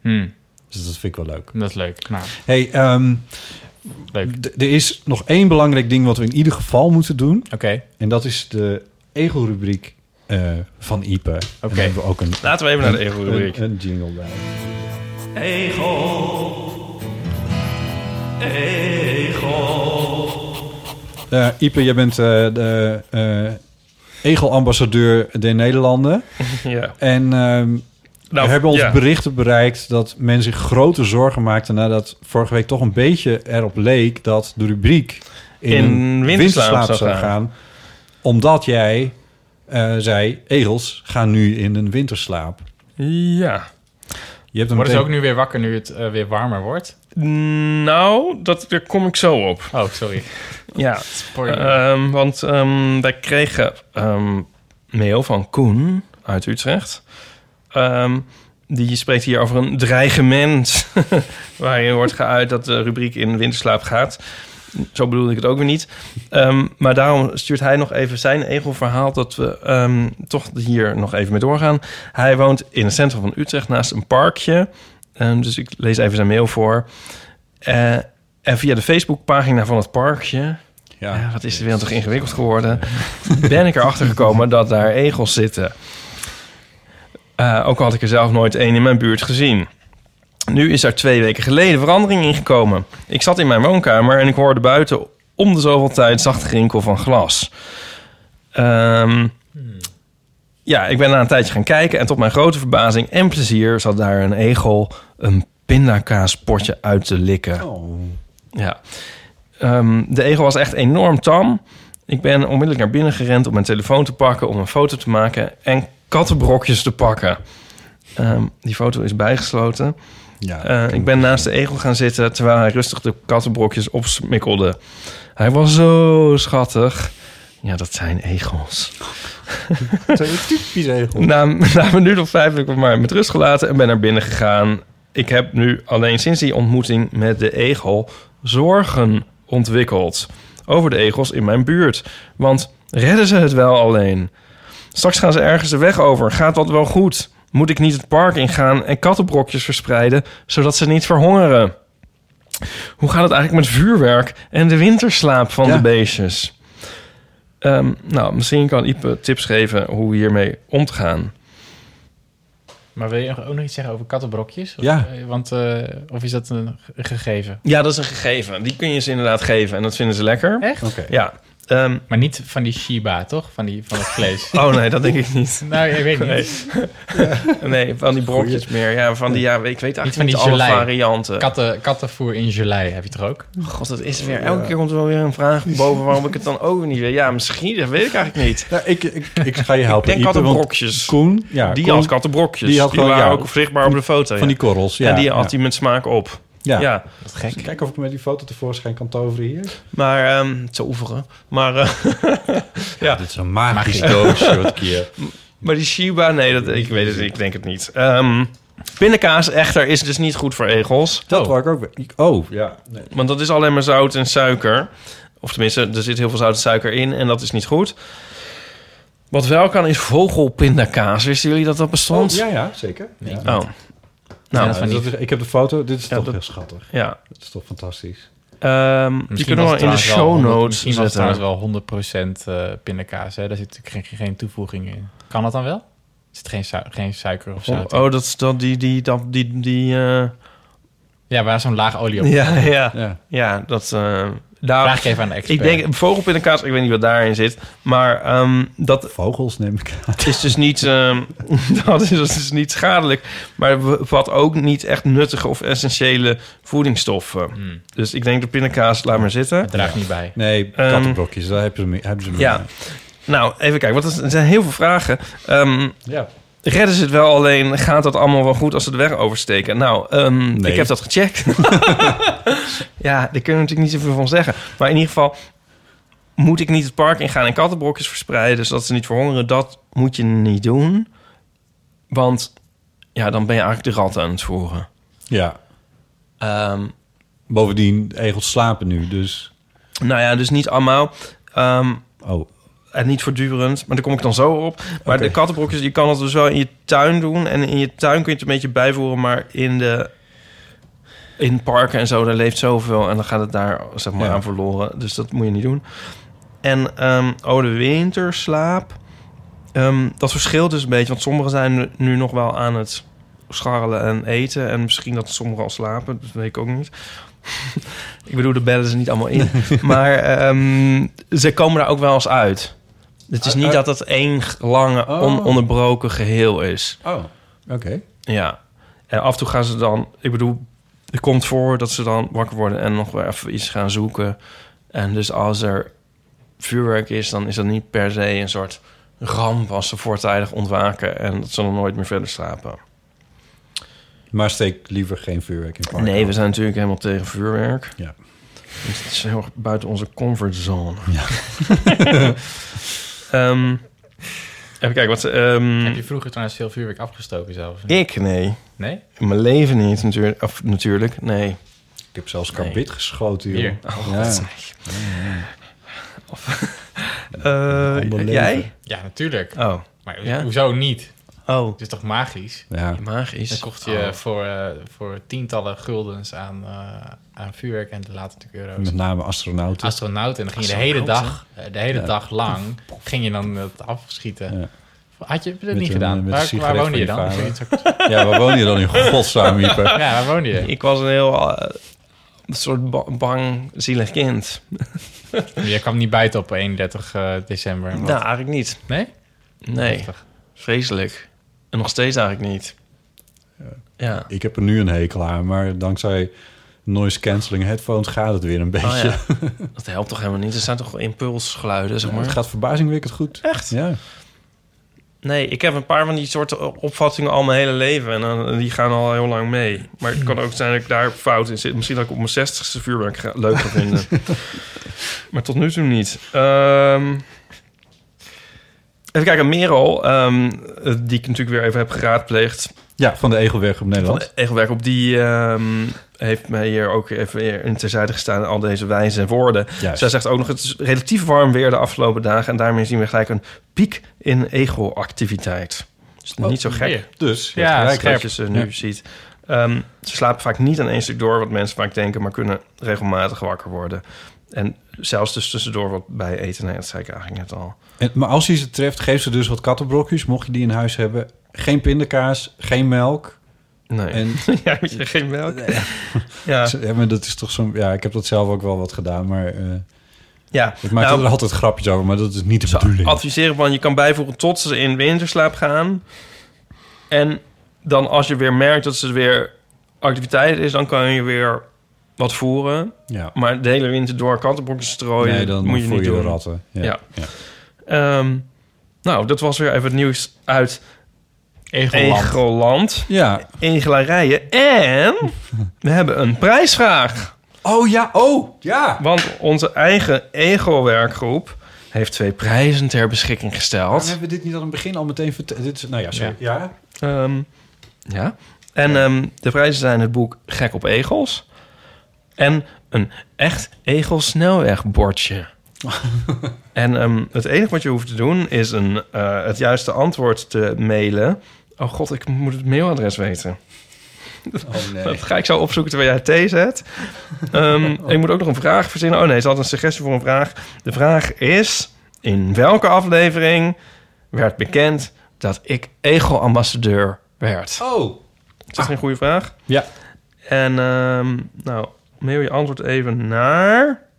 Hmm. Dus dat vind ik wel leuk. Dat is leuk. Nou, Hey, ehm, leuk. er is nog één belangrijk ding wat we in ieder geval moeten doen. Oké. En dat is de egelrubriek eh van Ipe. Daar hebben we ook een, Laten we even naar de egelrubriek. Een, een jingle bij. Eh, Ipe, jij bent eh, de eh egelambassadeur der Nederlanden. Ja. En ehm Nou, we hebben ons ja. berichten bereikt dat men zich grote zorgen maakte nadat vorige week toch een beetje erop leek dat de rubriek in, In winterslaap zou gaan. gaan. Omdat jij eh, zei, egels gaan nu in een winterslaap. Ja. Je hebt hem Worden ze ook nu weer wakker nu het eh, weer warmer wordt? Nou, dat, daar kom ik zo op. Oh, sorry. Ja. Ehm, want ehm, wij kregen ehm mail van Koen uit Utrecht. Ehm, die spreekt hier over een dreigement. waarin wordt geuit dat de rubriek in winterslaap gaat. Zo bedoelde ik het ook weer niet. Ehm, maar daarom stuurt hij nog even zijn egelverhaal... dat we ehm, toch hier nog even mee doorgaan. Hij woont in het centrum van Utrecht naast een parkje. Dus ik lees even zijn mail voor. Eh, en via de Facebookpagina van het parkje... Ja, wat is de wereld toch ingewikkeld geworden? ben ik erachter gekomen dat daar egels zitten. Eh, ook al had ik er zelf nooit één in mijn buurt gezien. Nu is er twee weken geleden verandering ingekomen. Ik zat in mijn woonkamer en ik hoorde buiten om de zoveel tijd zacht gerinkel van glas. Ehm, ja, ik ben na een tijdje gaan kijken en tot mijn grote verbazing en plezier zat daar een egel een pindakaaspotje uit te likken. Oh. Ja. Ehm, de egel was echt enorm tam. Ik ben onmiddellijk naar binnen gerend om mijn telefoon te pakken... om een foto te maken en kattenbrokjes te pakken. Ehm, die foto is bijgesloten. Ja, Eh, ik ben naast de egel gaan zitten... terwijl hij rustig de kattenbrokjes opsmikkelde. Hij was zo schattig. Ja, dat zijn egels. typisch egel. Na, na een minuut of vijf heb ik hem maar met rust gelaten en ben naar binnen gegaan. Ik heb nu alleen sinds die ontmoeting met de egel zorgen ontwikkeld over de egels in mijn buurt. Want redden ze het wel alleen? Straks gaan ze ergens de weg over. Gaat dat wel goed? Moet ik niet het park ingaan en kattenbrokjes verspreiden, zodat ze niet verhongeren? Hoe gaat het eigenlijk met vuurwerk en de winterslaap van Ja. de beestjes? Ehm, nou, misschien kan Ipe tips geven hoe hiermee om te gaan. Maar wil je ook nog iets zeggen over kattenbrokjes? Of, Ja. eh, Want, eh, of is dat een ge- gegeven? Ja, dat is een gegeven. Die kun je ze inderdaad geven en dat vinden ze lekker. Echt? Oké. Ja. Ehm, Maar niet van die Shiba, toch? Van, die, van het vlees. oh nee, dat denk ik niet. nou, ik weet niet. Nee, nee van die brokjes meer. Ja, van die, ja, ik weet Niet eigenlijk van niet, die alle gelei. varianten. Katten, kattenvoer in gelei heb je toch ook? God, dat is weer... Elke keer komt er wel weer een vraag boven waarom ik het dan ook niet weet. Ja, misschien, dat weet ik eigenlijk niet. Nou, ik, ik, ik ga je helpen. Ik denk kattenbrokjes. Koen, ja, die Koen- had kattenbrokjes. Die had gewoon, waren ja, ook zichtbaar op de foto. Van ja. die korrels, ja. en die had ja. hij met smaak op. Ja. ja. Wat gek. Kijken of ik met die foto tevoorschijn kan toveren hier. Maar, ehm te oeveren. Maar, eh, ja. Dit is een magisch doosje wat ik hier... Maar die Shiba, nee, dat, ik weet het, ik denk het niet. Ehm pindakaas echter is dus niet goed voor egels. Dat wou ik ook... ik- Oh, ja. Nee. Want dat is alleen maar zout en suiker. Of tenminste, er zit heel veel zout en suiker in en dat is niet goed. Wat wel kan is vogelpindakaas. Wisten jullie dat dat bestond? Oh, ja, ja, zeker. Ja. Oh. Nou, dat dat is- ik heb de foto. Dit is Ja, toch dat- heel schattig. ja. Dat is toch fantastisch. Ehm, die Misschien kunnen we was wel in de het show 100 notes Misschien het zetten. trouwens wel 100% eh pindakaas. Hè? Daar zit geen, geen toevoeging in. Kan dat dan wel? zit geen, su- geen suiker of Oh, zout. oh, dat is dan die, die, dat, die, die, eh, Ja, waar zo'n laag olie op ja, ja, Ja. ja, dat, eh nou, Vraag ik even aan de expert. ik denk, vogelpindakaas, ik weet niet wat daarin zit, maar ehm, dat Vogels neem ik aan. is dus niet, ehm, dat is dus niet schadelijk, maar bevat ook niet echt nuttige of essentiële voedingsstoffen. Hmm, Dus ik denk de pindakaas, laat maar zitten. het draagt niet bij. Nee, Ehm, kattenbrokjes, daar hebben ze, mee- hebben ze mee. Ja. Nou, even kijken, want er zijn heel veel vragen. Ehm, ja. Redden ze het wel alleen? Gaat dat allemaal wel goed als ze de weg oversteken? Nou, ehm, Nee. ik heb dat gecheckt. ja, daar kunnen we natuurlijk niet zoveel van zeggen. Maar in ieder geval moet ik niet het park ingaan en kattenbrokjes verspreiden... zodat ze niet verhongeren. Dat moet je niet doen. Want ja, dan ben je eigenlijk de ratten aan het voeren. ja. Ehm, Bovendien, egels slapen nu, dus... nou ja, dus niet allemaal. Ehm, Oh, En niet voortdurend, maar daar kom ik dan zo op. Maar de kattenbrokjes, je kan het dus wel in je tuin doen. En in je tuin kun je het een beetje bijvoeren, maar in de... In parken en zo, daar leeft zoveel. En dan gaat het daar, zeg maar, Ja. aan verloren. Dus dat moet je niet doen. En, ehm oh, de winterslaap. Ehm, dat verschilt dus een beetje. Want sommigen zijn nu nog wel aan het scharrelen en eten. En misschien dat sommigen al slapen. Dat weet ik ook niet. ik bedoel, de bellen ze niet allemaal in. maar ehm, ze komen daar ook wel eens uit. Het is Uh, niet uh. dat het één lange, Oh. ononderbroken geheel is. oh. oké. Ja. En af en toe gaan ze dan... Ik bedoel, het komt voor dat ze dan wakker worden... en nog weer even iets gaan zoeken. En dus als er vuurwerk is... dan is dat niet per se een soort ramp... als ze voortijdig ontwaken... en dat ze dan nooit meer verder slapen. Maar steek liever geen vuurwerk in. Nee, we zijn natuurlijk helemaal tegen vuurwerk. Ja. Dus het is heel erg buiten onze comfortzone. Ja. Ehm, even kijken, wat... ehm, Heb je vroeger trouwens veel vuurwerk afgestoken zelf? of ik? Nee. Nee? In mijn leven niet, natuurlijk. Of natuurlijk, nee. Ik heb zelfs Nee. karbit geschoten, joh. Hier. ja. Eh, Onbeleven. jij? Ja, natuurlijk. Oh. Maar Ja? hoezo niet? Oh, Het is toch magisch? ja. magisch. Dan kocht je Oh. voor, eh, voor tientallen guldens aan, eh, aan vuurwerk en later natuurlijk euro's. Met name astronauten. Astronaut en dan ging je de hele Astronauten? dag, eh, de hele Ja. dag lang, ging je dan het afschieten. Ja. Had je dat Met niet een- gedaan? Waar, waar woonde je dan? Ja, waar woon je dan in godsnaam, Ieper? ja, waar woonde je? Ik was een heel een soort ba- bang, zielig kind. Je kwam niet buiten op 31 eh, december. Nou, eigenlijk niet. Nee? Nee, vreselijk. En nog steeds eigenlijk niet. Ja. Ik heb er nu een hekel aan, maar dankzij noise cancelling headphones gaat het weer een beetje. Oh ja. Dat helpt toch helemaal niet? Er zijn toch impulsgeluiden, zeg Ja, maar? Het gaat verbazingwekkend goed. Echt? Ja. Nee, ik heb een paar van die soorten opvattingen al mijn hele leven. En dan, die gaan al heel lang mee. Maar het kan ook zijn dat ik daar fout in zit. Misschien dat ik op mijn zestigste vuurwerk leuk ga vinden. maar tot nu toe niet. Ehm, even kijken, Merel, ehm, die ik natuurlijk weer even heb geraadpleegd. ja, van de Egelwerk op Van Nederland. de Egelwerk op, die ehm, heeft mij hier ook even weer in terzijde gestaan. Al deze wijze woorden. Juist. Zij zegt ook nog, het is relatief warm weer de afgelopen dagen. En daarmee zien we gelijk een piek in ego-activiteit. Dus niet zo gek. Weer. Dus, Ja, gelijk. scherp. dat je ze nu Ja. ziet. Ehm, ze slapen vaak niet aan één stuk door, wat mensen vaak denken, maar kunnen regelmatig wakker worden. En zelfs dus tussendoor wat bij eten. Nee, dat zei ik eigenlijk net al. En, maar als je ze treft, geef ze dus wat kattenbrokjes, mocht je die in huis hebben. Geen pindakaas, geen melk. Nee. En ja, geen melk? Ja. ja, maar dat is toch zo'n... Ja, ik heb dat zelf ook wel wat gedaan, maar... eh, ja. ik maak Nou, er altijd grapjes over, maar dat is niet de bedoeling. adviseren van je kan bijvoegen tot ze in winterslaap gaan. En dan als je weer merkt dat ze weer activiteit is, dan kan je weer wat voeren. Ja. Maar de hele winter door kattenbrokjes strooien, nee, dan moet je niet je doen. de ratten. Ja. Ja. Ja. Ehm, nou, dat was weer even het nieuws uit Egelland. Egeland. Ja. Egelarijen. En we hebben een prijsvraag. Oh ja, oh ja. Want onze eigen Ego-werkgroep heeft twee prijzen ter beschikking gesteld. hebben we dit niet aan het begin al meteen verteld? Dit is, nou ja, sorry. Ja. Ehm, ja. En ehm, de prijzen zijn het boek Gek op Egels. En een echt egelsnelwegbordje. en ehm, het enige wat je hoeft te doen is een, eh, het juiste antwoord te mailen. Oh god, ik moet het mailadres weten. Oh nee. Dat ga ik zo opzoeken terwijl jij thee zet. Ehm, ik moet ook nog een vraag verzinnen. Oh nee, ze had een suggestie voor een vraag. De vraag is... In welke aflevering werd bekend dat ik ego-ambassadeur werd? Oh. Is dat een goede vraag? Ja. En ehm, nou, mail je antwoord even naar...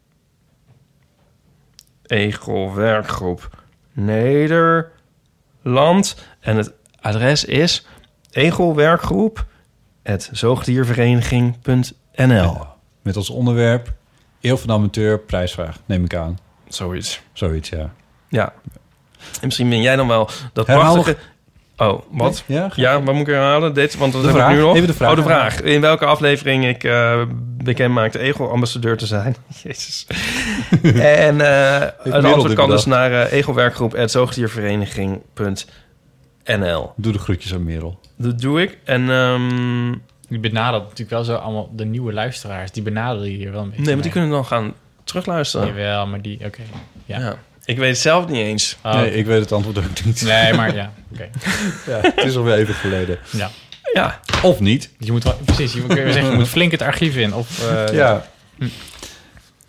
Ego Werkgroep Nederland. En het adres is Ego Werkgroep zoogdiervereniging.nl. Met als onderwerp Eeuw van Amateur prijsvraag, neem ik aan. Zoiets. Zoiets, ja. Ja. En misschien ben jij dan wel dat Herhaal prachtige... Oh, wat? Nee? Ja, Ja, wat moet ik herhalen? Dit, want dat De heb vraag. ik nu nog. Even de vraag. Oh, de vraag. In welke aflevering ik eh bekend maakte ego-ambassadeur te zijn. Jezus. en eh, het antwoord kan dus naar uh, egowerkgroep.zoogdiervereniging.nl Doe de groetjes aan Merel. Dat doe ik. En ehm, Die benadert natuurlijk wel zo allemaal de nieuwe luisteraars. Die benaderen hier wel een beetje. nee, want die kunnen dan gaan terugluisteren. Jawel, maar die... Oké. Ja. Ja. Ik weet het zelf niet eens. Oh, Nee, ik weet het antwoord ook niet. nee, maar ja. Oké. Ja, het is alweer even geleden. Ja. Ja. Of niet. Je moet wel... Precies, je moet, zeggen, je moet flink het archief in. Of, eh, ja.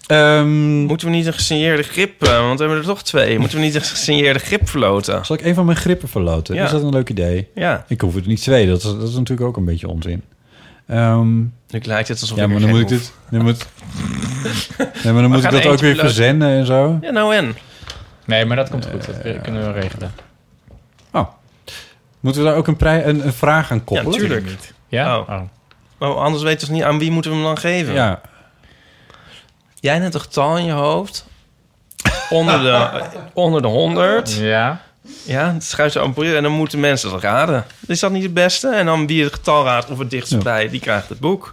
Ehm, Moeten we niet een gesigneerde grip... eh, want we hebben er toch twee. Moeten we niet een gesigneerde grip verloten? zal ik een van mijn grippen verloten? Ja. Is dat een leuk idee? Ja. Ik hoef er niet twee. Dat is, dat is natuurlijk ook een beetje onzin. Ehm, Nu lijkt het alsof ja, ik maar dan moet ik dit... Dan moet, nee, maar dan moet ik dat ook weer verzenden en zo. Ja, nou en? Nee, maar dat komt goed. Dat kunnen we regelen. Oh. Moeten we daar ook een, prij, een, een vraag aan koppelen? Ja, tuurlijk. Niet. Ja? Oh. Oh. Oh, anders weten we niet aan wie moeten we hem dan geven. Ja. Jij net een getal in je hoofd. Onder de, onder de 100. Ja. Ja, het schuift zo op en dan moeten mensen dat raden. Is dat niet het beste? En dan wie het getal raadt of het dichtst bij, die krijgt het boek.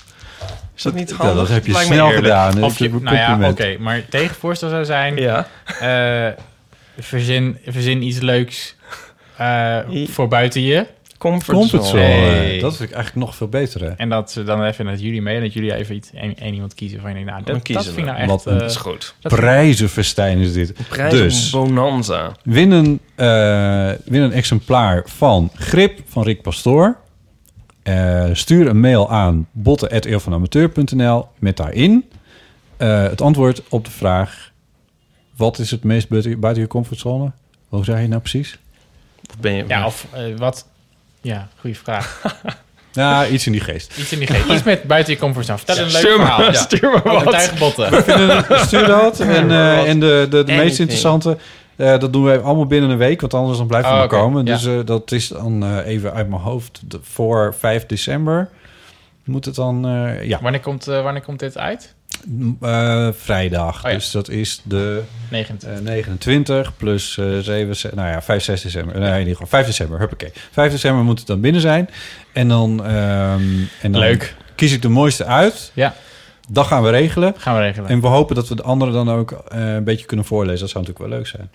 Is dat niet Ja, handig? dat heb je Lijkt snel gedaan. Of je, nou ja, oké. maar tegenvoorstel zou zijn... Ja. eh, verzin, verzin iets leuks eh, voor buiten je. Comfortzone. Comfortzone. Hey. Dat vind ik eigenlijk nog veel beter. Hè? En dat ze dan even met jullie mee... en dat jullie even iets, één, één iemand kiezen van je denkt... nou, Dan dat, dat kiezen vind ik we. nou echt... Wat een- eh, Dat is goed. Prijzenfestijn is dit. Dus bonanza. win een, eh, win een exemplaar van Grip van Rick Pastoor. Eh, stuur een mail aan botten.eeuwvanamateur.nl met daarin eh, het antwoord op de vraag... wat is het meest buiten, buiten je comfortzone? Hoe zei je nou precies? Of ben je... ja, of eh, wat... Ja, goede vraag. Ja, iets in die geest. Iets in die geest. Iets met buiten je comfortzone. Vertel een leuk Stuur me- verhaal. Ja. stuur me wat. Tuigbotten. Stuur dat. En, eh, en de, de, de meest interessante, eh, dat doen we allemaal binnen een week. Want anders dan blijft het Oh, komen. Ja. Dus eh, dat is dan eh, even uit mijn hoofd. De- voor 5 december moet het dan... eh, ja, Wanneer komt, eh, wanneer komt dit uit? Eh, vrijdag. Oh ja. Dus dat is de 29. eh, 29 plus eh 7... ze- Nou ja, 5, 6 december. Nee, in ieder geval 5 december. Huppakee. 5 december moet het dan binnen zijn. En dan... ehm, en dan Leuk. kies ik de mooiste uit. Ja, Dat gaan we regelen. gaan we regelen. En we hopen dat we de anderen dan ook een beetje kunnen voorlezen. Dat zou natuurlijk wel leuk zijn.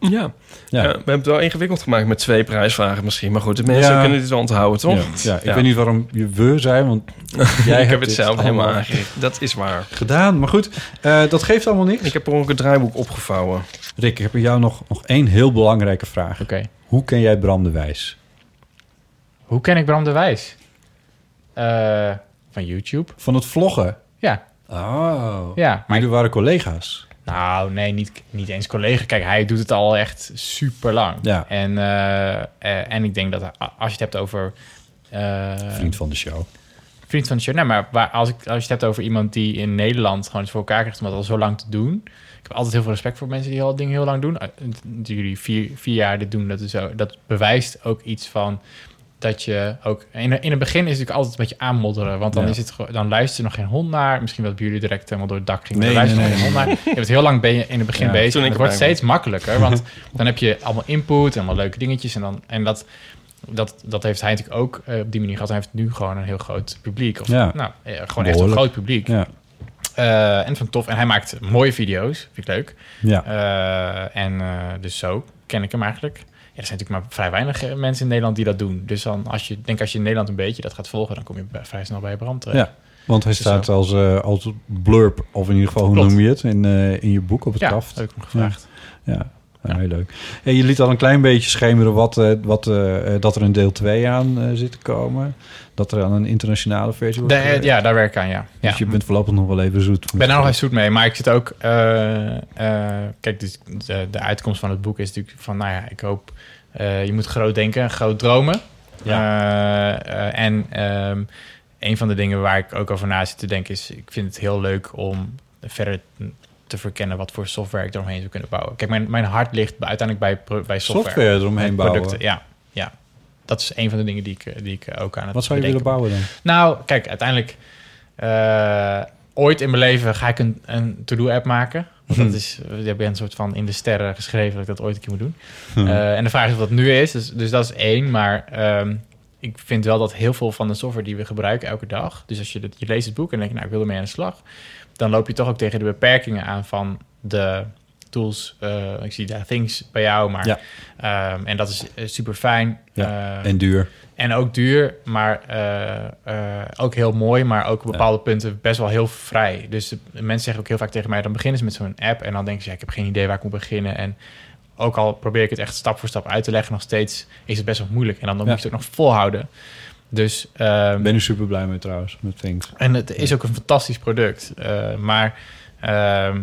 Ja. Ja. Ja, we hebben het wel ingewikkeld gemaakt met twee prijsvragen misschien. Maar goed, de mensen Ja. kunnen dit wel onthouden, toch? Ja, ja, ik Ja. weet niet waarom je we zijn, want jij ik hebt heb het zelf helemaal aangericht. Dat is waar. gedaan. Maar goed, eh, dat geeft allemaal niks. Ik heb ook een draaiboek opgevouwen. Rick, ik heb bij jou nog, nog één heel belangrijke vraag. Oké. Hoe ken jij Bram de Wijs? Hoe ken ik Bram de Wijs? Eh, van YouTube. Van het vloggen? Ja. Oh. Ja, Maar maar jullie waren collega's. Nou, nee, niet, niet eens collega. Kijk, hij doet het al echt super lang. Ja. En, eh, eh, en ik denk dat als je het hebt over. eh, Vriend van de show. vriend van de show. Nee, maar waar, als, ik, als je het hebt over iemand die in Nederland gewoon het voor elkaar krijgt om dat al zo lang te doen. Ik heb altijd heel veel respect voor mensen die al dingen heel lang doen. Dat jullie vier, vier jaar dit doen, dat, is zo, dat bewijst ook iets van dat je ook... In, in het begin is het natuurlijk altijd een beetje aanmodderen. Want dan, Ja. is het, dan luistert er nog geen hond naar. Misschien dat bij jullie direct helemaal door het dak ging. Nee, Nee, luistert nee, nog geen hond naar. Je hebt heel lang ben je in het begin Ja, bezig. En het wordt steeds makkelijker. Want dan heb je allemaal input en allemaal leuke dingetjes. En, dan, en dat, dat, dat heeft hij natuurlijk ook eh, op die manier gehad. Hij heeft nu gewoon een heel groot publiek. Of, Ja. Nou, eh, gewoon echt een groot publiek. Ja. Eh, en van tof. En hij maakt mooie video's. Vind ik leuk. Ja. Eh, en eh, dus zo ken ik hem eigenlijk. Er zijn natuurlijk maar vrij weinig eh, mensen in Nederland die dat doen. Dus dan, als je, denk als je in Nederland een beetje dat gaat volgen, dan kom je bij- vrij snel bij Bram terecht. ja. Want hij Dus staat zo. als, eh, als blurb, of in ieder geval, hoe noem je het, in, eh, in je boek op het Ja, kaft. heb ik hem gevraagd. Ja, ja, heel leuk. En je liet al een klein beetje schemeren wat, eh, wat, eh, eh, dat er een deel 2 aan zit te komen. Dat er aan een internationale versie wordt De- ja, daar werk ik aan, ja. ja. Dus je bent voorlopig nog wel even zoet. Ik ben er nog eens zoet mee, maar ik zit ook... kijk, dus de, de uitkomst van het boek is natuurlijk van... Nou ja, ik hoop je moet groot denken, groot dromen. Eh, en ehm, een van de dingen waar ik ook over na zit te denken is... ik vind het heel leuk om verder te verkennen... wat voor software ik eromheen zou kunnen bouwen. Kijk, mijn, mijn hart ligt uiteindelijk bij, bij software. Software eromheen Met bouwen. Producten, ja, ja. Dat is een van de dingen die ik, eh, die ik ook aan het Wat zou je willen bouwen dan? nou, kijk, uiteindelijk... eh, ooit in mijn leven ga ik een, een to-do-app maken. Want dat Hm. is... Je hebt een soort van in de sterren geschreven dat ik dat ooit een keer moet doen. Hm. Eh, en de vraag is of dat nu is. Dus, dus dat is één. Maar ehm, ik vind wel dat heel veel van de software die we gebruiken elke dag... Dus als je, het, je leest het boek en denk je, nou, ik wil ermee aan de slag... dan loop je toch ook tegen de beperkingen aan van de tools. Eh, ik zie daar Things bij jou, maar... Ja. ehm, en dat is super fijn. Ja, en duur. En ook duur, maar eh, eh, ook heel mooi, maar ook op bepaalde punten best wel heel vrij. Dus de, mensen zeggen ook heel vaak tegen mij, dan beginnen ze met zo'n app en dan denken ze, ja, ik heb geen idee waar ik moet beginnen. En ook al probeer ik het echt stap voor stap uit te leggen, nog steeds is het best wel moeilijk. En dan, dan moet je het ook nog volhouden. Dus, ehm, ben er super blij mee trouwens, met Things. en het is ook een fantastisch product, eh, maar ehm,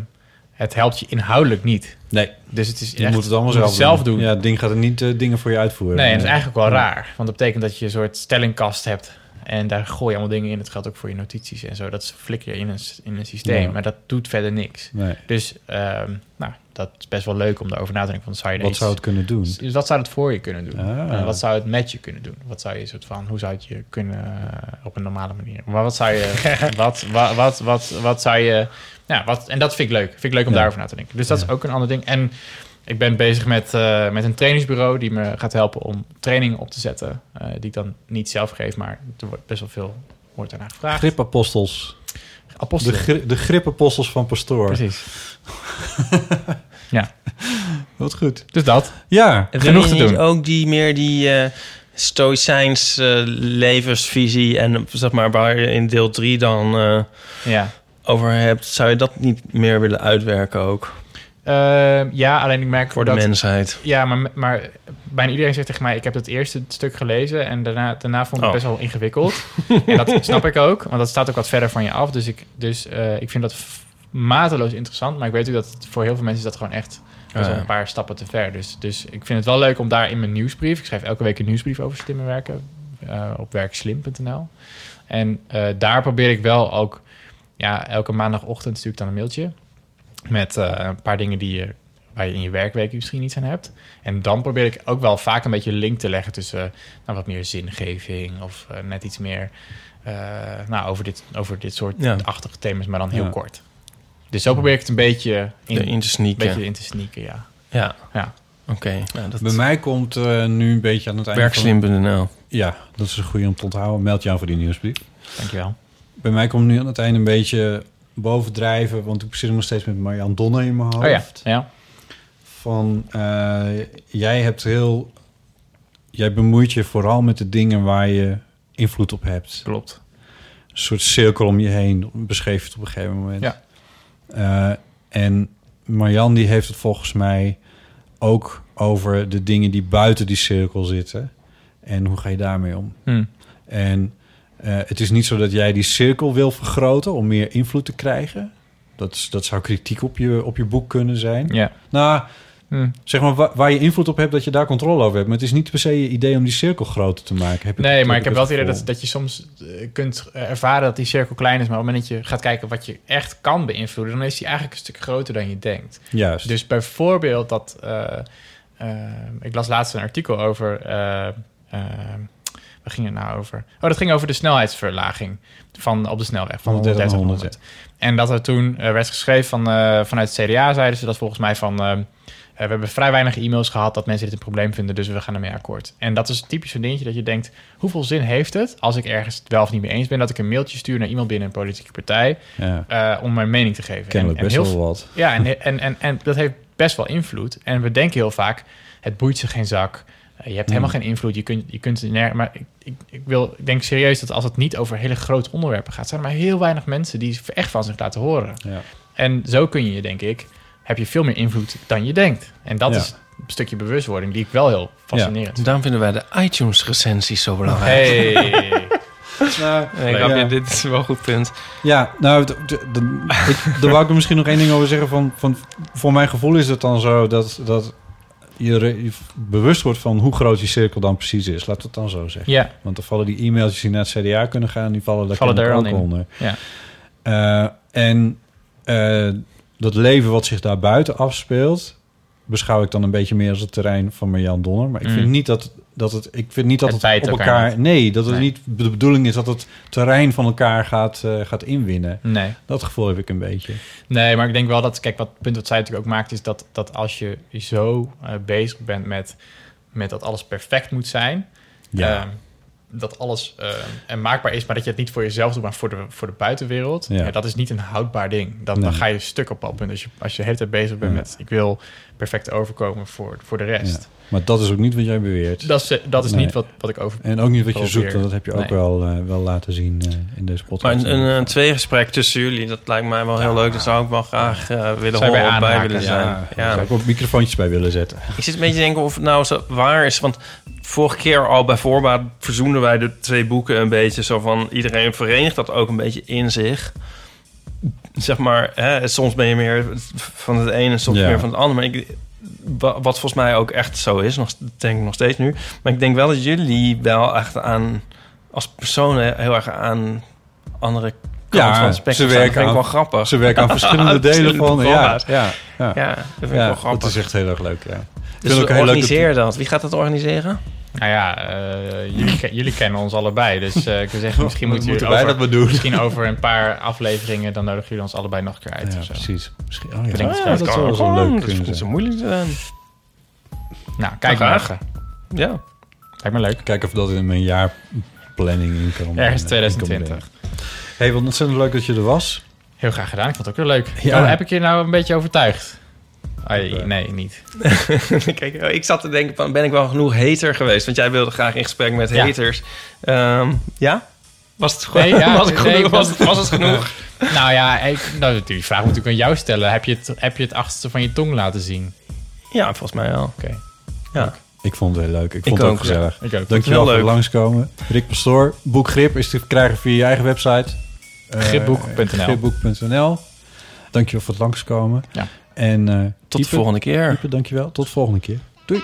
het helpt je inhoudelijk niet. Nee. Dus het is Je echt- moet het allemaal zelf, het zelf doen. Ja, het ding gaat er niet eh, dingen voor je uitvoeren. Nee, en dat is eigenlijk wel Ja. raar. Want dat betekent dat je een soort stellingkast hebt. En daar gooi je allemaal dingen in. Dat geldt ook voor je notities en zo. Dat flikker je in een, in een systeem. Ja. Maar dat doet verder niks. Nee. Dus ehm, nou, dat is best wel leuk om daarover na te denken. Van, zou je Wat iets- zou het kunnen doen? Dus wat zou het voor je kunnen doen? Ah. Eh, wat zou het met je kunnen doen? Wat zou je soort van, hoe zou het je kunnen eh, op een normale manier? Maar wat zou je, wat, wat, wat, wat, wat zou je, ja, wat, en dat vind ik leuk. Vind ik leuk om Ja. daarover na te denken. Dus dat is ook een ander ding. En ik ben bezig met, eh, met een trainingsbureau die me gaat helpen om trainingen op te zetten. die ik dan niet zelf geef, maar er wordt best wel veel wordt daarna gevraagd. Gripapostels. Apostelen. De, gri de gripapostels van Pastoor. Precies. ja. Wat goed. Dus dat. Ja. En Genoeg te doen. ook die meer die eh stoïcijns eh, levensvisie en zeg maar waar je in deel 3 dan eh, Ja. over hebt, zou je dat niet meer willen uitwerken ook Eh, ja, alleen ik merk voor de dat- mensheid? Ja, maar, maar bijna iedereen zegt tegen mij... ik heb het eerste stuk gelezen en daarna, daarna vond ik het Oh. best wel ingewikkeld. en dat snap ik ook, want dat staat ook wat verder van je af. Dus ik, dus, eh, ik vind dat mateloos interessant. Maar ik weet ook dat voor heel veel mensen is dat gewoon echt... Ja. een paar stappen te ver. Dus, dus ik vind het wel leuk om daar in mijn nieuwsbrief... ik schrijf elke week een nieuwsbrief over slimmer werken... eh, op werkslim.nl. En eh, daar probeer ik wel ook... ja, elke maandagochtend stuur ik dan een mailtje... met eh, een paar dingen die je waar je in je werkweek misschien iets aan hebt. En dan probeer ik ook wel vaak een beetje een link te leggen tussen nou, wat meer zingeving of net iets meer nou, over, dit, over dit soort Ja. achtige thema's, maar dan heel Ja. kort. Dus zo probeer ik het een beetje in, Erin te sneaken. Beetje in te sneaken, ja. Ja. Ja. Oké. Nou, dat Bij mij komt eh, nu een beetje aan het einde Werkslim.nl. Ja, dat is een goede om te onthouden. Meld je aan voor die nieuwsbrief. Dankjewel. Bij mij komt nu aan het einde een beetje bovendrijven... want ik zit nog steeds met Marjan Donner in mijn hoofd. Oh ja, ja. Van, eh, jij hebt heel... Jij bemoeit je vooral met de dingen waar je invloed op hebt. Klopt. Een soort cirkel om je heen, beschreef je het op een gegeven moment. Ja. Eh, en Marjan die heeft het volgens mij ook over de dingen die buiten die cirkel zitten. En hoe ga je daarmee om? Hmm. En eh, het is niet zo dat jij die cirkel wil vergroten om meer invloed te krijgen. Dat, is, dat zou kritiek op je, op je boek kunnen zijn. Ja. Nou, Hmm. zeg maar wa- waar je invloed op hebt, dat je daar controle over hebt. Maar het is niet per se je idee om die cirkel groter te maken. Heb Nee, maar ik heb wel het idee dat, dat je soms eh, kunt ervaren dat die cirkel klein is. Maar op het moment dat je gaat kijken wat je echt kan beïnvloeden, dan is die eigenlijk een stuk groter dan je denkt. Juist. Dus bijvoorbeeld dat. eh, eh, ik las laatst een artikel over. eh, waar ging het nou over? Oh, dat ging over de snelheidsverlaging van, op de snelweg van 130 130 naar naar 100. En dat er toen werd geschreven van, vanuit het CDA, zeiden ze dat volgens mij van... eh, we hebben vrij weinig e-mails gehad dat mensen dit een probleem vinden, dus we gaan ermee akkoord. En dat is typisch zo'n dingetje dat je denkt, hoeveel zin heeft het als ik ergens het wel of niet mee eens ben, dat ik een mailtje stuur naar iemand binnen een politieke partij Ja. eh, om mijn mening te geven. Kennelijk best heel wel wat. Ja, en, en, en, en dat heeft best wel invloed. En we denken heel vaak, het boeit ze geen zak. Eh, je hebt helemaal Hmm. geen invloed. Je kunt, je kunt maar ik, ik, ik, wil, ik denk serieus dat als het niet over hele grote onderwerpen gaat, zijn er maar heel weinig mensen die echt van zich laten horen. Ja. En zo kun je, denk ik, heb je veel meer invloed dan je denkt. En dat Ja. is een stukje bewustwording die ik wel heel fascinerend vind. Daarom vinden wij de iTunes-recensies zo belangrijk. Hey. Nou, Nee, grapje, ja. dit is wel een goed punt. Ja, nou, ik, daar wou ik er misschien nog één ding over zeggen. Van, van, voor mijn gevoel is het dan zo dat, dat je, re- je bewust wordt van hoe groot die cirkel dan precies is. Laat het dan zo zeggen. Ja. Want dan vallen die e-mailtjes die naar het CDA kunnen gaan, die vallen daar Vallen daar ook in. onder. Ja. Eh, en eh, dat leven wat zich daar buiten afspeelt, beschouw ik dan een beetje meer als het terrein van Marjan Donner. Maar ik Mm. vind niet dat dat het, ik vind niet dat Het op elkaar niet. nee, dat het Nee. niet de bedoeling is dat het terrein van elkaar gaat, eh, gaat inwinnen. Nee. Dat gevoel heb ik een beetje. Nee, maar ik denk wel dat, kijk, wat het punt wat zij natuurlijk ook maakt, is dat, dat als je zo eh, bezig bent met, met dat alles perfect moet zijn, Ja. ehm, dat alles eh, en maakbaar is, maar dat je het niet voor jezelf doet, maar voor de, voor de buitenwereld, Ja. ja. dat is niet een houdbaar ding. Dan, ga je stuk op dat punt. Als je, als je de hele tijd bezig bent Ja. met, ik wil perfect overkomen voor, voor de rest. Ja. Maar dat is ook niet wat jij beweert. Dat is, dat is Nee. niet wat, wat ik over. En ook niet wat je probeer. zoekt, want dat heb je ook wel, eh, wel laten zien eh, in deze Maar podcast. een, een, een tweegesprek tussen jullie, dat lijkt mij wel heel leuk. Daar zou ik wel graag eh, willen bij horen bij aanhaken? willen zijn. ja, Ja, daar zou ik ook microfoontjes bij willen zetten. Ik zit een beetje te denken of het nou zo waar is. Want vorige keer al bij voorbaat verzoenden wij de twee boeken een beetje. Zo van iedereen verenigt dat ook een beetje in zich. Zeg maar, hè, soms ben je meer van het ene, soms Ja. meer van het andere. Maar ik, wat volgens mij ook echt zo is, nog, denk ik nog steeds nu. Maar ik denk wel dat jullie wel echt aan, als personen heel erg aan andere Ja, van het ze. Dat werken vind ik aan- wel grappig. Ze werken aan verschillende delen van. Ja, ja, ja. Ja, dat vind ik Ja, wel grappig. dat is echt heel erg leuk. Ja. Dus vind ook heel leuk organiseer dat. Wie gaat dat organiseren? Nou ja, eh, jullie, jullie kennen ons allebei. Dus eh, ik wil zeggen, misschien moeten, jullie wij over, dat maar doen? Misschien over een paar afleveringen, dan nodigen jullie ons allebei nog een keer uit. Ja, of zo. precies. Misschien, oh ja, dat, het dat zelf. zou wel zo leuk Dat is kunnen zo moeilijk te zijn. Nou, kijk maar. Ja. Lijkt me leuk. Kijken of dat in mijn jaarplanning in kan. Ergens in kan 2020. brengen. hey, wat ontzettend leuk dat je er was. Heel graag gedaan. Ik vond het ook heel leuk. Ja. Oh, heb ik je nou een beetje overtuigd? Ai, nee, niet. Kijk, ik zat te denken, van, ben ik wel genoeg hater geweest? Want jij wilde graag in gesprek met Ja. haters. Ehm, ja? Was het goed? Nee, ja, was, het nee, genoeg? was, was- het, was het genoeg? nou ja, ik, nou, die vraag moet ik aan jou stellen. Heb je, het, heb je het achterste van je tong laten zien? Ja, volgens mij wel. Oké. Ja. Ik vond het heel leuk. Ik vond Ik het ook ook, gezellig. Ik ook. Dankjewel Heel voor het langskomen. Rick Pastoor, boek Grip is te krijgen via je eigen website. Eh, Gripboek.nl. Gripboek.nl. Dankjewel voor het langskomen. Ja. En eh Tot de volgende keer. Ipe, dankjewel. Tot de volgende keer. Doei.